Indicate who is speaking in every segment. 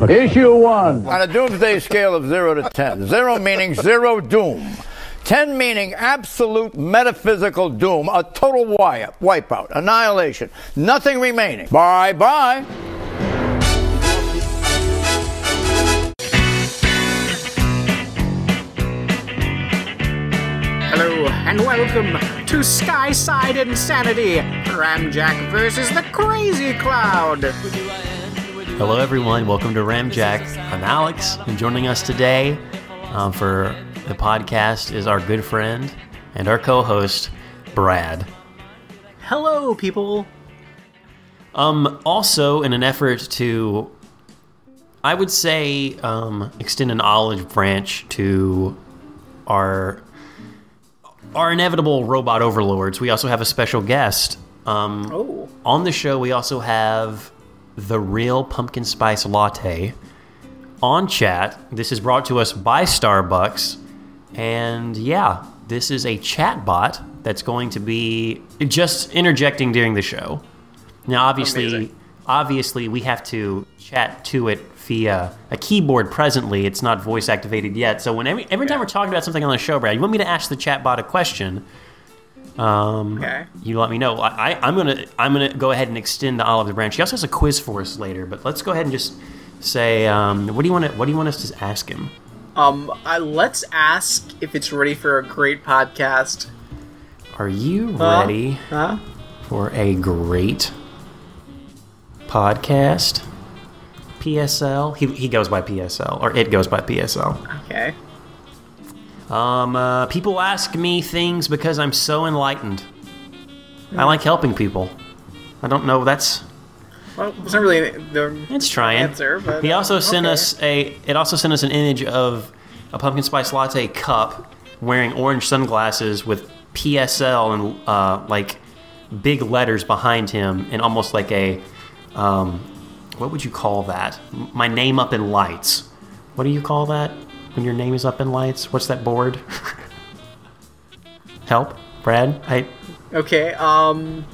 Speaker 1: motherfucker.
Speaker 2: Issue one. On a doomsday scale of 0 to 10, 0 meaning zero doom, 10 meaning absolute metaphysical doom, a total wipe, wipeout, annihilation, nothing remaining. Bye bye.
Speaker 3: Hello and welcome to Skyside Insanity, Ramjack versus the Crazy Cloud.
Speaker 4: Hello, everyone. Welcome to Ramjack. I'm Alex, and joining us today um, for the podcast is our good friend and our co-host, Brad.
Speaker 3: Hello, people.
Speaker 4: Um, also, in an effort to, I would say, um, extend an olive branch to our our inevitable robot overlords, we also have a special guest. Um,
Speaker 3: Oh.
Speaker 4: On the show, we also have the real pumpkin spice latte on chat. This is brought to us by Starbucks. And yeah, this is a chat bot that's going to be just interjecting during the show. Now, obviously,
Speaker 3: Amazing.
Speaker 4: obviously, we have to chat to it via a keyboard presently. It's not voice activated yet. So when every, every time we're talking about something on the show, Brad, you want me to ask the chat bot a question? Um,
Speaker 3: Okay.
Speaker 4: you let me know. I, I, I'm gonna I'm gonna go ahead and extend the olive branch. He also has a quiz for us later, but let's go ahead and just say um, what do you want to what do you want us to ask him?
Speaker 3: Um, I, let's ask if it's ready for a great podcast.
Speaker 4: Are you
Speaker 3: Huh?
Speaker 4: ready
Speaker 3: Huh?
Speaker 4: for a great podcast? PSL. He, he goes by PSL, or it goes by PSL.
Speaker 3: Okay.
Speaker 4: Um, uh, people ask me things because I'm so enlightened. I like helping people. I don't know. That's
Speaker 3: Well, it's not really the
Speaker 4: It's trying.
Speaker 3: answer, but
Speaker 4: he also sent
Speaker 3: okay.
Speaker 4: us a. It also sent us an image of a pumpkin spice latte cup wearing orange sunglasses with PSL and uh, like big letters behind him, and almost like a. Um, what would you call that? My name up in lights. What do you call that when your name is up in lights? What's that board? Help, Brad. I
Speaker 3: Okay. Um.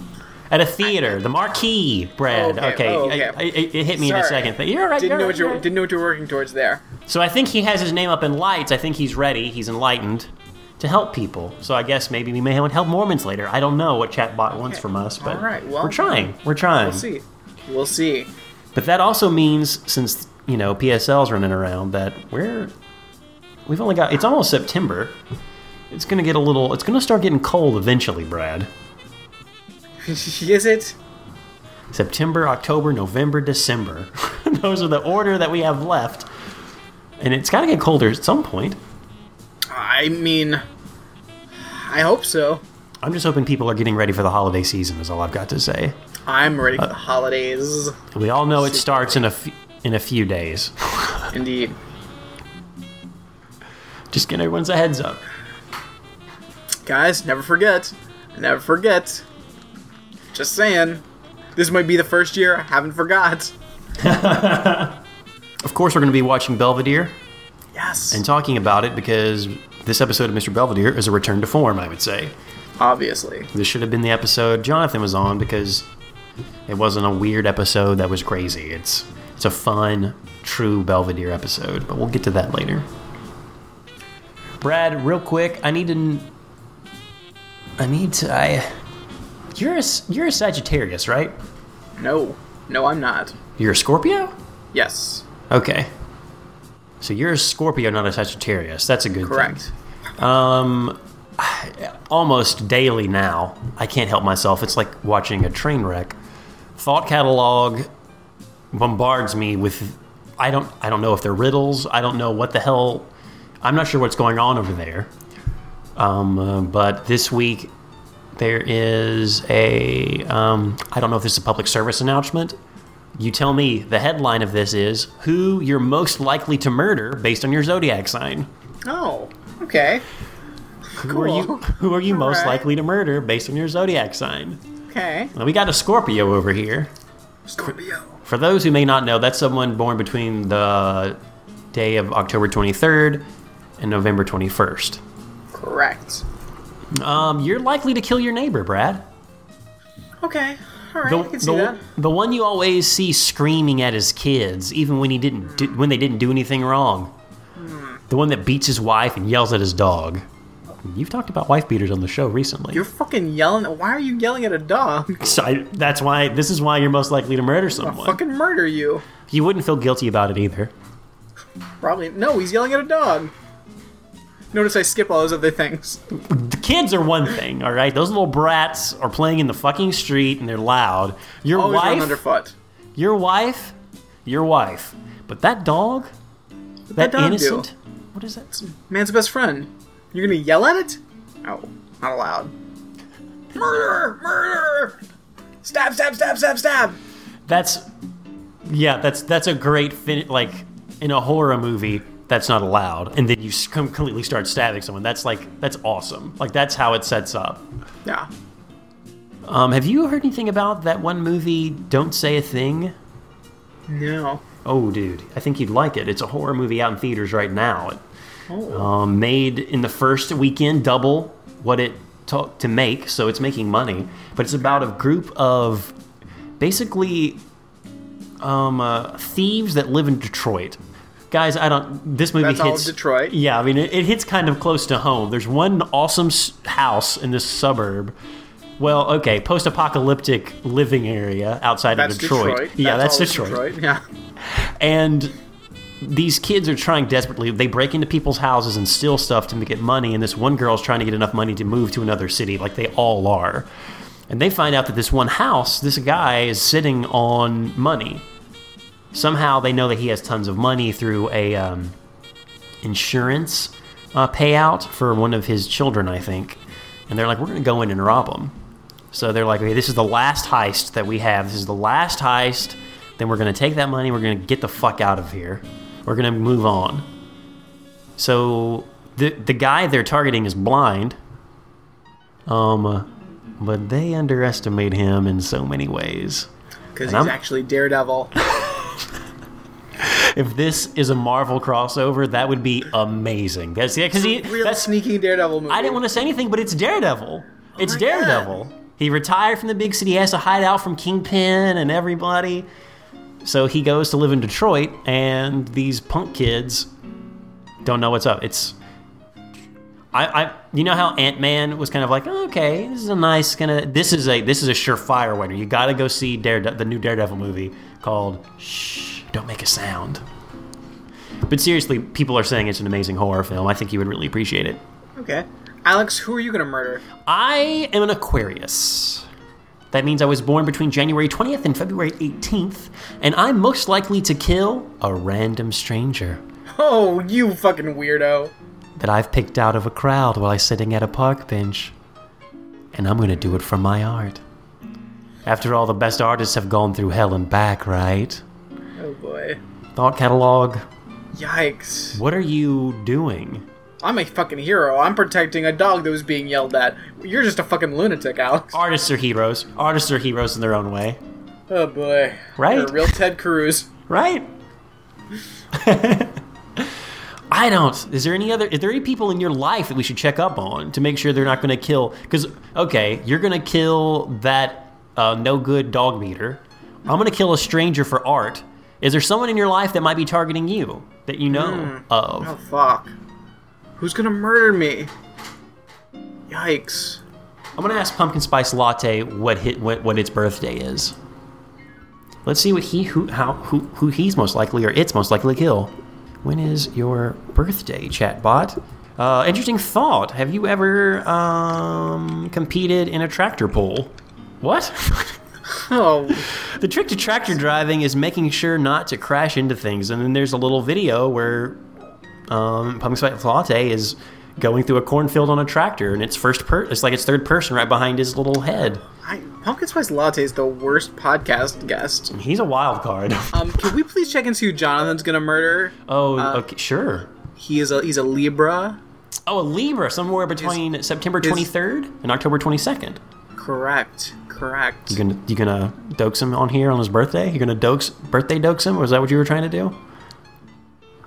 Speaker 4: at a theater, the marquee, Brad.
Speaker 3: Okay,
Speaker 4: Okay,
Speaker 3: oh, okay.
Speaker 4: I- I- it, it hit me in a second. But you're right.
Speaker 3: Didn't
Speaker 4: you're
Speaker 3: know
Speaker 4: right,
Speaker 3: what you
Speaker 4: you're right.
Speaker 3: didn't know what you were working towards there.
Speaker 4: So I think he has his name up in lights. I think he's ready. He's enlightened to help people. So I guess maybe we may help Mormons later. I don't know what chatbot wants from us, but
Speaker 3: right, well,
Speaker 4: we're trying. We're trying.
Speaker 3: We'll see. We'll see.
Speaker 4: But that also means since you know PSL's running around that we're we've only got it's almost September. It's gonna get a little. It's gonna start getting cold eventually, Brad.
Speaker 3: Is it?
Speaker 4: September, October, November, December. Those are the order that we have left. And it's got to get colder at some point.
Speaker 3: I mean, I hope so.
Speaker 4: I'm just hoping people are getting ready for the holiday season. Is all I've got to say.
Speaker 3: I'm ready
Speaker 4: Uh,
Speaker 3: for the holidays.
Speaker 4: We all know it starts in a f- in a few days.
Speaker 3: Indeed.
Speaker 4: Just getting everyone's a heads up.
Speaker 3: Guys, never forget. Never forget. Just saying. This might be the first year I haven't forgot.
Speaker 4: Of course, we're going to be watching Belvedere
Speaker 3: Yes.
Speaker 4: and talking about it because this episode of Mr. Belvedere is a return to form. I would say
Speaker 3: Obviously.
Speaker 4: this should have been the episode Jonathan was on because it wasn't a weird episode that was crazy. It's it's a fun, true Belvedere episode, but we'll get to that later. Brad, real quick, I need to. I need to. I. You're a you're a Sagittarius, right?
Speaker 3: No. No, I'm not.
Speaker 4: You're a Scorpio.
Speaker 3: Yes.
Speaker 4: Okay. So you're a Scorpio, not a Sagittarius. That's a good
Speaker 3: Correct.
Speaker 4: thing. Um, almost daily now. I can't help myself. It's like watching a train wreck. Thought catalog bombards me with I don't I don't know if they're riddles. I don't know what the hell. I'm not sure what's going on over there. Um, uh, but this week there is a um, I don't know if this is a public service announcement. You tell me. The headline of this is who you're most likely to murder based on your zodiac sign.
Speaker 3: Oh, okay.
Speaker 4: Who are you? Who are you most
Speaker 3: Alright.
Speaker 4: likely to murder based on your zodiac sign?
Speaker 3: Okay.
Speaker 4: Now, we got a Scorpio over here.
Speaker 3: Scorpio.
Speaker 4: For those who may not know, that's someone born between the day of October 23rd and November 21st.
Speaker 3: Correct.
Speaker 4: Um, you're likely to kill your neighbor, Brad.
Speaker 3: Okay. All right,
Speaker 4: The,
Speaker 3: I can see
Speaker 4: the,
Speaker 3: that.
Speaker 4: the one you always see screaming at his kids, even when he didn't do, when they didn't do anything wrong.
Speaker 3: Hmm.
Speaker 4: The one that beats his wife and yells at his dog. You've talked about wife beaters on the show recently.
Speaker 3: You're fucking yelling. Why are you yelling at a dog?
Speaker 4: So I, that's why this is why you're most likely to murder
Speaker 3: I'll
Speaker 4: someone.
Speaker 3: fucking murder you.
Speaker 4: You wouldn't feel guilty about it either.
Speaker 3: Probably. No, he's yelling at a dog. Notice I skip all those other things.
Speaker 4: The kids are one thing, all right. Those little brats are playing in the fucking street and they're loud. Your
Speaker 3: Always
Speaker 4: wife,
Speaker 3: underfoot.
Speaker 4: your wife, your wife. But that dog, that,
Speaker 3: that dog do?
Speaker 4: innocent. What is that?
Speaker 3: Man's best friend. You're gonna yell at it? Oh, not allowed. Murder! Murder! Stab! Stab! Stab! Stab! Stab!
Speaker 4: That's yeah. That's that's a great fin. Like in a horror movie, that's not allowed, and then you completely start stabbing someone. That's like that's awesome. Like that's how it sets up.
Speaker 3: Yeah.
Speaker 4: Um, have you heard anything about that one movie? Don't say a thing.
Speaker 3: No.
Speaker 4: Oh, dude, I think you'd like it. It's a horror movie out in theaters right now. It,
Speaker 3: Oh.
Speaker 4: um, made in the first weekend double what it took to make, so it's making money. But it's about a group of basically um, uh, thieves that live in Detroit. Guys, I don't. This movie
Speaker 3: That's
Speaker 4: hits
Speaker 3: Detroit?
Speaker 4: Yeah, I mean it, it hits kind of close to home. There's one awesome house in this suburb. Well, okay, post-apocalyptic living area outside
Speaker 3: That's
Speaker 4: of Detroit.
Speaker 3: Detroit.
Speaker 4: Yeah, that's,
Speaker 3: always
Speaker 4: Detroit.
Speaker 3: Yeah.
Speaker 4: And these kids are trying desperately. They break into people's houses and steal stuff to get money. And this one girl's trying to get enough money to move to another city, like they all are. And they find out that this one house, this guy is sitting on money. Somehow they know that he has tons of money through a um, insurance uh, payout for one of his children, I think. And they're like, we're going to go in and rob him. So they're like, okay, this is the last heist that we have. This is the last heist. Then we're going to take that money. We're going to get the fuck out of here. We're going to move on. So the the guy they're targeting is blind. Um, but they underestimate him in so many ways.
Speaker 3: Because he's
Speaker 4: I'm-
Speaker 3: actually Daredevil.
Speaker 4: If this is a Marvel crossover, that would be amazing. That's yeah, because he
Speaker 3: Real
Speaker 4: that's
Speaker 3: sneaky Daredevil movie.
Speaker 4: I didn't want to say anything, but it's Daredevil. Oh it's
Speaker 3: my
Speaker 4: Daredevil. He retired from the big city. He has to hide out from Kingpin and everybody. So he goes to live in Detroit, and these punk kids don't know what's up. It's I, I you know how Ant Man was kind of like, oh, okay, this is a nice kind of this is a this is a surefire winner. You got to go see Darede- the new Daredevil movie called Shh, don't make a sound. But seriously, people are saying it's an amazing horror film. I think you would really appreciate it.
Speaker 3: Okay. Alex, who are you gonna murder?
Speaker 4: I am an Aquarius. That means I was born between January 20th and February 18th, and I'm most likely to kill a random stranger
Speaker 3: Oh, you fucking weirdo.
Speaker 4: That I've picked out of a crowd while I'm sitting at a park bench. And I'm gonna do it for my art. After all, the best artists have gone through hell and back, right?
Speaker 3: Oh boy.
Speaker 4: Thought catalog,
Speaker 3: Yikes.
Speaker 4: what are you doing?
Speaker 3: I'm a fucking hero. I'm protecting a dog that was being yelled at. You're just a fucking lunatic, Alex.
Speaker 4: Artists are heroes. Artists are heroes in their own way,
Speaker 3: Oh boy.
Speaker 4: Right?
Speaker 3: You're a real Ted Cruz.
Speaker 4: right? I don't. Is there any other? Is there any people in your life that we should check up on to make sure they're not going to kill? Because okay, you're going to kill that uh, no good dog meter. I'm going to kill a stranger for art. Is there someone in your life that might be targeting you that you know of?
Speaker 3: Oh fuck. Who's gonna murder me? Yikes.
Speaker 4: I'm gonna ask Pumpkin Spice Latte what hit what, what its birthday is. Let's see what he who how who who he's most likely or it's most likely to kill. When is your birthday, chatbot? Uh, interesting thought. Have you ever um, competed in a tractor pull? What?
Speaker 3: Oh,
Speaker 4: the trick to tractor driving is making sure not to crash into things. And then there's a little video where um, Pumpkin Spice Latte is going through a cornfield on a tractor, and it's first per it's like it's third person right behind his little head.
Speaker 3: I, Pumpkin Spice Latte is the worst podcast guest.
Speaker 4: He's a wild card.
Speaker 3: Um, can we please check and see who Jonathan's gonna murder?
Speaker 4: oh,
Speaker 3: Uh,
Speaker 4: okay, sure.
Speaker 3: He is a he's a Libra.
Speaker 4: Oh, a Libra, somewhere between September 23rd and October 22nd.
Speaker 3: Correct. Correct.
Speaker 4: You gonna you gonna dokes him on here on his birthday? You're gonna dokes birthday dokes him? Was that what you were trying to do?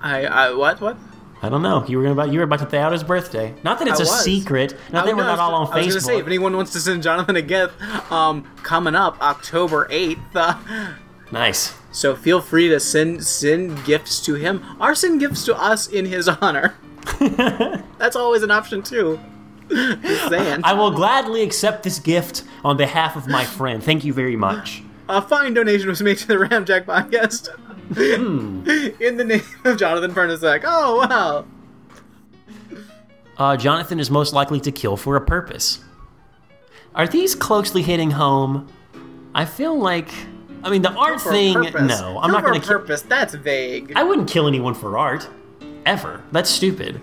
Speaker 3: I I what what?
Speaker 4: I don't know. You were about you were about to say out his birthday. Not that it's
Speaker 3: I
Speaker 4: a
Speaker 3: was.
Speaker 4: secret. Not
Speaker 3: Oh,
Speaker 4: that we're not all on Facebook.
Speaker 3: I was gonna say, if anyone wants to send Jonathan a gift, um, coming up October eighth. Uh,
Speaker 4: nice.
Speaker 3: so feel free to send send gifts to him, or send gifts to us in his honor. That's always an option too.
Speaker 4: I will gladly accept this gift on behalf of my friend. Thank you very much.
Speaker 3: A fine donation was made to the Ramjack podcast.
Speaker 4: Hmm.
Speaker 3: in the name of Jonathan Fernasek. Oh wow.
Speaker 4: Uh, Jonathan is most likely to kill for a purpose. Are these closely hitting home? I feel like, I mean, the art
Speaker 3: For
Speaker 4: thing.
Speaker 3: purpose.
Speaker 4: No, I'm
Speaker 3: Kill
Speaker 4: not going to kill.
Speaker 3: For purpose. That's vague.
Speaker 4: I wouldn't kill anyone for art, ever. That's stupid.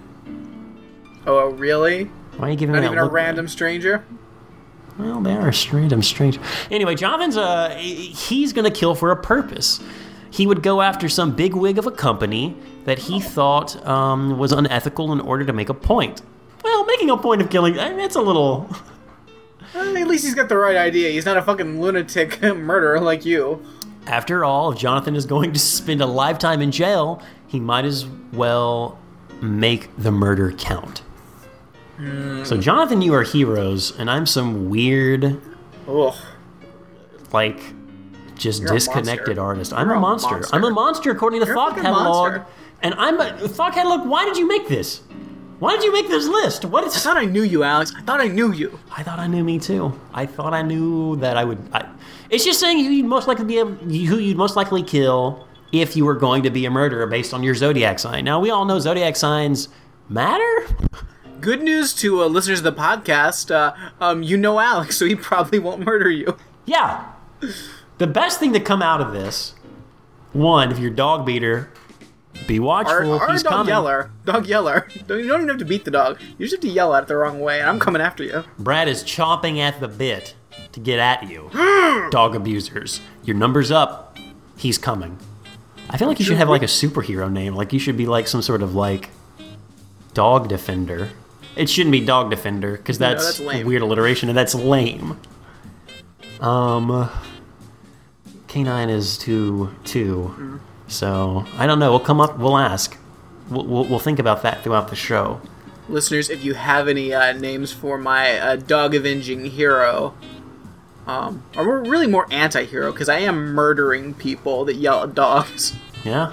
Speaker 3: Oh really?
Speaker 4: Why are you giving
Speaker 3: Not
Speaker 4: me
Speaker 3: even a
Speaker 4: look?
Speaker 3: random stranger.
Speaker 4: Well, they are strange. I'm strange. Anyway, Jonathan's uh, he's gonna kill for a purpose. He would go after some big wig of a company that he thought um, was unethical in order to make a point. Well, making a point of killing, I mean, it's a little.
Speaker 3: Eh, At least he's got the right idea. He's not a fucking lunatic murderer like you.
Speaker 4: After all, if Jonathan is going to spend a lifetime in jail, he might as well make the murder count. So, Jonathan, you are heroes, and I'm some weird,
Speaker 3: Ugh.
Speaker 4: like, just
Speaker 3: You're
Speaker 4: disconnected artist. I'm a monster.
Speaker 3: monster.
Speaker 4: I'm a monster according to
Speaker 3: You're
Speaker 4: Thought Catalog.
Speaker 3: monster.
Speaker 4: And I'm a Thought Catalog. Why did you make this? Why did you make this list? What
Speaker 3: I thought I knew you, Alex. I thought I knew you.
Speaker 4: I thought I knew me too. I thought I knew that I would. I, it's just saying who you'd most likely be able, who you'd most likely kill if you were going to be a murderer based on your zodiac sign. Now we all know zodiac signs matter.
Speaker 3: Good news to uh, listeners of the podcast. Uh, um, you know Alex, so he probably won't murder you.
Speaker 4: Yeah. The best thing to come out of this, one, if you're dog beater, be watchful.
Speaker 3: or a
Speaker 4: He's
Speaker 3: dog
Speaker 4: coming.
Speaker 3: yeller. Dog yeller. Don't, you don't even have to beat the dog. You just have to yell at it the wrong way, and I'm coming after you.
Speaker 4: Brad is chomping at the bit to get at you. Dog abusers. Your number's up. He's coming. I feel like you should have like a superhero name. Like you should be like some sort of like dog defender. It shouldn't be dog defender because that's,
Speaker 3: that's lame.
Speaker 4: a weird alliteration and that's lame. Um, canine is two two,
Speaker 3: Mm-hmm.
Speaker 4: so I don't know. We'll come up. We'll ask. We'll, we'll, we'll think about that throughout the show.
Speaker 3: Listeners, if you have any uh, names for my uh, dog avenging hero, um, or really more anti hero, because I am murdering people that yell at dogs.
Speaker 4: Yeah.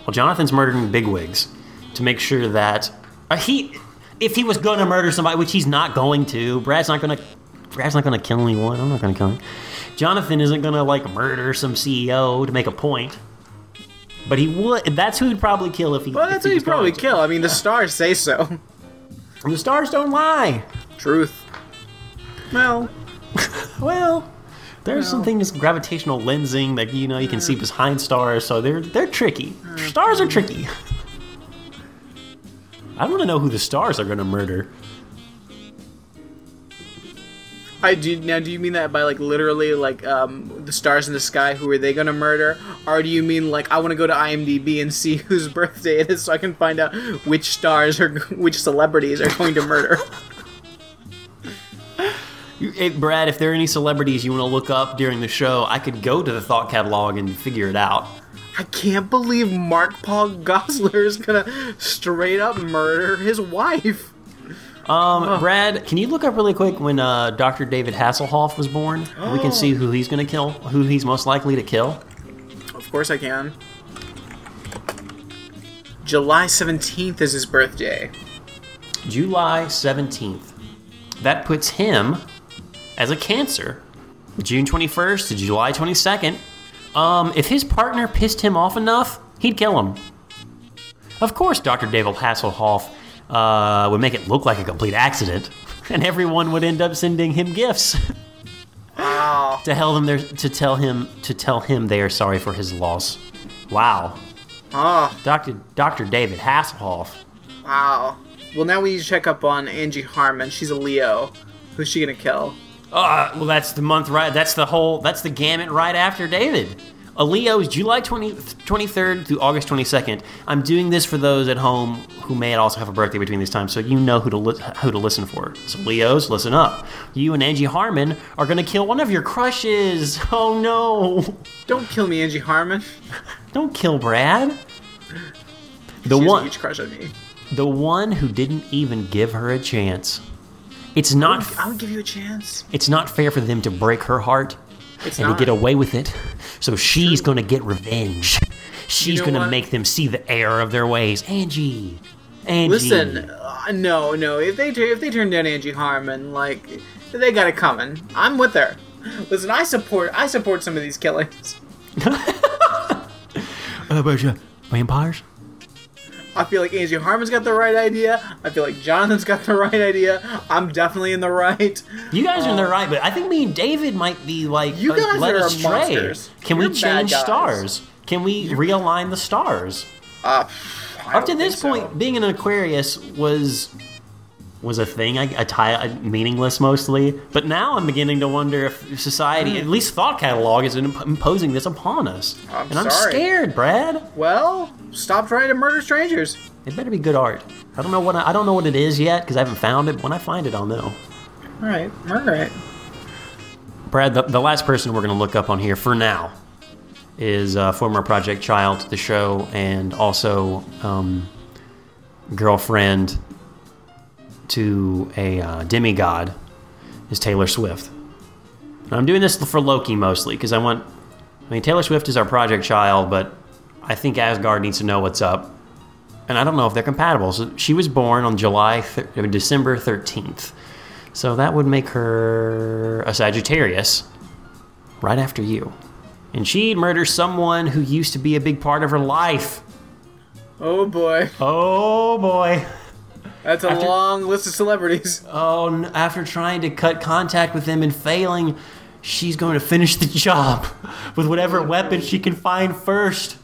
Speaker 4: Well, Jonathan's murdering bigwigs to make sure that uh, he, if he was going to murder somebody, which he's not going to, Brad's not going to. Brad's not going to kill anyone. I'm not going to kill him. Jonathan isn't to like murder some CEO to make a point. But he would. That's who he'd probably kill if he.
Speaker 3: Well, that's
Speaker 4: he
Speaker 3: what he'd probably kill. I mean, the stars say so.
Speaker 4: The stars don't lie.
Speaker 3: Truth. Well,
Speaker 4: Well, there's some things gravitational lensing that you know you can see behind stars, so they're they're tricky. Stars are tricky. I want to know who the stars are going to murder.
Speaker 3: I do now. Do you mean that by like literally like um, the stars in the sky? Who are they gonna murder? Or do you mean like I want to go to IMDb and see whose birthday it is so I can find out which stars or which celebrities are going to murder?
Speaker 4: Hey, Brad, if there are any celebrities you want to look up during the show, I could go to the thought catalog and figure it out.
Speaker 3: I can't believe Mark Paul Gosselaar is gonna straight up murder his wife.
Speaker 4: Um, Brad, can you look up really quick when uh, Dr. David Hasselhoff was born? We can see who he's going to kill, who he's most likely to kill.
Speaker 3: Of course I can. July 17th is his birthday.
Speaker 4: July 17th. That puts him as a Cancer. June 21st to July 22nd. Um, if his partner pissed him off enough, he'd kill him. Of course, Dr. David Hasselhoff uh, would make it look like a complete accident, and everyone would end up sending him gifts
Speaker 3: Wow.
Speaker 4: to tell them to tell him to tell him they are sorry for his loss. Wow,
Speaker 3: Oh,
Speaker 4: Dr. Dr. David Hasselhoff.
Speaker 3: wow. Well, now we need to check up on Angie Harmon. She's a Leo. Who's she gonna kill?
Speaker 4: Uh, well, that's the month right. That's the whole. That's the gamut right after David. A Leo is July 20, 23rd through August 22nd. I'm doing this for those at home who may also have a birthday between these times, so you know who to li- who to listen for. So Leos, listen up. You and Angie Harmon are gonna kill one of your crushes. Oh no!
Speaker 3: Don't kill me, Angie Harmon.
Speaker 4: Don't kill Brad. The
Speaker 3: She has a
Speaker 4: one,
Speaker 3: huge crush on me.
Speaker 4: the one who didn't even give her a chance. It's not
Speaker 3: I would give you a chance.
Speaker 4: it's not fair for them to break her heart
Speaker 3: It's
Speaker 4: and
Speaker 3: not.
Speaker 4: to get away with it. So she's going to get revenge. She's
Speaker 3: know
Speaker 4: going to make them see the error of their ways. Angie. Angie.
Speaker 3: Listen, uh, no, no. If they if they turn down Angie Harmon, like they got it coming. I'm with her. Listen, I support I support some of these killings.
Speaker 4: Uh, but, uh, vampires?
Speaker 3: I feel like Angie Harmon's got the right idea. I feel like Jonathan's got the right idea. I'm definitely in the right.
Speaker 4: You guys are in the right, but I think me and David might be like
Speaker 3: You guys
Speaker 4: led
Speaker 3: are
Speaker 4: astray.
Speaker 3: monsters.
Speaker 4: Can
Speaker 3: You're
Speaker 4: we change stars? Can we realign the stars?
Speaker 3: Uh,
Speaker 4: Up to this
Speaker 3: think
Speaker 4: point, being an Aquarius was was a thing, a, a tie, a meaningless mostly. But now I'm beginning to wonder if society, at least Thought Catalog, is imp- imposing this upon us.
Speaker 3: I'm
Speaker 4: and I'm
Speaker 3: sorry.
Speaker 4: scared, Brad.
Speaker 3: well, stop trying to murder strangers.
Speaker 4: It better be good art. I don't know what I, I don't know what it is yet because I haven't found it. When I find it, I'll know.
Speaker 3: All right, all right.
Speaker 4: Brad, the, the last person we're going to look up on here for now is uh, former Project Child to the show and also um, girlfriend to a uh, demigod is Taylor Swift. And I'm doing this for Loki mostly because I want. I mean, Taylor Swift is our Project Child, but I think Asgard needs to know what's up. And I don't know if they're compatible. So she was born on July, thir- December 13th. So that would make her a Sagittarius right after you. And she'd murder someone who used to be a big part of her life.
Speaker 3: Oh boy,
Speaker 4: Oh boy.
Speaker 3: That's a
Speaker 4: After-
Speaker 3: long list of celebrities.
Speaker 4: Oh, after trying to cut contact with them and failing, she's going to finish the job with whatever weapon she can find first.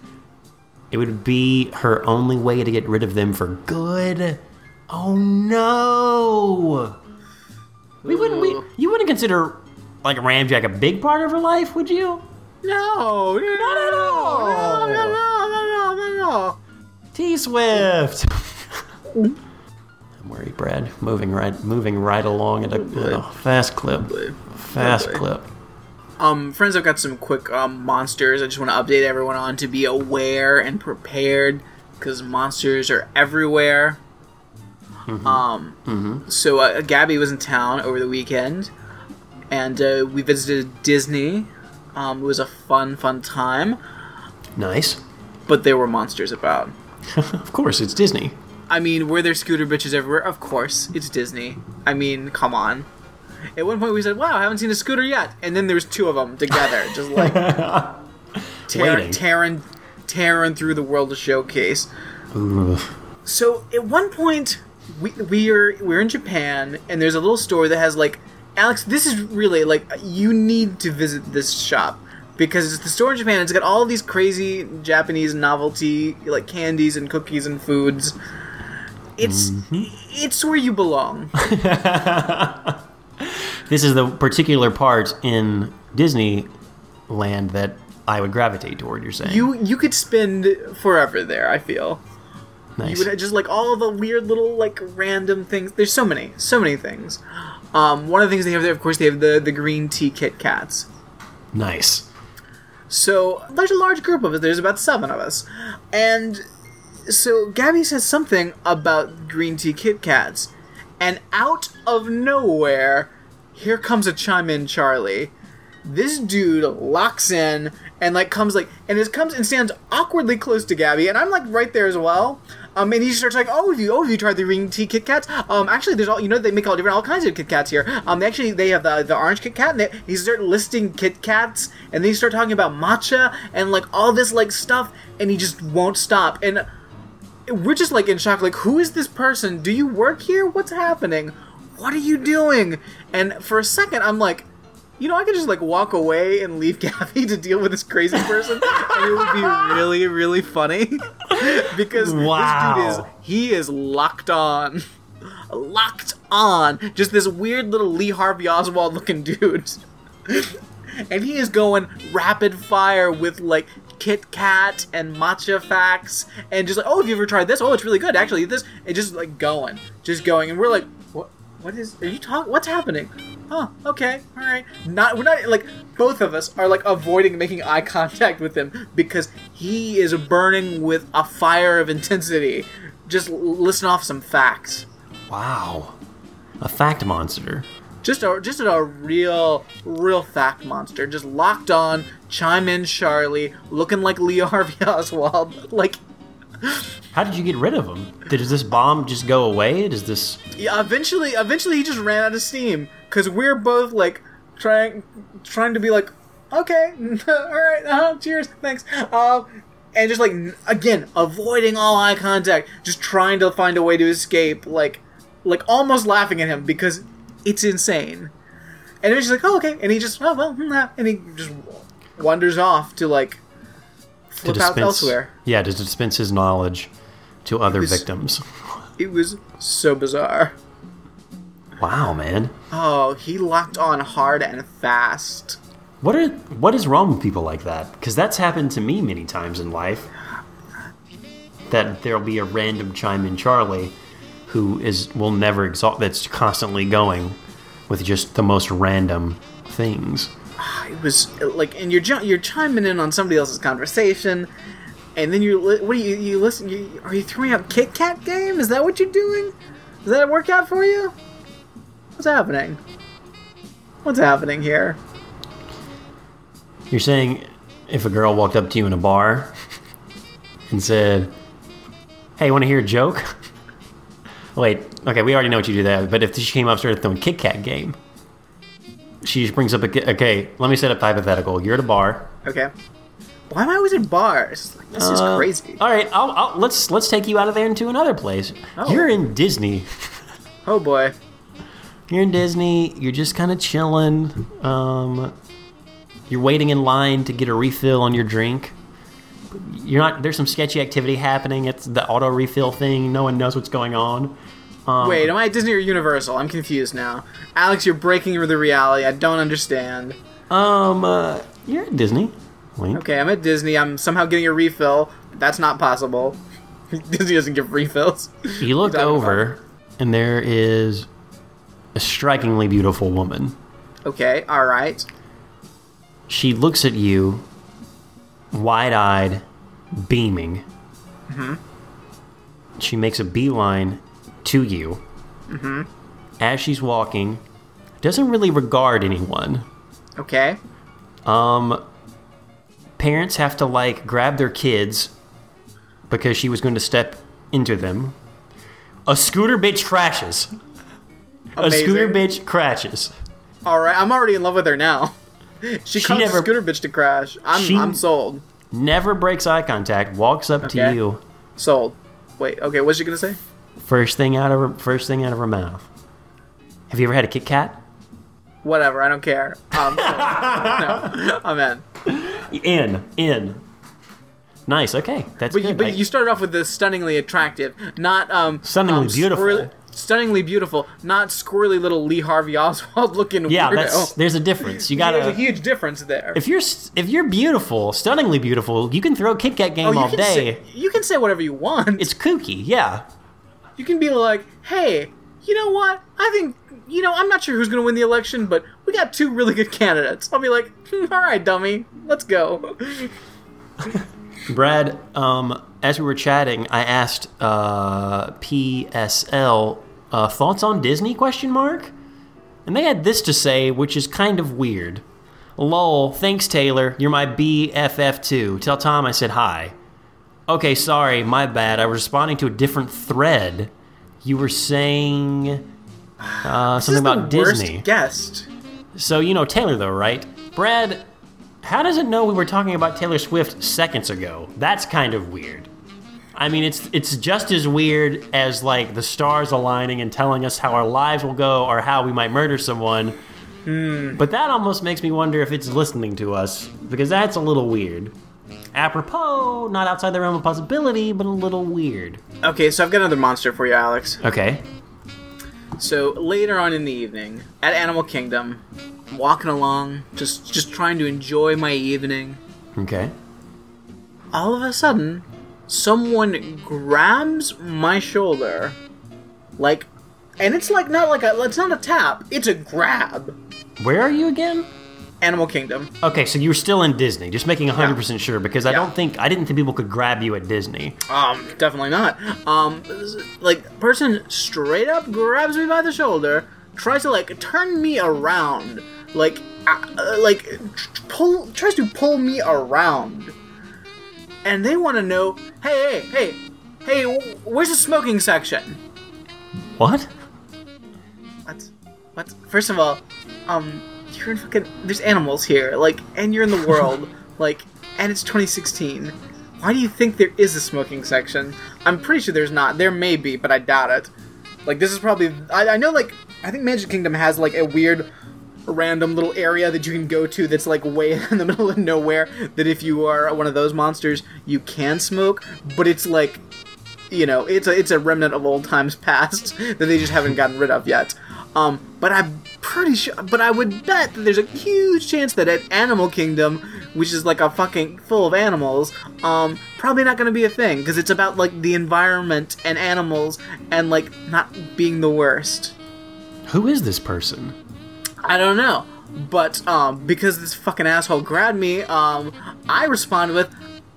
Speaker 4: It would be her only way to get rid of them for good. Oh no! We wouldn't. We, you wouldn't consider like Ramjack a big part of her life, would you?
Speaker 3: No, no,
Speaker 4: Not at all.
Speaker 3: No, no, no, no, no, no.
Speaker 4: T Swift. I'm worried, Brad. Moving right, moving right along at a, at a fast clip. Fast
Speaker 3: Oh, boy.
Speaker 4: clip.
Speaker 3: Um, friends, I've got some quick um, monsters. I just want to update everyone on to be aware and prepared because monsters are everywhere. Um, so uh, Gabby was in town over the weekend, and uh, we visited Disney. Um, it was a fun, fun time,
Speaker 4: Nice.
Speaker 3: but there were monsters about.
Speaker 4: Of course, it's Disney.
Speaker 3: I mean, were there scooter bitches everywhere? Of course, it's Disney. I mean, come on. At one point, we said, "Wow, I haven't seen a scooter yet," and then there's two of them together, just like tear,
Speaker 4: Waiting.
Speaker 3: tearing, tearing through the world of showcase.
Speaker 4: Ooh.
Speaker 3: So at one point, we we are we're in Japan, and there's a little store that has like, Alex, this is really like you need to visit this shop because it's the store in Japan. It's got all these crazy Japanese novelty like candies and cookies and foods. It's it's where you belong.
Speaker 4: This is the particular part in Disneyland that I would gravitate toward. You're saying
Speaker 3: You you could spend forever there. I feel.
Speaker 4: nice.
Speaker 3: You would just like all the weird little like random things. There's so many, so many things. Um, one of the things they have there, of course, they have the the green tea Kit Kats.
Speaker 4: nice.
Speaker 3: So there's a large group of us. There's about seven of us, and so Gabby says something about green tea Kit Kats, and out of nowhere, here comes a chime in Charlie. This dude locks in and like comes like and it comes and stands awkwardly close to Gabby, and I'm like right there as well. Um, and he starts like, "Oh, have you, oh, have you tried the green tea Kit Kats? Um, actually, there's all you know. They make all different, all kinds of Kit Kats here. Um, they actually they have the the orange Kit Kat, and they, he starts listing Kit Kats, and then he start talking about matcha and like all this like stuff, and he just won't stop. And we're just like in shock, like, who is this person? Do you work here? What's happening? What are you doing? And for a second, I'm like, you know, I could just like walk away and leave Gabby to deal with this crazy person, and it would be really, really funny because
Speaker 4: Wow.
Speaker 3: this dude is he is locked on, locked on, just this weird little Lee Harvey Oswald looking dude, and he is going rapid fire with like. Kit Kat and matcha facts, and just like, oh, have you ever tried this? Oh, it's really good, actually. This, and just like going, just going, and we're like, what? What is? Are you talking? What's happening? Oh, okay, all right. Not we're not like both of us are like avoiding making eye contact with him because he is burning with a fire of intensity just listen off some facts.
Speaker 4: Wow. A fact monster.
Speaker 3: Just a just a real real fact monster. Just locked on, chime in Charlie, looking like Leo Harvey Oswald. Like
Speaker 4: How did you get rid of him? Did this bomb just go away? Does this
Speaker 3: yeah, eventually eventually he just ran out of steam because we're both like trying trying to be like okay all right uh, cheers thanks um and just like again avoiding all eye contact just trying to find a way to escape like like almost laughing at him because it's insane and then she's like oh okay and he just oh well hmm, ah," and he just wanders off to like
Speaker 4: to
Speaker 3: flip out elsewhere
Speaker 4: Yeah, to dispense his knowledge to other
Speaker 3: was-
Speaker 4: victims.
Speaker 3: it was so bizarre
Speaker 4: Wow, man.
Speaker 3: oh he locked on hard and fast
Speaker 4: What are what is wrong with people like that? Because that's happened to me many times in life. That there'll be a random chime in Charlie who is will never exhaust that's constantly going with just the most random things.
Speaker 3: Ah, it was uh, like and you're you're chiming in on somebody else's conversation and then you what are you you listen you, are you throwing out Kit Kat game? Is that what you're doing? Does that work out for you? What's happening? What's happening here?
Speaker 4: You're saying if a girl walked up to you in a bar and said, "Hey, want to hear a joke?" Wait, okay, we already know what you do there. But if she came up and started throwing Kit Kat game, she brings up a okay. Let me set up hypothetical. You're at a bar.
Speaker 3: okay why am I always in bars like, this is
Speaker 4: Uh,
Speaker 3: crazy
Speaker 4: All right, I'll, I'll, let's let's take you out of there into another place.
Speaker 3: Oh.
Speaker 4: You're in Disney.
Speaker 3: oh boy
Speaker 4: You're in Disney. You're just kind of chilling. Um, you're waiting in line to get a refill on your drink. You're not. There's some sketchy activity happening. It's the auto refill thing. No one knows what's going on. Um,
Speaker 3: wait am I at Disney or Universal I'm confused now Alex you're breaking the reality I don't understand
Speaker 4: Um, uh, you're at Disney.
Speaker 3: Okay I'm at Disney I'm somehow getting a refill that's not possible Disney doesn't give refills
Speaker 4: You look over, and there is a strikingly beautiful woman.
Speaker 3: okay all right
Speaker 4: She looks at you, wide eyed, beaming. She makes a beeline to you. As she's walking, doesn't really regard anyone.
Speaker 3: okay
Speaker 4: Um, parents have to like grab their kids because she was going to step into them. A scooter bitch crashes. A scooter bitch crashes.
Speaker 3: All right, I'm already in love with her now. She, caused
Speaker 4: never-
Speaker 3: a scooter bitch to crash. I'm
Speaker 4: She-
Speaker 3: I'm sold.
Speaker 4: Never breaks eye contact. Walks up to you.
Speaker 3: Sold. Wait, okay, what's she gonna say?
Speaker 4: First thing out of her, first thing out of her mouth. Have you ever had a Kit Kat?
Speaker 3: Whatever, I don't care. Um, no, I'm in.
Speaker 4: In, in. Nice. Okay, that's
Speaker 3: But, you, but you started off with the stunningly attractive, not um
Speaker 4: Stunningly
Speaker 3: um,
Speaker 4: beautiful.
Speaker 3: Stunningly beautiful, not squirrely little Lee Harvey Oswald looking
Speaker 4: yeah, there's a difference. You
Speaker 3: There's a huge difference there.
Speaker 4: If you're if you're beautiful, stunningly beautiful, you can throw Kit Kat game
Speaker 3: oh,
Speaker 4: all day.
Speaker 3: say you can say whatever you want.
Speaker 4: It's kooky. Yeah.
Speaker 3: you can be like, hey, you know what? I think, you know, I'm not sure who's going to win the election, but we got two really good candidates. I'll be like, hmm, all right, dummy, let's go.
Speaker 4: Brad, um, as we were chatting, I asked uh, PSL uh, thoughts on Disney? Question mark. And they had this to say, which is kind of weird. Lol, thanks Taylor. You're my BFF too. Tell Tom I said hi. Okay, sorry, my bad. I was responding to a different thread. You were saying uh, something about Disney.
Speaker 3: guest.
Speaker 4: So you know Taylor though, right? Brad, how does it know we were talking about Taylor Swift seconds ago? That's kind of weird. I mean, it's it's just as weird as like the stars aligning and telling us how our lives will go or how we might murder someone. Hmm. But that almost makes me wonder if it's listening to us because that's a little weird. Apropos, not outside the realm of possibility, but a little weird.
Speaker 3: Okay, so I've got another monster for you, Alex.
Speaker 4: Okay.
Speaker 3: So later on in the evening, at Animal Kingdom, I'm walking along, just just trying to enjoy my evening.
Speaker 4: Okay.
Speaker 3: All of a sudden, someone grabs my shoulder, like, and it's like not like a it's not a tap, it's a grab.
Speaker 4: Where are you again?
Speaker 3: Animal Kingdom.
Speaker 4: Okay, so you were still in Disney, just making 100% sure because I
Speaker 3: Yeah.
Speaker 4: don't think I didn't think people could grab you at Disney.
Speaker 3: Um, definitely not. Um, like person straight up grabs me by the shoulder, tries to like turn me around, like, uh, uh, like pull, tries to pull me around, and they want to know, hey, hey, hey, hey, where's the smoking section?
Speaker 4: What?
Speaker 3: What? What? First of all, um, you're in fucking. There's animals here, like, and you're in the world, like, and it's 2016. Why do you think there is a smoking section? I'm pretty sure there's not. There may be, but I doubt it. Like, this is probably. I, I know, like, I think Magic Kingdom has, like, a weird, random little area that you can go to that's, like, way in the middle of nowhere. That if you are one of those monsters, you can smoke, but it's, like, you know, it's a it's a remnant of old times past that they just haven't gotten rid of yet. Um, but I'm pretty sure. But I would bet that there's a huge chance that at Animal Kingdom, which is like a fucking full of animals, um, probably not going to be a thing because it's about like the environment and animals and like not being the worst.
Speaker 4: Who is this person?
Speaker 3: I don't know. But um, because this fucking asshole grabbed me, um, I responded with,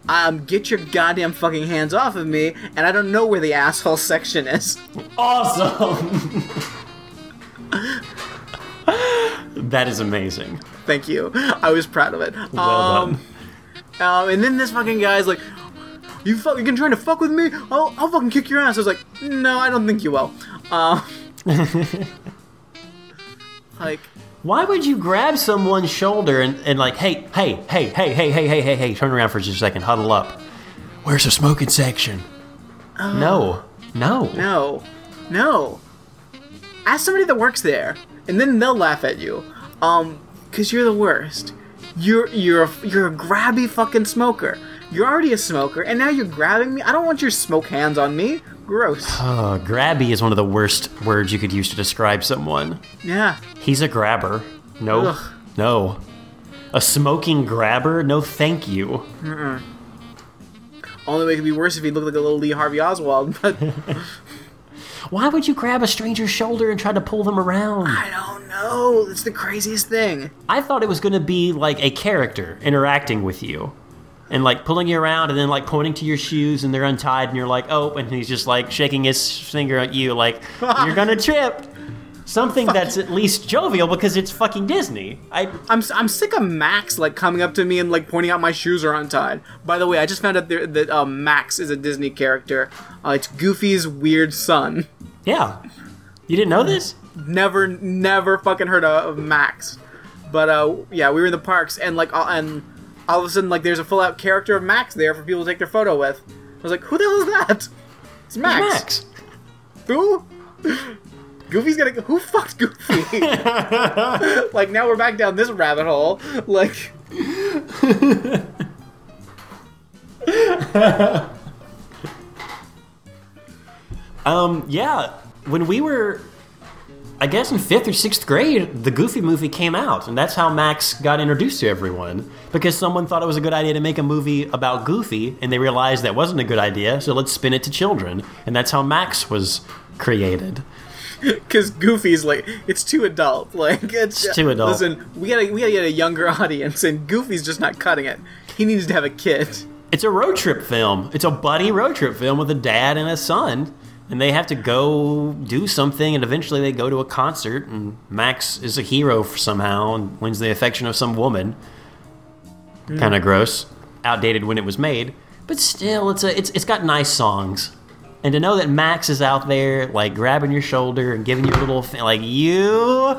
Speaker 3: um, get your goddamn fucking hands off of me, and I don't know where the asshole section is.
Speaker 4: Awesome. that is amazing.
Speaker 3: Thank you. I was proud of it.
Speaker 4: Well
Speaker 3: um,
Speaker 4: done.
Speaker 3: um, and then this fucking guy's like, you fucking trying to fuck with me? I'll, I'll fucking kick your ass. I was like, no, I don't think you will. Um, like,
Speaker 4: Why would you grab someone's shoulder and, and like, hey, hey, hey, hey, hey, hey, hey, hey, hey, turn around for just a second, huddle up. Where's the smoking section? no, no,
Speaker 3: no, no. Ask somebody that works there, and then they'll laugh at you. Um, cause you're the worst. You're you're a, you're a grabby fucking smoker. You're already a smoker, and now you're grabbing me. I don't want your smoke hands on me. Gross.
Speaker 4: Uh, grabby is one of the worst words you could use to describe someone.
Speaker 3: Yeah.
Speaker 4: He's a grabber. No,
Speaker 3: Ugh.
Speaker 4: no. A smoking grabber? No, thank you.
Speaker 3: Only way it could be worse if he looked like a little Lee Harvey Oswald, but
Speaker 4: Why would you grab a stranger's shoulder and try to pull them around?
Speaker 3: I don't know. It's the craziest thing.
Speaker 4: I thought it was going to be like a character interacting with you and like pulling you around and then like pointing to your shoes and they're untied and you're like, oh, and he's just like shaking his finger at you like, you're to trip. Something that's at least jovial because it's fucking Disney. I
Speaker 3: I'm, I'm sick of Max like coming up to me and like pointing out my shoes are untied. By the way, I just found out there, that uh, Max is a Disney character. Uh, it's Goofy's weird son.
Speaker 4: yeah. You didn't know this?
Speaker 3: Never, never fucking heard of, Max. But uh, yeah, we were in the parks and like all, and all of a sudden like there's a full out character of Max there for people to take their photo with. I was like, who the hell is that? It's Max.
Speaker 4: Max.
Speaker 3: Who? Goofy's gonna. Go Who fucked Goofy? like now we're back down this rabbit hole. Like
Speaker 4: Um, yeah. When we were, I guess in fifth or sixth grade, the Goofy movie came out, and that's how Max got introduced to everyone. Because someone thought it was a good idea to make a movie about Goofy, and they realized that wasn't a good idea, so let's spin it to children. And that's how Max was created.
Speaker 3: because Goofy's like it's too adult. Like it's,
Speaker 4: It's too adult.
Speaker 3: Listen, we gotta we gotta get a younger audience, and Goofy's just not cutting it. He needs to have a kid.
Speaker 4: It's a road trip film. It's a buddy road trip film with a dad and a son. And they have to go do something, and eventually they go to a concert, and Max is a hero somehow and wins the affection of some woman. Kind of gross, outdated when it was made, but still, it's a it's it's got nice songs. And to know that Max is out there, like grabbing your shoulder and giving you a little, like you.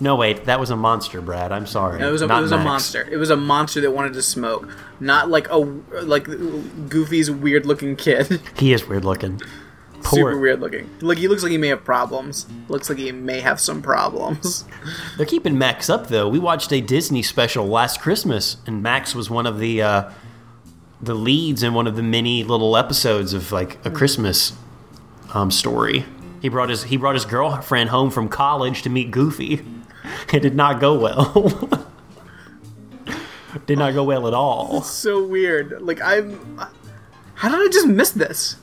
Speaker 4: No, wait, that was a monster, Brad. I'm sorry.
Speaker 3: It was a, it was a monster. It was a monster that wanted to smoke, not like a like Goofy's weird looking kid.
Speaker 4: He is weird looking. Poor,
Speaker 3: Super weird looking. Like he looks like he may have problems. Looks like he may have some problems.
Speaker 4: They're keeping Max up though. We watched a Disney special last Christmas, and Max was one of the uh, the leads in one of the many little episodes of like a Christmas um, story. He brought his he brought his girlfriend home from college to meet Goofy. It did not go well. did not go well at all.
Speaker 3: so weird. Like I'm. How did I just miss this?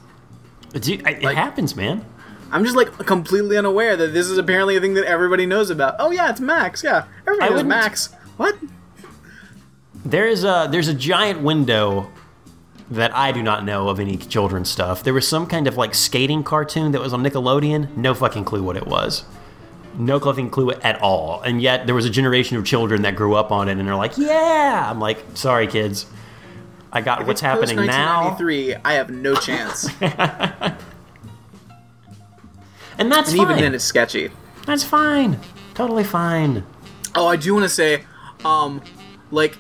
Speaker 4: It happens, man.
Speaker 3: I'm just like completely unaware that this is apparently a thing that everybody knows about. Oh yeah, it's Max. Yeah, everybody knows Max. What?
Speaker 4: There is a there's a giant window that I do not know of any children's stuff. There was some kind of like skating cartoon that was on Nickelodeon. No fucking clue what it was. No fucking clue at all. And yet there was a generation of children that grew up on it and they're like, "Yeah." I'm like, "Sorry kids. I got what's happening now."
Speaker 3: 1993, I have no chance.
Speaker 4: And that's
Speaker 3: and even then, it's sketchy.
Speaker 4: That's fine. Totally fine.
Speaker 3: Oh, I do want to say, um, like,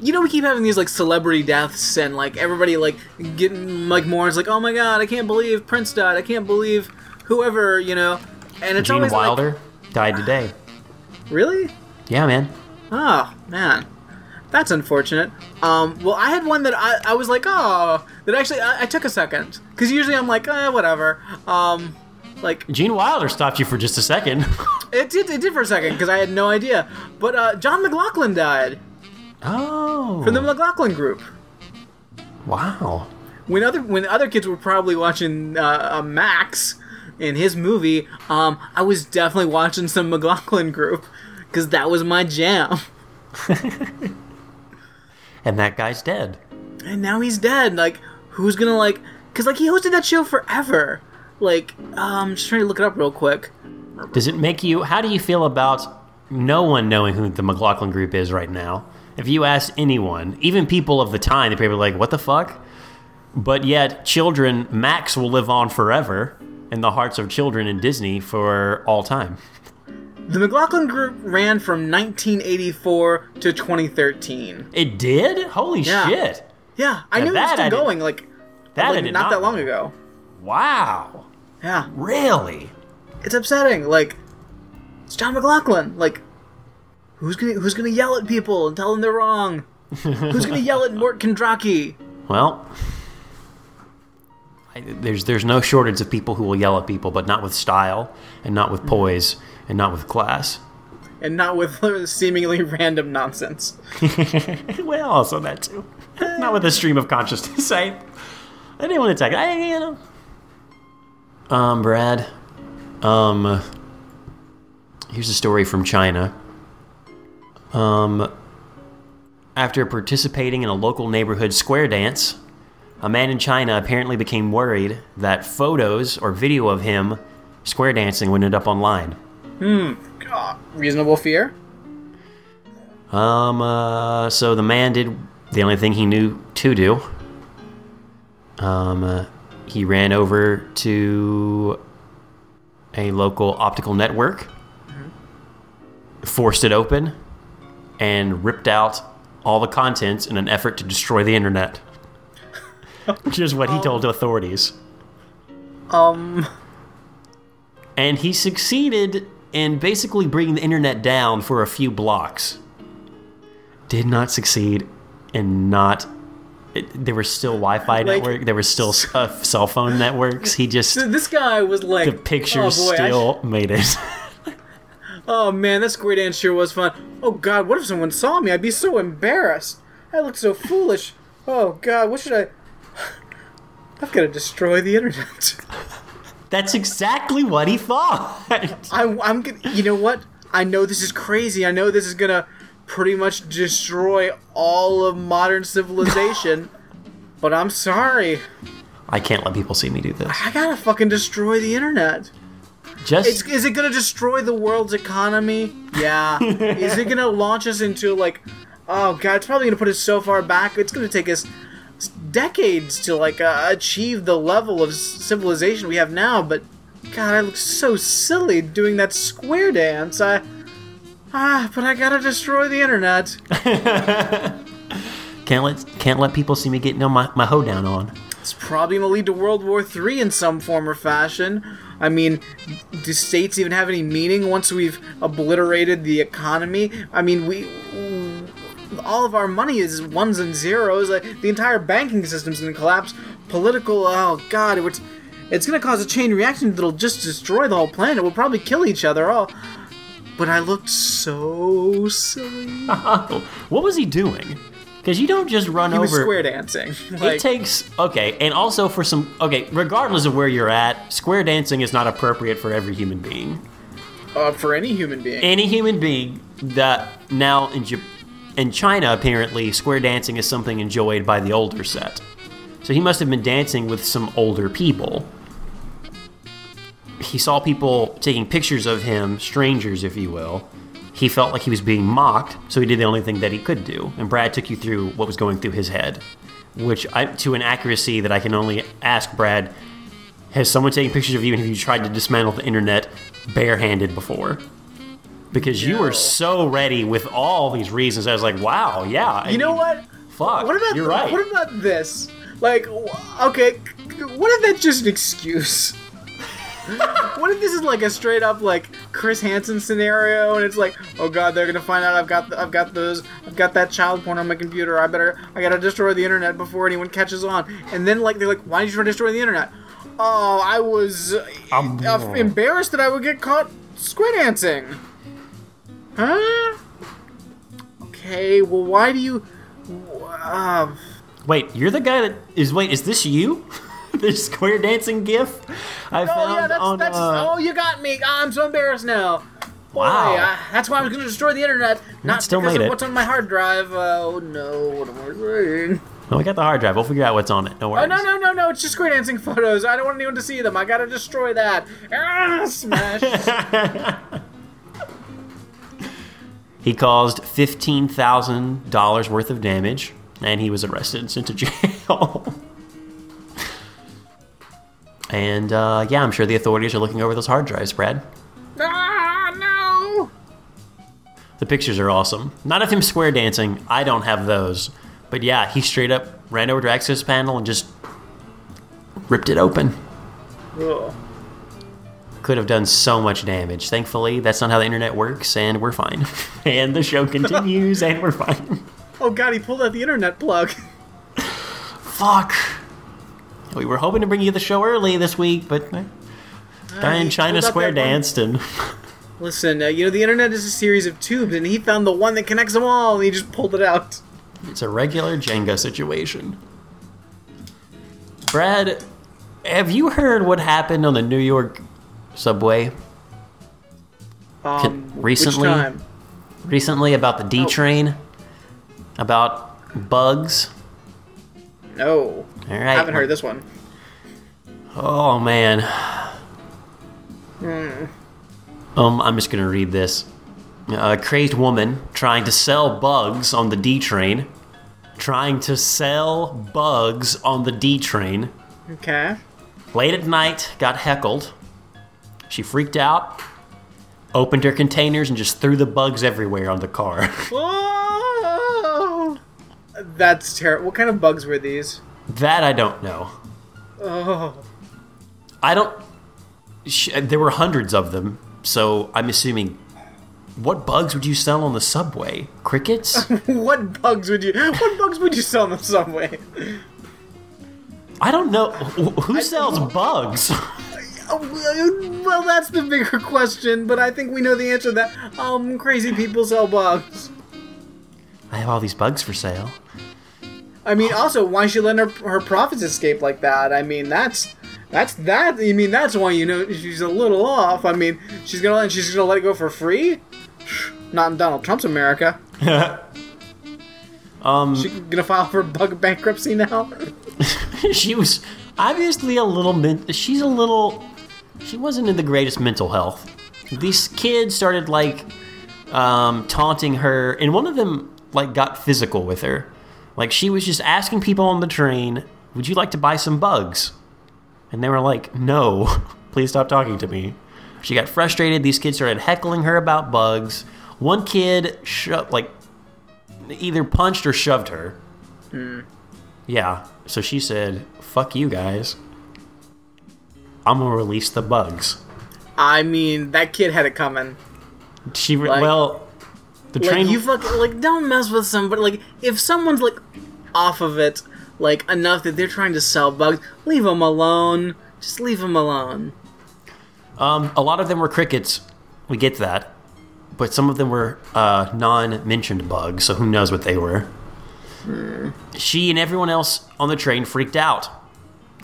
Speaker 3: you know, we keep having these like celebrity deaths, and like everybody like getting like mourns, like, oh my god, I can't believe Prince died. I can't believe whoever, you know. And it's
Speaker 4: Gene
Speaker 3: always
Speaker 4: Wilder died today.
Speaker 3: really?
Speaker 4: Yeah, man.
Speaker 3: Oh man, that's unfortunate. Um, well, I had one that I, I was like, oh, that actually I, I took a second because usually I'm like, eh, whatever. Um, like
Speaker 4: Gene Wilder stopped you for just a second.
Speaker 3: it did, it did for a second because I had no idea. But uh, John McLaughlin died
Speaker 4: oh.
Speaker 3: from the McLaughlin Group.
Speaker 4: wow.
Speaker 3: when other when other kids were probably watching uh, uh, Max in his movie, um, I was definitely watching some McLaughlin Group because that was my jam.
Speaker 4: And that guy's dead.
Speaker 3: And now he's dead. Like, who's gonna like? Because like he hosted that show forever. Like, um, I'm just trying to look it up real quick.
Speaker 4: Does it make you? How do you feel about no one knowing who the McLaughlin Group is right now? If you ask anyone, even people of the time, they're probably like, "What the fuck?" But yet, children, Max will live on forever in the hearts of children in Disney for all time.
Speaker 3: The McLaughlin Group ran from 1984 to 2013.
Speaker 4: It did? Holy
Speaker 3: Yeah.
Speaker 4: shit!
Speaker 3: Yeah, I
Speaker 4: Now
Speaker 3: knew it was still going. Like,
Speaker 4: That
Speaker 3: like not,
Speaker 4: not
Speaker 3: that long ago.
Speaker 4: Wow,
Speaker 3: Yeah,
Speaker 4: really?
Speaker 3: it's upsetting. Like, it's John McLaughlin. Like, who's gonna who's gonna yell at people and tell them they're wrong? who's gonna yell at Mort Kondracke?
Speaker 4: Well, there's there's no shortage of people who will yell at people, but not with style, and not with poise, and not with class.
Speaker 3: and not with seemingly random nonsense.
Speaker 4: well, also that too. not with a stream of consciousness. I, I didn't want to attack. I, you know. Um, Brad. Um. Here's a story from China. Um. After participating in a local neighborhood square dance, a man in China apparently became worried that photos or video of him square dancing would end up online.
Speaker 3: Ah, reasonable fear.
Speaker 4: Um, uh, so the man did the only thing he knew to do. Um, uh, he ran over to a local optical network, forced it open, and ripped out all the contents in an effort to destroy the internet. Which is what he told authorities.
Speaker 3: Um,
Speaker 4: And he succeeded in basically bringing the internet down for a few blocks. Did not succeed in not. It, there were still Wi-Fi
Speaker 3: Like-
Speaker 4: network. There were still uh, cell phone networks. He just
Speaker 3: so this guy was like,
Speaker 4: the pictures
Speaker 3: oh boy,
Speaker 4: still made it.
Speaker 3: oh man, that square dance sure was fun. Oh god, what if someone saw me? I'd be so embarrassed. I look so foolish. Oh god, what should I? I've got to destroy the internet.
Speaker 4: That's exactly what he thought.
Speaker 3: I, I'm gonna. You know what? I know this is crazy. I know this is gonna pretty much destroy all of modern civilization. but I'm sorry.
Speaker 4: I can't let people see me do this.
Speaker 3: I gotta fucking destroy the internet.
Speaker 4: Just
Speaker 3: It's, is it gonna destroy the world's economy? Yeah. is it gonna launch us into like, oh god, it's probably gonna put us so far back. It's gonna take us decades to like uh, achieve the level of civilization we have now. But God, I look so silly doing that square dance. I ah, but I gotta destroy the internet.
Speaker 4: can't let can't let people see me getting on my, my hoedown on.
Speaker 3: It's probably gonna lead to World War III in some form or fashion. I mean, do states even have any meaning once we've obliterated the economy? I mean, we all of our money is ones and zeros. Like, the entire banking system's gonna collapse. Political, oh god, it's it's gonna cause a chain reaction that'll just destroy the whole planet. We'll probably kill each other all. But I looked so silly.
Speaker 4: what was he doing? Because you don't just run
Speaker 3: He was
Speaker 4: over.
Speaker 3: square dancing.
Speaker 4: It takes okay, and also for some okay, regardless of where you're at, square dancing is not appropriate for every human being.
Speaker 3: uh, for any human being.
Speaker 4: Any human being that now in Jap- in China apparently square dancing is something enjoyed by the older set. So he must have been dancing with some older people. He saw people taking pictures of him, strangers if you will. He felt like he was being mocked, so he did the only thing that he could do. And Brad took you through what was going through his head, which I, to an accuracy that I can only ask Brad, has someone taken pictures of you and have you tried to dismantle the internet barehanded before? Because you were so ready with all these reasons. I was like, wow, yeah. I
Speaker 3: you know
Speaker 4: mean,
Speaker 3: what?
Speaker 4: Fuck.
Speaker 3: What about
Speaker 4: you're right.
Speaker 3: What about this? Like, okay, what if that's just an excuse? what if this is like a straight up like Chris Hansen scenario, and it's like, oh god, they're gonna find out I've got the, I've got those, I've got that child porn on my computer. I better, I gotta destroy the internet before anyone catches on. And then like they're like, why did you try to destroy the internet? Oh, I was
Speaker 4: Um,
Speaker 3: uh, embarrassed that I would get caught square dancing. Huh? Okay, well, why do you? Uh,
Speaker 4: Wait, you're the guy that is. Wait, is this you? this square dancing gif I
Speaker 3: oh
Speaker 4: found
Speaker 3: yeah, that's
Speaker 4: on.
Speaker 3: that's.
Speaker 4: uh,
Speaker 3: oh, you got me. Ah, I'm so embarrassed now. Boy,
Speaker 4: Wow.
Speaker 3: I- that's why I was going to destroy the internet. Not
Speaker 4: still
Speaker 3: because
Speaker 4: made
Speaker 3: of
Speaker 4: it.
Speaker 3: what's on my hard drive. Oh no, what am I saying?
Speaker 4: oh, we got the hard drive. We'll figure out what's on it. No worries.
Speaker 3: Oh no no no no! It's just square dancing photos. I don't want anyone to see them. I gotta destroy that. Ah, smash.
Speaker 4: He caused fifteen thousand dollars worth of damage, and he was arrested and sent to jail. and uh, yeah, I'm sure the authorities are looking over those hard drives, Brad.
Speaker 3: ah no.
Speaker 4: The pictures are awesome. Not of him square dancing. I don't have those. But yeah, he straight up ran over to access panel and just ripped it open.
Speaker 3: Ugh.
Speaker 4: Could have done so much damage. Thankfully, that's not how the internet works, and we're fine. and the show continues, and we're fine.
Speaker 3: Oh god, he pulled out the internet plug.
Speaker 4: Fuck. We were hoping to bring you the show early this week, but eh, guy in China Square danced, and
Speaker 3: Listen, uh, you know the internet is a series of tubes, and he found the one that connects them all, and he just pulled it out.
Speaker 4: it's a regular Jenga situation. Brad, have you heard what happened on the New York subway
Speaker 3: Um,
Speaker 4: recently? Recently about the D
Speaker 3: Oh.
Speaker 4: train? About bugs?
Speaker 3: No.
Speaker 4: All right.
Speaker 3: I haven't heard this one.
Speaker 4: Oh man.
Speaker 3: Hmm.
Speaker 4: Um, I'm just gonna read this. A crazed woman trying to sell bugs on the D train. Trying to sell bugs on the D train.
Speaker 3: Okay.
Speaker 4: Late at night, got heckled. She freaked out, opened her containers, and just threw the bugs everywhere on the car.
Speaker 3: Oh, that's terrible. What kind of bugs were these?
Speaker 4: that I don't know.
Speaker 3: Oh,
Speaker 4: I don't. Sh- there were hundreds of them, so I'm assuming. What bugs would you sell on the subway? Crickets?
Speaker 3: what bugs would you? What bugs would you sell in the subway?
Speaker 4: I don't know. Who sells bugs?
Speaker 3: Oh, well, that's the bigger question, but I think we know the answer to that. Um, crazy people sell bugs.
Speaker 4: I have all these bugs for sale.
Speaker 3: I mean, also, why she let her her profits escape like that? I mean, that's that's that. I mean, that's why you know she's a little off. I mean, she's gonna let she's gonna let it go for free. Not in Donald Trump's America.
Speaker 4: Um,
Speaker 3: She gonna file for bug bankruptcy now.
Speaker 4: she was obviously a little. Men- she's a little. She wasn't in the greatest mental health. These kids started like um, taunting her, and one of them like got physical with her. Like she was just asking people on the train, "Would you like to buy some bugs?" And they were like, "No, please stop talking to me." She got frustrated. These kids started heckling her about bugs. One kid sho- like either punched or shoved her. Yeah. So she said, "Fuck you guys. I'm gonna release the bugs."
Speaker 3: I mean, that kid had it coming.
Speaker 4: She re-
Speaker 3: Like-
Speaker 4: well, the
Speaker 3: Like
Speaker 4: train.
Speaker 3: you fucking like don't mess with somebody. Like if someone's like off of it, like enough that they're trying to sell bugs, leave them alone. Just leave them alone.
Speaker 4: um, a lot of them were crickets. We get that, but some of them were uh, non-mentioned bugs. So who knows what they were? She and everyone else on the train freaked out.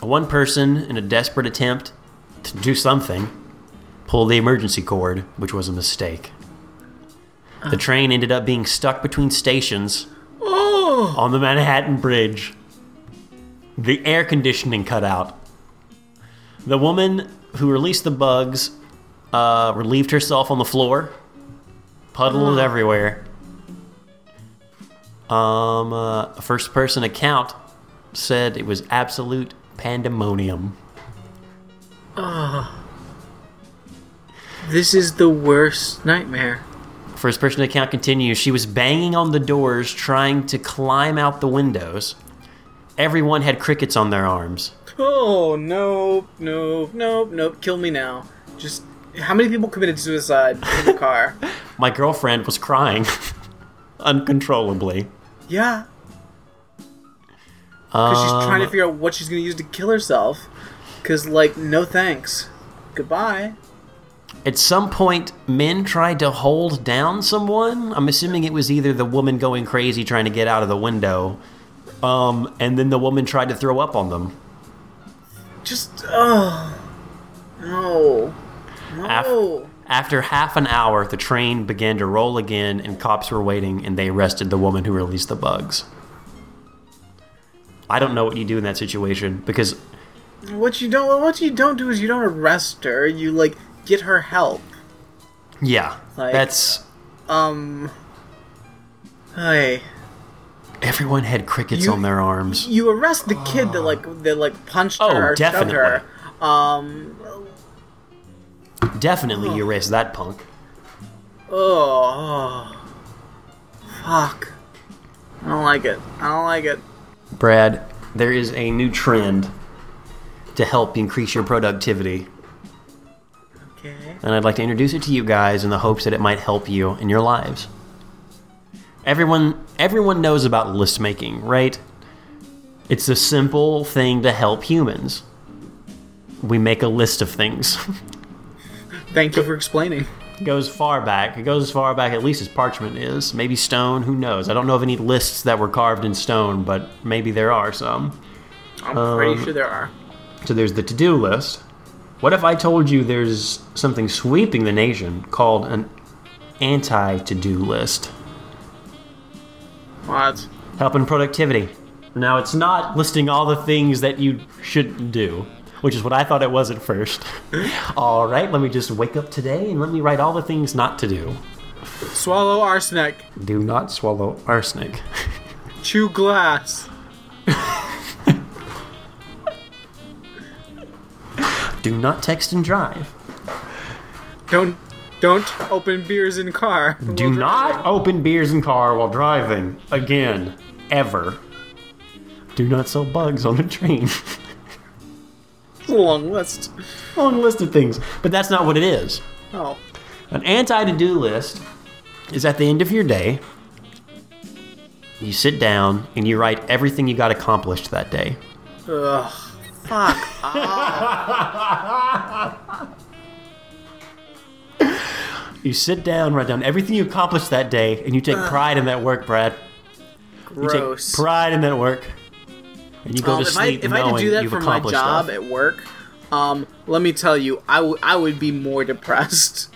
Speaker 4: One person, in a desperate attempt to do something, pulled the emergency cord, which was a mistake. The train ended up being stuck between stations
Speaker 3: Oh,
Speaker 4: on the Manhattan Bridge. The air conditioning cut out. The woman who released the bugs uh, relieved herself on the floor. Puddles everywhere. Um, uh, a first person account said it was absolute pandemonium.
Speaker 3: Ah, this is the worst nightmare.
Speaker 4: First person account continues. She was banging on the doors trying to climb out the windows. Everyone had crickets on their arms.
Speaker 3: Oh, nope, nope, nope, nope. Kill me now. Just how many people committed suicide in the car?
Speaker 4: My girlfriend was crying uncontrollably.
Speaker 3: yeah, because she's trying to
Speaker 4: Um,
Speaker 3: figure out what she's gonna use to kill herself. Because like, no thanks, goodbye.
Speaker 4: At some point, men tried to hold down someone. I'm assuming it was either the woman going crazy trying to get out of the window, um, and then the woman tried to throw up on them.
Speaker 3: Just oh no,
Speaker 4: Af-
Speaker 3: no.
Speaker 4: After half an hour, the train began to roll again, and cops were waiting, and they arrested the woman who released the bugs. I don't know what you do in that situation because
Speaker 3: What you don't what you don't do is you don't arrest her. You like get her help.
Speaker 4: yeah,
Speaker 3: Like-
Speaker 4: that's
Speaker 3: Um. Hey,
Speaker 4: everyone had crickets
Speaker 3: You-
Speaker 4: on their arms.
Speaker 3: you arrest the kid that like that like punched
Speaker 4: Oh,
Speaker 3: her,
Speaker 4: definitely.
Speaker 3: her. Um.
Speaker 4: Definitely erase that punk.
Speaker 3: Oh, fuck. I don't like it. I don't like it.
Speaker 4: Brad, there is a new trend to help increase your productivity,
Speaker 3: Okay.
Speaker 4: and I'd like to introduce it to you guys in the hopes that it might help you in your lives. Everyone everyone knows about list making, right? It's a simple thing to help humans. We make a list of things.
Speaker 3: Thank you for explaining.
Speaker 4: Goes far back. It goes as far back, at least as parchment is. Maybe stone, who knows? I don't know of any lists that were carved in stone, but maybe there are some.
Speaker 3: I'm
Speaker 4: Um,
Speaker 3: pretty sure there are.
Speaker 4: So there's the to do list. What if I told you there's something sweeping the nation called an anti to do list?
Speaker 3: What?
Speaker 4: Helping productivity. Now, it's not listing all the things that you shouldn't do, which is what I thought it was at first. all right, let me just wake up today and let me write all the things not to do.
Speaker 3: Swallow arsenic.
Speaker 4: Do not swallow arsenic.
Speaker 3: Chew glass.
Speaker 4: Do not text and drive.
Speaker 3: Don't don't open beers in car.
Speaker 4: Do not open beers in car while driving. Again. Ever. Do not sell bugs on the train.
Speaker 3: It's a long list.
Speaker 4: Long list of things. But that's not what it is.
Speaker 3: Oh.
Speaker 4: An anti to do list is at the end of your day. You sit down and you write everything you got accomplished that day.
Speaker 3: Ugh. Fuck.
Speaker 4: You sit down, write down everything you accomplished that day, and you take pride in that work, Brad. You take
Speaker 3: Gross.
Speaker 4: pride in that work. And you go
Speaker 3: Um,
Speaker 4: to
Speaker 3: if I
Speaker 4: sleep
Speaker 3: if I had
Speaker 4: knowing
Speaker 3: to do that
Speaker 4: you've
Speaker 3: for my job
Speaker 4: stuff.
Speaker 3: at work, um, let me tell you, I would I would be more depressed.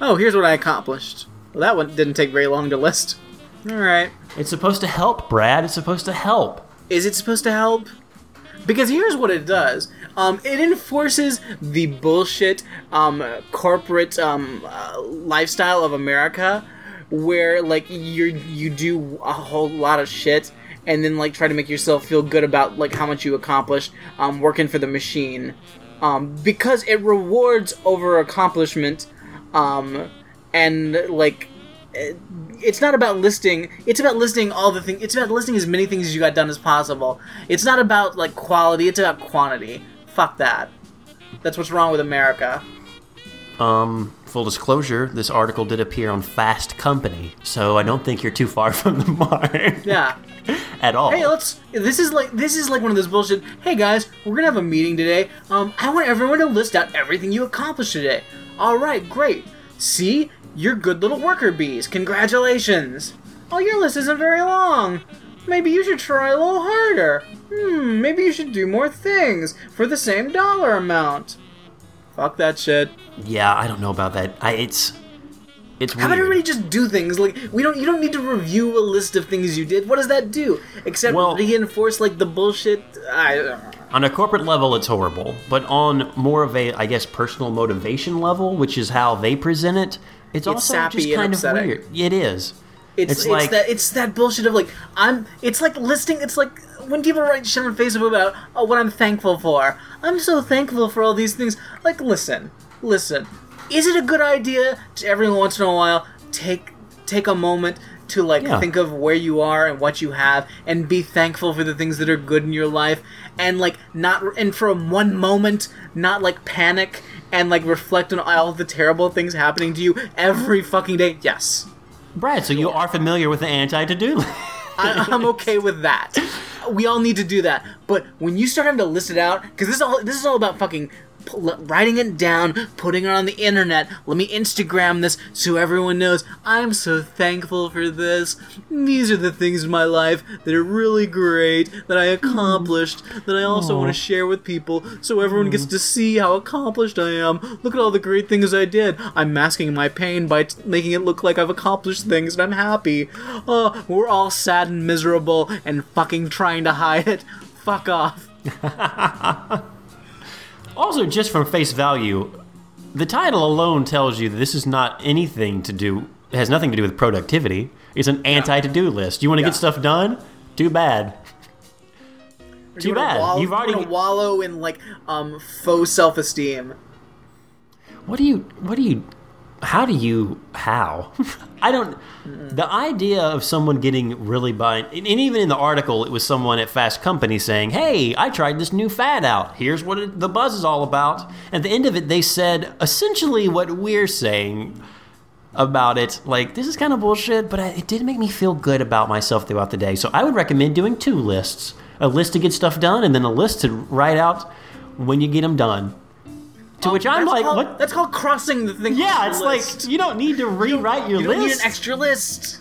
Speaker 3: Oh, here's what I accomplished. Well, that one didn't take very long to list. All right.
Speaker 4: It's supposed to help, Brad. It's supposed to help.
Speaker 3: Is it supposed to help? Because here's what it does. Um, it enforces the bullshit um, corporate um, uh, lifestyle of America, where like you you do a whole lot of shit and then like try to make yourself feel good about like how much you accomplished um, working for the machine, um, because it rewards over accomplishment, um, and like it's not about listing it's about listing all the things it's about listing as many things as you got done as possible. It's not about like quality it's about quantity. Fuck that. That's what's wrong with america.
Speaker 4: Um, full disclosure, this article did appear on Fast Company, so I don't think you're too far from the mark.
Speaker 3: Yeah.
Speaker 4: At all.
Speaker 3: hey let's this is like this is like one of those bullshit hey guys we're gonna have a meeting today. Um i want everyone to list out everything you accomplished today. All right great. See? You're good little worker bees. Congratulations. Oh your list isn't very long. Maybe you should try a little harder. Hmm, maybe you should do more things for the same dollar amount. Fuck that shit.
Speaker 4: Yeah, I don't know about that. I it's it's
Speaker 3: How about
Speaker 4: weird.
Speaker 3: everybody just do things? Like we don't you don't need to review a list of things you did. What does that do? Except
Speaker 4: Well-
Speaker 3: reinforce like the bullshit I
Speaker 4: On a corporate level, it's horrible, but on more of a, I guess, personal motivation level, which is how they present it, it's, also
Speaker 3: sappy
Speaker 4: just
Speaker 3: and
Speaker 4: kind of
Speaker 3: upsetting.
Speaker 4: weird. It is.
Speaker 3: It's,
Speaker 4: It's
Speaker 3: it's,
Speaker 4: like-
Speaker 3: that it's that bullshit of like I'm. It's like listing. It's like when people write shit on Facebook about oh what I'm thankful for. I'm so thankful for all these things. Like listen, listen. Is it a good idea to every once in a while take take a moment to like
Speaker 4: Yeah.
Speaker 3: think of where you are and what you have and be thankful for the things that are good in your life and like not and for one moment not like panic and like reflect on all the terrible things happening to you every fucking day. Yes.
Speaker 4: Brad, so you are familiar with the anti-to-do list.
Speaker 3: I, I'm okay with that. We all need to do that. But when you start having to list it out, because this is all this is all about fucking writing it down, putting it on the internet. Let me Instagram this so everyone knows I'm so thankful for this. These are the things in my life that are really great that I accomplished that I also want to share with people so everyone gets mm. to see how accomplished I am. Look at all the great things I did. I'm masking my pain by t- making it look like I've accomplished things and I'm happy. Oh, we're all sad and miserable and fucking trying to hide it. Fuck off.
Speaker 4: Also, just from face value, the title alone tells you that this is not anything to do. It has nothing to do with productivity. It's an anti-to-do list. You want to
Speaker 3: Yeah.
Speaker 4: get stuff done? Too bad. Too
Speaker 3: You
Speaker 4: bad.
Speaker 3: Wallow,
Speaker 4: You've
Speaker 3: you
Speaker 4: already.
Speaker 3: wanna wallow in like um faux self-esteem.
Speaker 4: What do you? What do you? How do you? How? I don't. The idea of someone getting really by, and even in the article, it was someone at Fast Company saying, "Hey, I tried this new fad out. Here's what it, the buzz is all about." At the end of it, they said essentially what we're saying about it. Like this is kind of bullshit, but it did make me feel good about myself throughout the day. So I would recommend doing two lists: a list to get stuff done, and then a list to write out when you get them done. To oh, which I'm like,
Speaker 3: called-
Speaker 4: what?
Speaker 3: That's called crossing the thing.
Speaker 4: Yeah, it's
Speaker 3: list.
Speaker 4: like you don't need to rewrite your
Speaker 3: list. you need an extra list.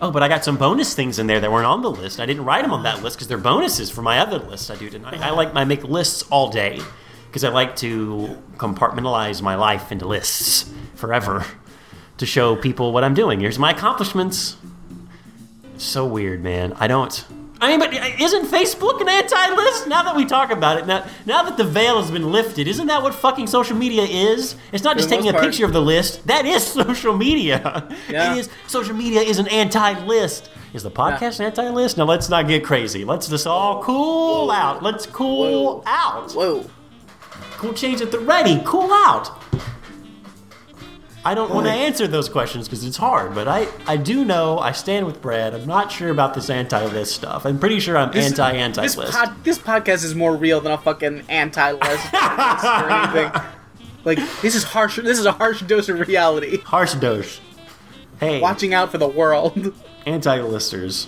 Speaker 4: oh, but I got some bonus things in there that weren't on the list. I didn't write them on that ah. list because they're bonuses for my other list I do tonight. I like I make lists all day because I like to compartmentalize my life into lists forever to show people what I'm doing. Here's my accomplishments. So weird, man. I don't. I mean, but isn't Facebook an anti-list? Now that we talk about it, now now that the veil has been lifted, isn't that what fucking social media is? It's not just taking a
Speaker 3: part.
Speaker 4: picture of the list. That is social media.
Speaker 3: Yeah.
Speaker 4: It is social media is an anti-list. Is the podcast an anti-list? Now let's not get crazy. Let's just all cool out. Let's cool
Speaker 3: Whoa.
Speaker 4: out.
Speaker 3: Whoa.
Speaker 4: Cool change at the ready. Cool out. I don't want to answer those questions because it's hard, but I, I do know I stand with Brad. I'm not sure about this anti-list stuff. I'm pretty sure I'm anti-anti-list.
Speaker 3: This, pod, this podcast is more real than a fucking anti-list or anything. Like this is harsh. This is a harsh dose of reality.
Speaker 4: Harsh dose. Hey,
Speaker 3: Watching out for the world.
Speaker 4: anti-listers.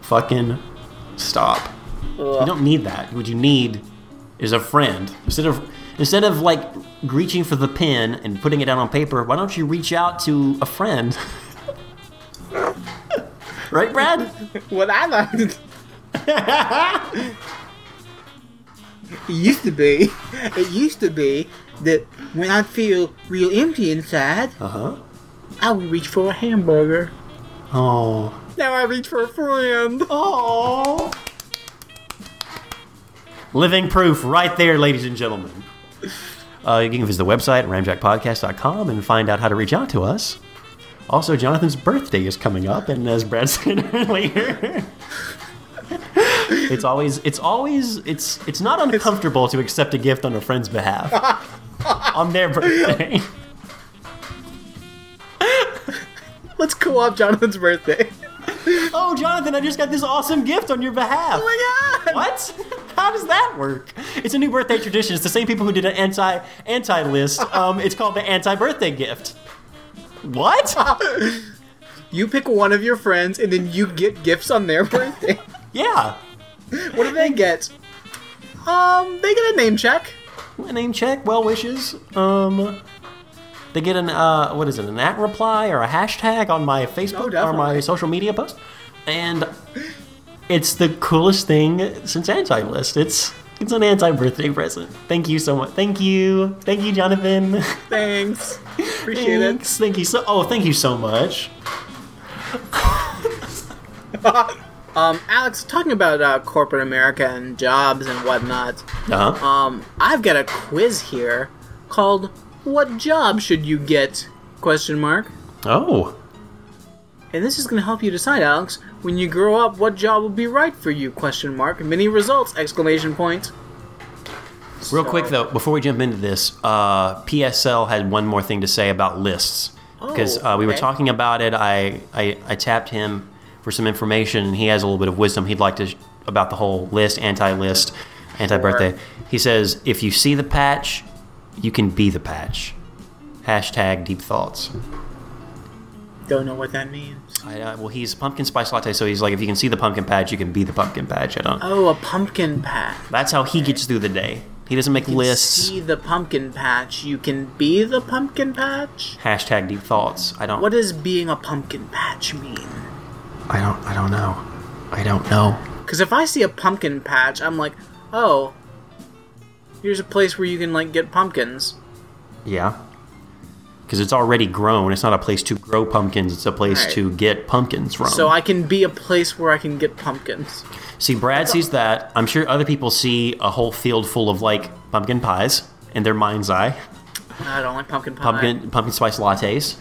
Speaker 4: Fucking stop. You don't need that. What you need is a friend. Instead of instead of like reaching for the pen and putting it down on paper, why don't you reach out to a friend? right, Brad?
Speaker 3: What I learned. it used to be. It used to be that when I feel real empty inside,
Speaker 4: Uh huh.
Speaker 3: I would reach for a hamburger.
Speaker 4: Oh.
Speaker 3: Now I reach for a friend.
Speaker 4: Oh. Living proof right there, ladies and gentlemen. Uh, you can visit the website, ramjackpodcast.com, and find out how to reach out to us. Also, Jonathan's birthday is coming up, and as Brad said earlier, it's always, it's always, it's, it's not uncomfortable to accept a gift on a friend's behalf on their birthday.
Speaker 3: Let's co-op Jonathan's birthday.
Speaker 4: oh, Jonathan, I just got this awesome gift on your behalf.
Speaker 3: Oh my god!
Speaker 4: What? How does that work? It's a new birthday tradition. It's the same people who did an anti anti list. Um, it's called the anti birthday gift. What?
Speaker 3: You pick one of your friends and then you get gifts on their birthday.
Speaker 4: Yeah.
Speaker 3: what do they get? Um, they get a name check.
Speaker 4: A name check, well wishes. Um, they get an uh, what is it? An at reply or a hashtag on my Facebook or my social media post. and it's the coolest thing since anti-list. It's it's an anti-birthday present. Thank you so much. Thank you, thank you, Jonathan.
Speaker 3: Thanks. Appreciate it.
Speaker 4: Thank you so. Oh, thank you so much.
Speaker 3: Um, Alex, talking about uh, corporate America and jobs and whatnot,
Speaker 4: Uh huh.
Speaker 3: um, I've got a quiz here called "What job should you get?" Question mark.
Speaker 4: oh,
Speaker 3: And this is going to help you decide, Alex, when you grow up, what job will be right for you? Question mark. Many results! Exclamation point.
Speaker 4: real quick though, before we jump into this, uh, PSL had one more thing to say about lists because
Speaker 3: Oh,
Speaker 4: uh, we were talking about it. I, I I tapped him for some information, and he has a little bit of wisdom he'd like to sh- about the whole list, anti-list, anti-birthday. He says if you see the patch, you can be the patch. Hashtag deep thoughts.
Speaker 3: Don't know what that means.
Speaker 4: I, uh, well, he's pumpkin spice latte, so he's like, if you can see the pumpkin patch, you can be the pumpkin patch. I don't.
Speaker 3: Oh, a pumpkin patch.
Speaker 4: That's how he gets through the day. He doesn't make lists.
Speaker 3: See the pumpkin patch. You can be the pumpkin patch.
Speaker 4: Hashtag deep thoughts. I don't.
Speaker 3: What does being a pumpkin patch mean?
Speaker 4: I don't. I don't know. I don't know.
Speaker 3: Because if I see a pumpkin patch, I'm like, oh, here's a place where you can like get pumpkins.
Speaker 4: Yeah. Because it's already grown. It's not a place to grow pumpkins. It's a place
Speaker 3: Right.
Speaker 4: to get pumpkins from.
Speaker 3: So I can be a place where I can get pumpkins.
Speaker 4: see, Brad sees that. I'm sure other people see a whole field full of like pumpkin pies in their mind's eye.
Speaker 3: I don't like pumpkin pie.
Speaker 4: Pumpkin pumpkin spice lattes.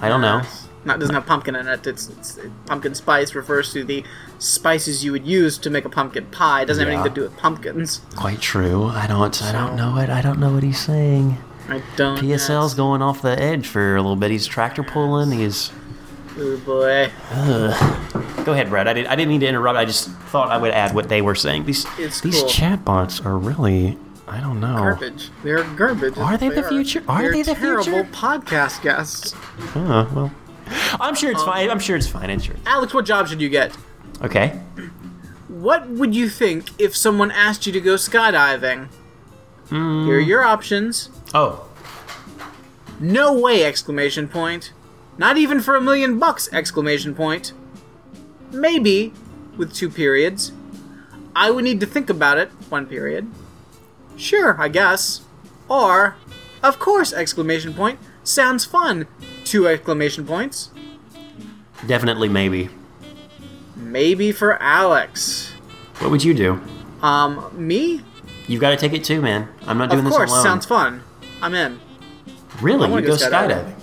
Speaker 4: I don't know.
Speaker 3: Not doesn't have pumpkin in it. It's, it's pumpkin spice refers to the spices you would use to make a pumpkin pie. It doesn't have anything to do with pumpkins.
Speaker 4: Quite true. I don't. I don't know it. I don't know what he's saying.
Speaker 3: I don't.
Speaker 4: PSL's going off the edge for a little bit. He's tractor pulling. He's.
Speaker 3: Oh boy.
Speaker 4: Go ahead, Brad. I didn't. I didn't mean to interrupt. I just thought I would add what they were saying. These
Speaker 3: It's
Speaker 4: these
Speaker 3: cool.
Speaker 4: chatbots are really. I don't know.
Speaker 3: Garbage. They're garbage.
Speaker 4: Are they the future? Are
Speaker 3: They're
Speaker 4: they the
Speaker 3: terrible
Speaker 4: future?
Speaker 3: podcast guests.
Speaker 4: Huh, well, I'm sure it's um, fine. I'm sure it's fine. I'm sure.
Speaker 3: Alex, what job should you get?
Speaker 4: Okay.
Speaker 3: What would you think if someone asked you to go skydiving? Here are your options.
Speaker 4: Oh,
Speaker 3: No way! Exclamation point. Not even for a million bucks! Exclamation point. Maybe, with two periods. I would need to think about it. One period. Sure, I guess. Or, of course! Exclamation point. Sounds fun. Two exclamation points.
Speaker 4: definitely maybe.
Speaker 3: Maybe for Alex.
Speaker 4: What would you do?
Speaker 3: Um, me?
Speaker 4: You've got to take it too, man. I'm not doing this.
Speaker 3: Of
Speaker 4: this
Speaker 3: course,
Speaker 4: alone.
Speaker 3: sounds fun. I'm in.
Speaker 4: really?
Speaker 3: I wanna
Speaker 4: You go
Speaker 3: go skydiving.
Speaker 4: skydiving?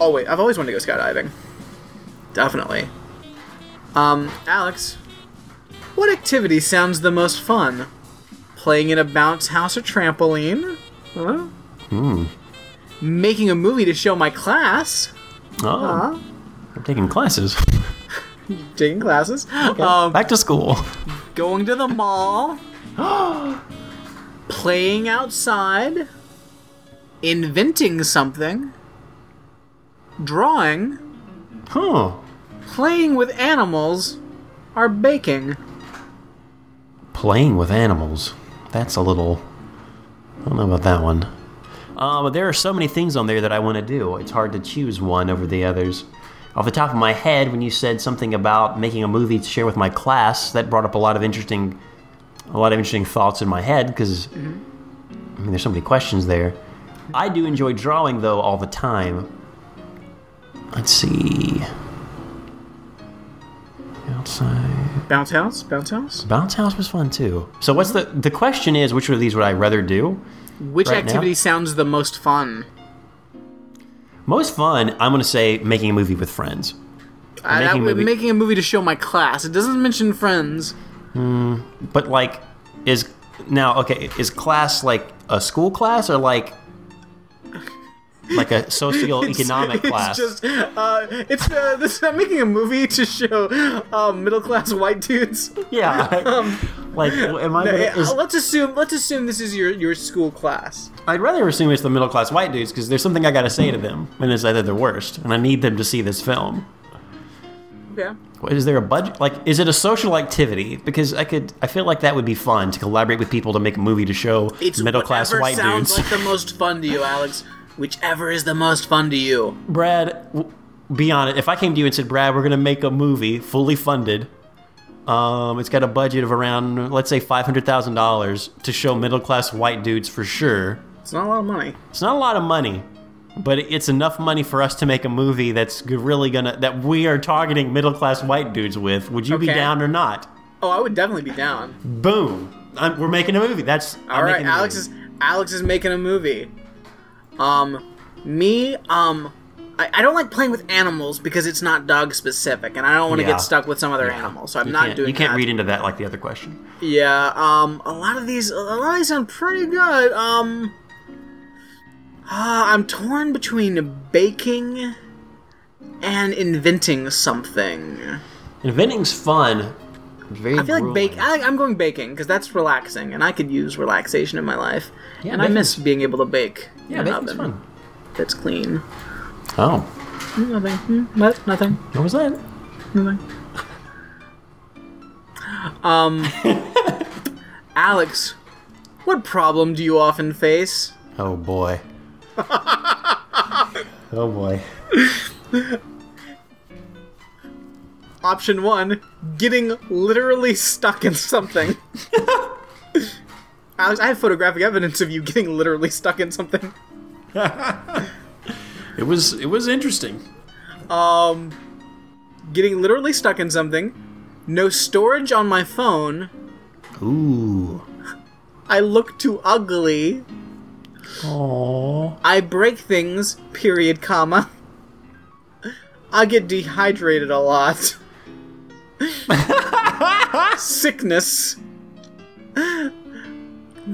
Speaker 3: Oh wait, I've always wanted to go skydiving. Definitely. Um, Alex, what activity sounds the most fun? Playing in a bounce house or trampoline? Huh?
Speaker 4: Hmm.
Speaker 3: Making a movie to show my class?
Speaker 4: Oh,
Speaker 3: Huh?
Speaker 4: I'm taking classes.
Speaker 3: Taking classes? Um,
Speaker 4: Back to school.
Speaker 3: going to the mall? playing outside? Inventing something? Drawing?
Speaker 4: Huh.
Speaker 3: Playing with animals? Or baking?
Speaker 4: Playing with animals. That's a little. I don't know about that one. Uh, but there are so many things on there that I want to do. It's hard to choose one over the others. Off the top of my head, when you said something about making a movie to share with my class, that brought up a lot of interesting, a lot of interesting thoughts in my head because I mean, there's so many questions there. I do enjoy drawing though all the time. Let's see. Outside.
Speaker 3: Bounce house? Bounce house?
Speaker 4: Bounce house was fun too. So what's the the question is which of these would I rather do?
Speaker 3: Which
Speaker 4: Right now?
Speaker 3: activity sounds the most fun?
Speaker 4: Most fun, I'm gonna say making a movie with friends.
Speaker 3: Uh,
Speaker 4: Making
Speaker 3: would-
Speaker 4: movie-
Speaker 3: making a movie to show my class. It doesn't mention friends.
Speaker 4: But like is now okay, is class like a school class or like like a socioeconomic class?
Speaker 3: It's just, uh, it's uh, this, I'm making a movie to show uh, middle class white dudes.
Speaker 4: yeah. like am I gonna,
Speaker 3: Uh,
Speaker 4: is,
Speaker 3: let's assume, let's assume this is your your school class.
Speaker 4: I'd rather assume it's the middle class white dudes because there's something I gotta say to them and it's either the worst, and I need them to see this film.
Speaker 3: Yeah.
Speaker 4: Is there a budget? Like, is it a social activity? Because I could, I feel like that would be fun to collaborate with people to make a movie to show
Speaker 3: It's
Speaker 4: middle class white
Speaker 3: sounds
Speaker 4: dudes.
Speaker 3: like the most fun to you, Alex. Whichever is the most fun to you.
Speaker 4: Brad, w- be honest. If I came to you and said, Brad, we're going to make a movie fully funded. Um, it's got a budget of around, let's say, five hundred thousand dollars to show middle class white dudes for sure.
Speaker 3: It's not a lot of money.
Speaker 4: It's not a lot of money, but it's enough money for us to make a movie that's really gonna that we are targeting middle class white dudes with. Would you be down or not?
Speaker 3: Oh, I would definitely be down.
Speaker 4: Boom! I'm, we're making a movie. That's
Speaker 3: All right, Alex is Alex is making a movie. Um, me, um, I, I don't like playing with animals because it's not dog specific, and I don't want to
Speaker 4: Yeah.
Speaker 3: get stuck with some other animal, so I'm
Speaker 4: You
Speaker 3: not doing
Speaker 4: you can't
Speaker 3: that.
Speaker 4: read into that like the other question.
Speaker 3: Yeah, um, a lot of these, a lot of these sound pretty good. Um, ah, I'm torn between baking and inventing something.
Speaker 4: Inventing's fun. Very
Speaker 3: I feel like bake. I, I'm going baking because that's relaxing, and I could use relaxation in my life.
Speaker 4: Yeah,
Speaker 3: and I miss being able to bake.
Speaker 4: Yeah,
Speaker 3: in an oven
Speaker 4: fun.
Speaker 3: That's clean.
Speaker 4: Oh,
Speaker 3: Nothing. Hmm, What? Nothing.
Speaker 4: what was that?
Speaker 3: Nothing. Um, Alex, what problem do you often face?
Speaker 4: Oh boy. oh boy.
Speaker 3: Option one: getting literally stuck in something. Alex, I have photographic evidence of you getting literally stuck in something.
Speaker 4: It was it was interesting.
Speaker 3: Um, getting literally stuck in something. No storage on my phone.
Speaker 4: Ooh.
Speaker 3: I look too ugly.
Speaker 4: Aww.
Speaker 3: I break things. Period. Comma. I get dehydrated a lot. Sickness.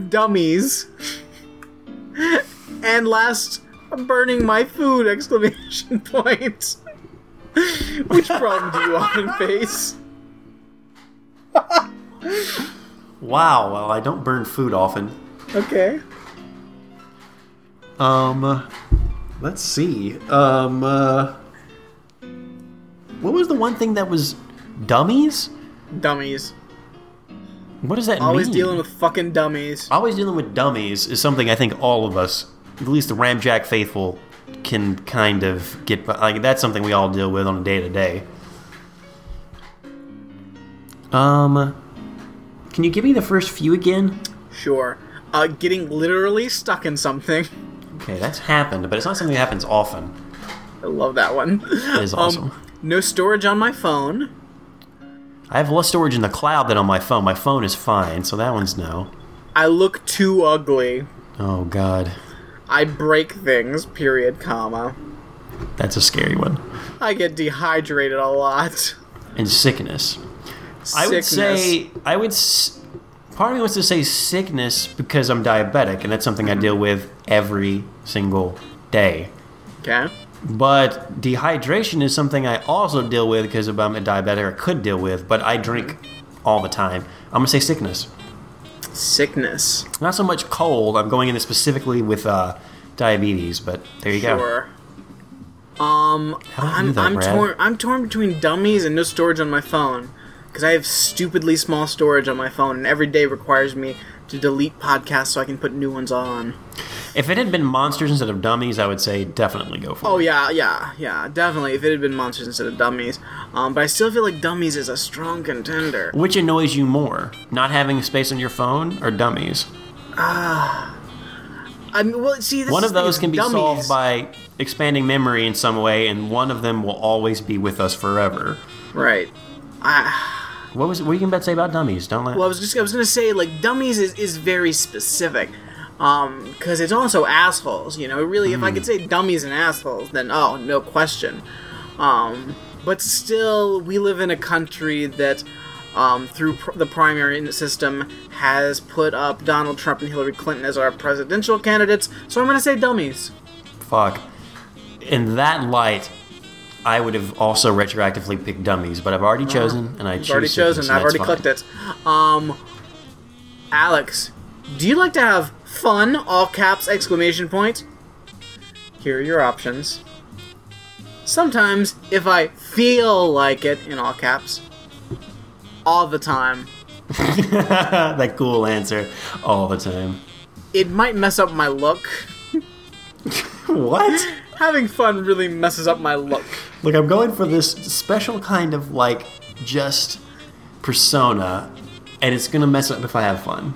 Speaker 3: Dummies. And last, I'm burning my food! Exclamation point. Which problem do you often face?
Speaker 4: Wow. Well, I don't burn food often.
Speaker 3: Okay.
Speaker 4: Um, let's see. Um, uh, what was the one thing that was dummies?
Speaker 3: Dummies.
Speaker 4: What does that
Speaker 3: Always
Speaker 4: mean?
Speaker 3: dealing with fucking dummies.
Speaker 4: Always dealing with dummies is something I think all of us, at least the Ramjack faithful, can kind of get. Like that's something we all deal with on a day to day. Um, can you give me the first few again?
Speaker 3: Sure. Uh, getting literally stuck in something.
Speaker 4: Okay, that's happened, but it's not something that happens often.
Speaker 3: I love that one.
Speaker 4: That is awesome.
Speaker 3: Um, no storage on my phone.
Speaker 4: I have less storage in the cloud than on my phone. My phone is fine, so that one's no.
Speaker 3: I look too ugly.
Speaker 4: Oh god,
Speaker 3: I break things. Period. Comma.
Speaker 4: that's a scary one.
Speaker 3: I get dehydrated a lot.
Speaker 4: And sickness. I would say I would. S- part of me wants to say sickness because I'm diabetic, and that's something I deal with every single day.
Speaker 3: Okay.
Speaker 4: But dehydration is something I also deal with because if I'm a diabetic, I could deal with. But I drink all the time. I'm gonna say sickness.
Speaker 3: Sickness.
Speaker 4: Not so much cold. I'm going into specifically with uh, diabetes, but there you go.
Speaker 3: Sure. Um,
Speaker 4: How about you
Speaker 3: I'm,
Speaker 4: though,
Speaker 3: I'm torn. I'm torn between dummies and no storage on my phone because I have stupidly small storage on my phone, and every day requires me to delete podcasts so I can put new ones on.
Speaker 4: If it had been monsters instead of dummies, I would say definitely go for
Speaker 3: Oh
Speaker 4: it.
Speaker 3: yeah, yeah, yeah, definitely. If it had been monsters instead of dummies, um, but I still feel like dummies is a strong contender.
Speaker 4: Which annoys you more, not having space on your phone or dummies?
Speaker 3: Ah, I mean, well, see, this
Speaker 4: One of those can be
Speaker 3: dummies,
Speaker 4: solved by expanding memory in some way, and one of them will always be with us forever.
Speaker 3: right. I,
Speaker 4: What was what were you to say about dummies? Don't let.
Speaker 3: well, I was just I was gonna say like dummies is, is very specific, um, because it's also assholes. You know, really, if I
Speaker 4: Hmm.
Speaker 3: could say dummies and assholes, then oh, no question. Um, but still, we live in a country that. Um, through pr- the primary system, has put up Donald Trump and Hillary Clinton as our presidential candidates. So I'm going to say dummies.
Speaker 4: Fuck. In that light, I would have also retroactively picked dummies, but I've already chosen, and I choose.
Speaker 3: Already chosen. I've already
Speaker 4: that's
Speaker 3: clicked it. Um, Alex, do you like to have fun? All caps! Exclamation point. Here are your options. Sometimes, if I feel like it, in all caps. All the time.
Speaker 4: that cool answer all the time.
Speaker 3: It might mess up my look.
Speaker 4: What?
Speaker 3: having fun really messes up my look.
Speaker 4: Look, I'm going for this special kind of like just persona, and it's gonna mess up if I have fun.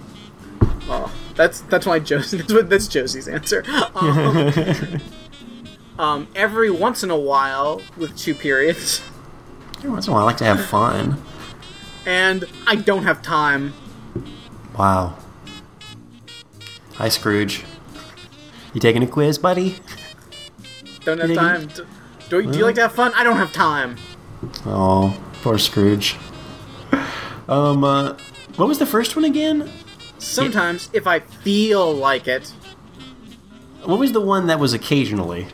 Speaker 3: Oh, that's that's why Josie. That's what that's Josie's answer. Um, um, every once in a while, with two periods,
Speaker 4: Every once in a while, I like to have fun.
Speaker 3: and I don't have time.
Speaker 4: Wow. Hi, Scrooge. You taking a quiz, buddy?
Speaker 3: Don't have time. Do, do, do you like to have fun? I don't have time.
Speaker 4: Oh, poor Scrooge. Um, uh, what was the first one again?
Speaker 3: Sometimes, if I feel like it.
Speaker 4: What was the one that was occasionally?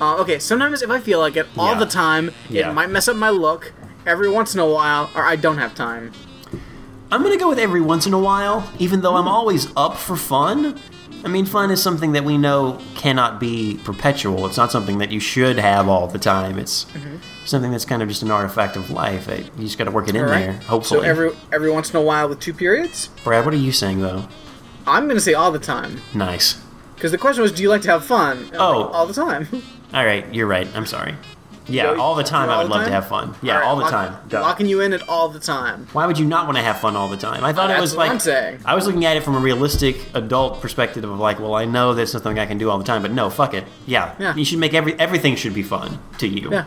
Speaker 3: Uh, okay, sometimes if I feel like it, all
Speaker 4: Yeah.
Speaker 3: the time,
Speaker 4: Yeah.
Speaker 3: it might mess up my look. Every once in a while, or I don't have time.
Speaker 4: I'm gonna go with every once in a while, even though I'm always up for fun. I mean, fun is something that we know cannot be perpetual. It's not something that you should have all the time. It's mm-hmm. something that's kind of just an artifact of life. You just got to work it in
Speaker 3: All right.
Speaker 4: there. Hopefully.
Speaker 3: So every every once in a while with two periods,
Speaker 4: Brad, what are you saying though?
Speaker 3: I'm gonna say all the time.
Speaker 4: Nice.
Speaker 3: Because the question was, do you like to have fun? And
Speaker 4: Oh.
Speaker 3: like, all the time.
Speaker 4: All right, you're right. I'm sorry. Yeah, all the time.
Speaker 3: all
Speaker 4: I would
Speaker 3: the
Speaker 4: love to have fun. Yeah,
Speaker 3: All right,
Speaker 4: all the
Speaker 3: lock-
Speaker 4: time. Duh.
Speaker 3: Locking you in at all the time.
Speaker 4: Why would you not want to have fun all the time? I thought it was like
Speaker 3: I'm saying.
Speaker 4: I was looking at it from a realistic adult perspective of like, well, I know that's something I can do all the time, but no, fuck it. Yeah,
Speaker 3: Yeah.
Speaker 4: you should make every everything should be fun to you.
Speaker 3: Yeah.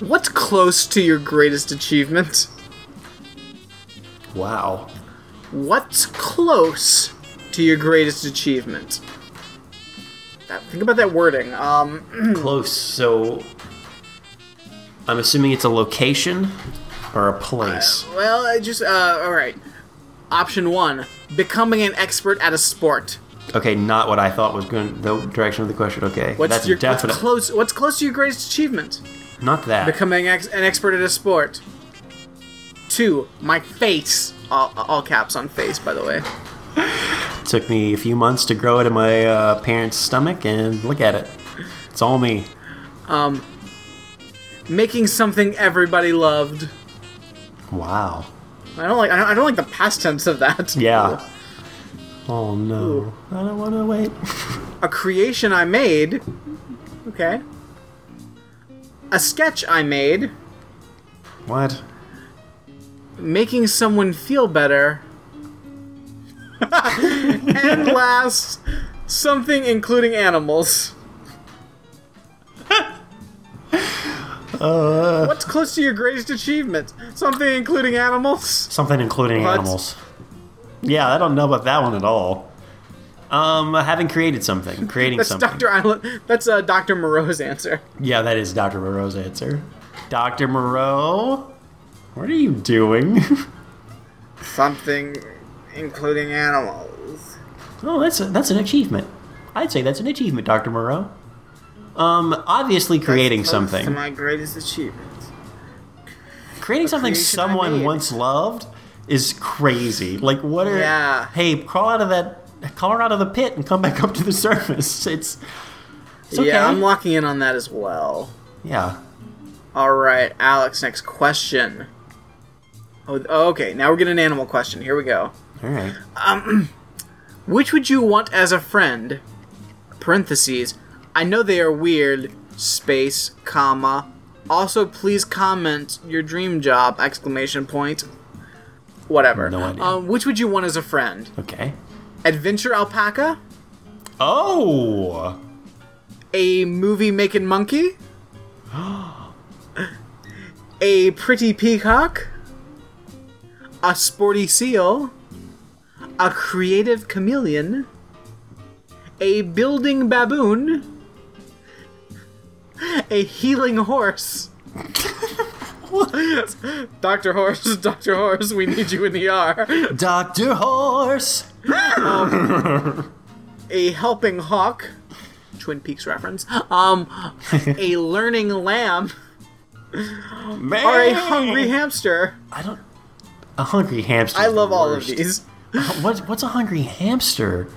Speaker 3: What's close to your greatest achievement?
Speaker 4: Wow.
Speaker 3: What's close to your greatest achievement? That- Think about that wording. Um,
Speaker 4: Close. So, I'm assuming it's a location or a place.
Speaker 3: well, I just uh, all right. Option one: becoming an expert at a sport.
Speaker 4: Okay, not what I thought was going the direction of the question. Okay,
Speaker 3: What's
Speaker 4: that's
Speaker 3: your
Speaker 4: definite.
Speaker 3: what's close? What's close to your greatest achievement?
Speaker 4: not that.
Speaker 3: Becoming ex- an expert at a sport. Two: my face. All, all caps on face, by the way.
Speaker 4: took me a few months to grow it in my uh, parents' stomach, and look at it. It's all me.
Speaker 3: Making something everybody loved.
Speaker 4: Wow.
Speaker 3: I don't like. I don't, I don't like the past tense of that.
Speaker 4: Yeah. Oh no. I don't want to wait.
Speaker 3: A creation I made. Okay. A sketch I made.
Speaker 4: What?
Speaker 3: Making someone feel better. and last, something including animals. What's close to your greatest achievement? Something including animals?
Speaker 4: Something including
Speaker 3: What?
Speaker 4: animals. Yeah, I don't know about that one at all. Um, having created something, creating
Speaker 3: That's
Speaker 4: something.
Speaker 3: Dr. Island. That's uh, Dr. Moreau's answer.
Speaker 4: Yeah, that is Dr. Moreau's answer. Dr. Moreau, what are you doing?
Speaker 3: Something including animals.
Speaker 4: oh, that's a, that's an achievement. I'd say that's an achievement, Dr. Moreau. Um, obviously creating
Speaker 3: Close
Speaker 4: something.
Speaker 3: To my greatest achievement.
Speaker 4: creating something someone once loved is crazy. Like, what are?
Speaker 3: Yeah.
Speaker 4: Hey, crawl out of that, crawl out of the pit and come back up to the surface. It's, it's okay.
Speaker 3: Yeah, I'm locking in on that as well.
Speaker 4: yeah.
Speaker 3: All right, Alex. Next question. Oh, oh, okay. Now we're getting an animal question. Here we go.
Speaker 4: All right.
Speaker 3: Um Which would you want as a friend? Parentheses. I know they are weird. Space, comma. Also, please comment your dream job! Exclamation point. Whatever.
Speaker 4: No idea.
Speaker 3: Um, which would you want as a friend?
Speaker 4: Okay.
Speaker 3: Adventure alpaca?
Speaker 4: Oh.
Speaker 3: A movie making monkey? a pretty peacock? A sporty seal? A creative chameleon? A building baboon? A healing horse? Dr. Horse, Dr. Horse, we need you in the ER.
Speaker 4: Doctor Horse.
Speaker 3: a helping hawk twin peaks reference um a learning lamb
Speaker 4: Man.
Speaker 3: or a hungry hamster
Speaker 4: I don't. A hungry hamster.
Speaker 3: i love all of these
Speaker 4: What, what's a hungry hamster?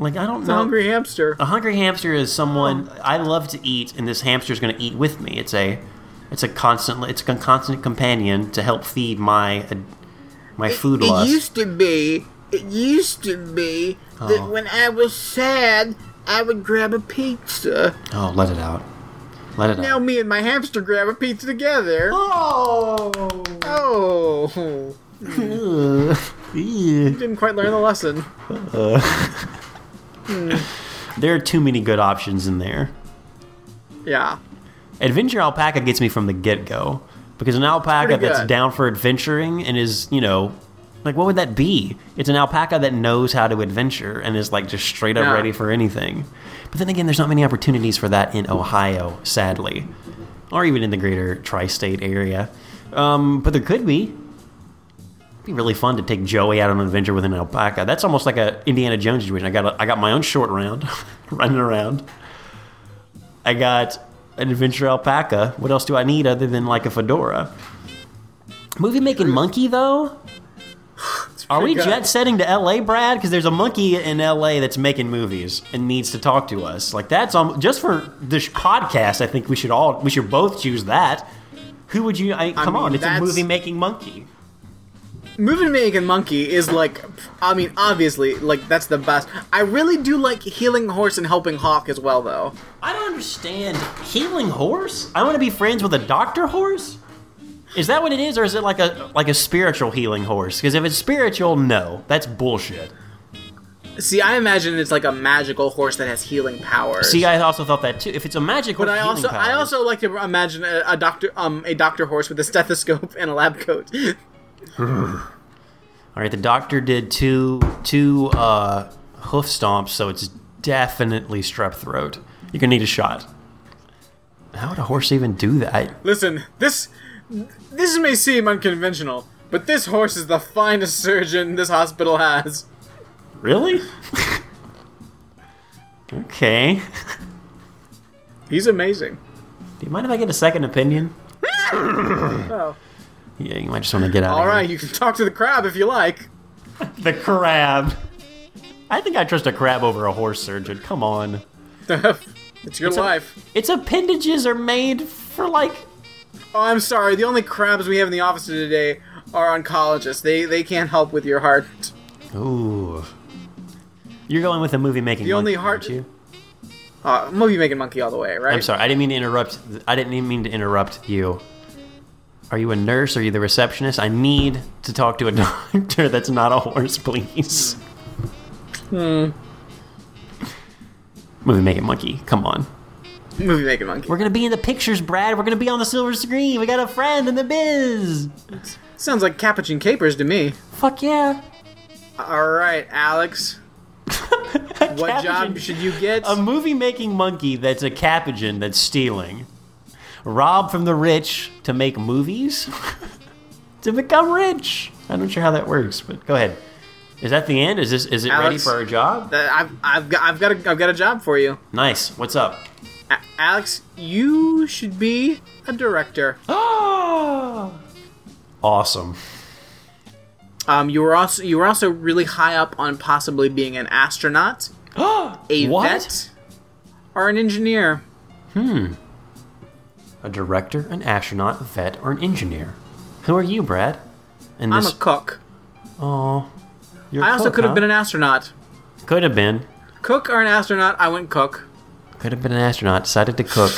Speaker 4: Like I don't
Speaker 3: a
Speaker 4: know.
Speaker 3: A hungry hamster
Speaker 4: A hungry hamster is someone I love to eat, and this hamster is going to eat with me. It's a, it's a constant, it's a constant companion to help feed my, uh, my food it lust.
Speaker 3: to be it used to be
Speaker 4: that Oh.
Speaker 3: when i was sad I would grab a pizza.
Speaker 4: Oh, let it out. Let it
Speaker 3: Now
Speaker 4: out.
Speaker 3: Now me and my hamster grab a pizza together.
Speaker 4: Oh.
Speaker 3: Oh, you didn't quite learn the lesson.
Speaker 4: There are too many good options in there.
Speaker 3: Yeah.
Speaker 4: Adventure alpaca gets me from the get go because an alpaca that's down for adventuring and is, you know, like what would that be? It's an alpaca that knows how to adventure and is like just straight up
Speaker 3: Yeah.
Speaker 4: ready for anything. But then again, there's not many opportunities for that in Ohio, sadly, or even in the greater tri-state area. Um, but there could be. Be really fun to take Joey out on an adventure with an alpaca. That's almost like a Indiana Jones situation. I got a, I got my own short round, running around. I got an adventure alpaca. What else do I need other than like a fedora? Movie making monkey though. Are we jet setting to LA, Brad? Because there's a monkey in LA that's making movies and needs to talk to us. Like that's um, just for this podcast. I think we should all we should both choose that. Who would you? I, come
Speaker 3: mean,
Speaker 4: on, it's a movie making monkey.
Speaker 3: Movie making monkey is like, I mean, obviously, like that's the best. I really do like healing horse and helping hawk as well, though.
Speaker 4: I don't understand healing horse. I want to be friends with a doctor horse. Is that what it is, or is it like a like a spiritual healing horse? Because if it's spiritual, no, that's bullshit.
Speaker 3: See, I imagine it's like a magical horse that has healing powers.
Speaker 4: See, I also thought that too. If it's a magic
Speaker 3: but
Speaker 4: horse,
Speaker 3: I also, I also like to imagine a, a doctor, um, a doctor horse with a stethoscope and a lab coat.
Speaker 4: All right, the doctor did two two uh, hoof stomps, so it's definitely strep throat. You're gonna need a shot. How would a horse even do that?
Speaker 3: Listen, this, this may seem unconventional, but this horse is the finest surgeon this hospital has.
Speaker 4: really? okay.
Speaker 3: He's amazing.
Speaker 4: Do you mind if I get a second opinion?
Speaker 3: Oh.
Speaker 4: Yeah, you might just want to get out.
Speaker 3: All
Speaker 4: of here.
Speaker 3: you can talk to the crab if you like.
Speaker 4: The crab. I think I trust a crab over a horse surgeon. Come on.
Speaker 3: it's your
Speaker 4: It's a-
Speaker 3: life.
Speaker 4: Its appendages are made for like.
Speaker 3: Oh, I'm sorry. The only crabs we have in the office today are oncologists. They they can't help with your heart.
Speaker 4: Ooh. You're going with a movie making.
Speaker 3: The only
Speaker 4: monkey,
Speaker 3: heart-
Speaker 4: you?
Speaker 3: Uh, movie making monkey all the way, right?
Speaker 4: I'm sorry. I didn't mean to interrupt. I didn't even mean to interrupt you. Are you a nurse? Are you the receptionist? I need to talk to a doctor that's not a horse, please. Hmm. Movie making monkey. Come on.
Speaker 3: Movie making monkey.
Speaker 4: We're gonna be in the pictures, Brad. We're gonna be on the silver screen. We got a friend in the biz.
Speaker 3: Sounds like Capuchin Capers to me.
Speaker 4: Fuck yeah.
Speaker 3: All right, Alex. What job should you get?
Speaker 4: A movie making monkey that's a capuchin that's stealing. Rob from the rich to make movies? to become rich. I'm not sure how that works, but go ahead. Is that the end? Is this is it ready for our job?
Speaker 3: Uh, I've, I've got I've got a, I've got a job for you,
Speaker 4: Nice. What's up?
Speaker 3: A- Alex. You should be a director.
Speaker 4: Awesome.
Speaker 3: Um, you were also you were also really high up on possibly being an astronaut, a
Speaker 4: What?
Speaker 3: vet, or an engineer.
Speaker 4: A director, an astronaut, a vet, or an engineer. Who are you, Brad? And
Speaker 3: I'm
Speaker 4: this
Speaker 3: a cook.
Speaker 4: Oh. You're
Speaker 3: I also
Speaker 4: cook,
Speaker 3: could have
Speaker 4: huh?
Speaker 3: been an astronaut.
Speaker 4: Could have been.
Speaker 3: Cook or an astronaut? I went cook.
Speaker 4: Could have been an astronaut. Decided to cook.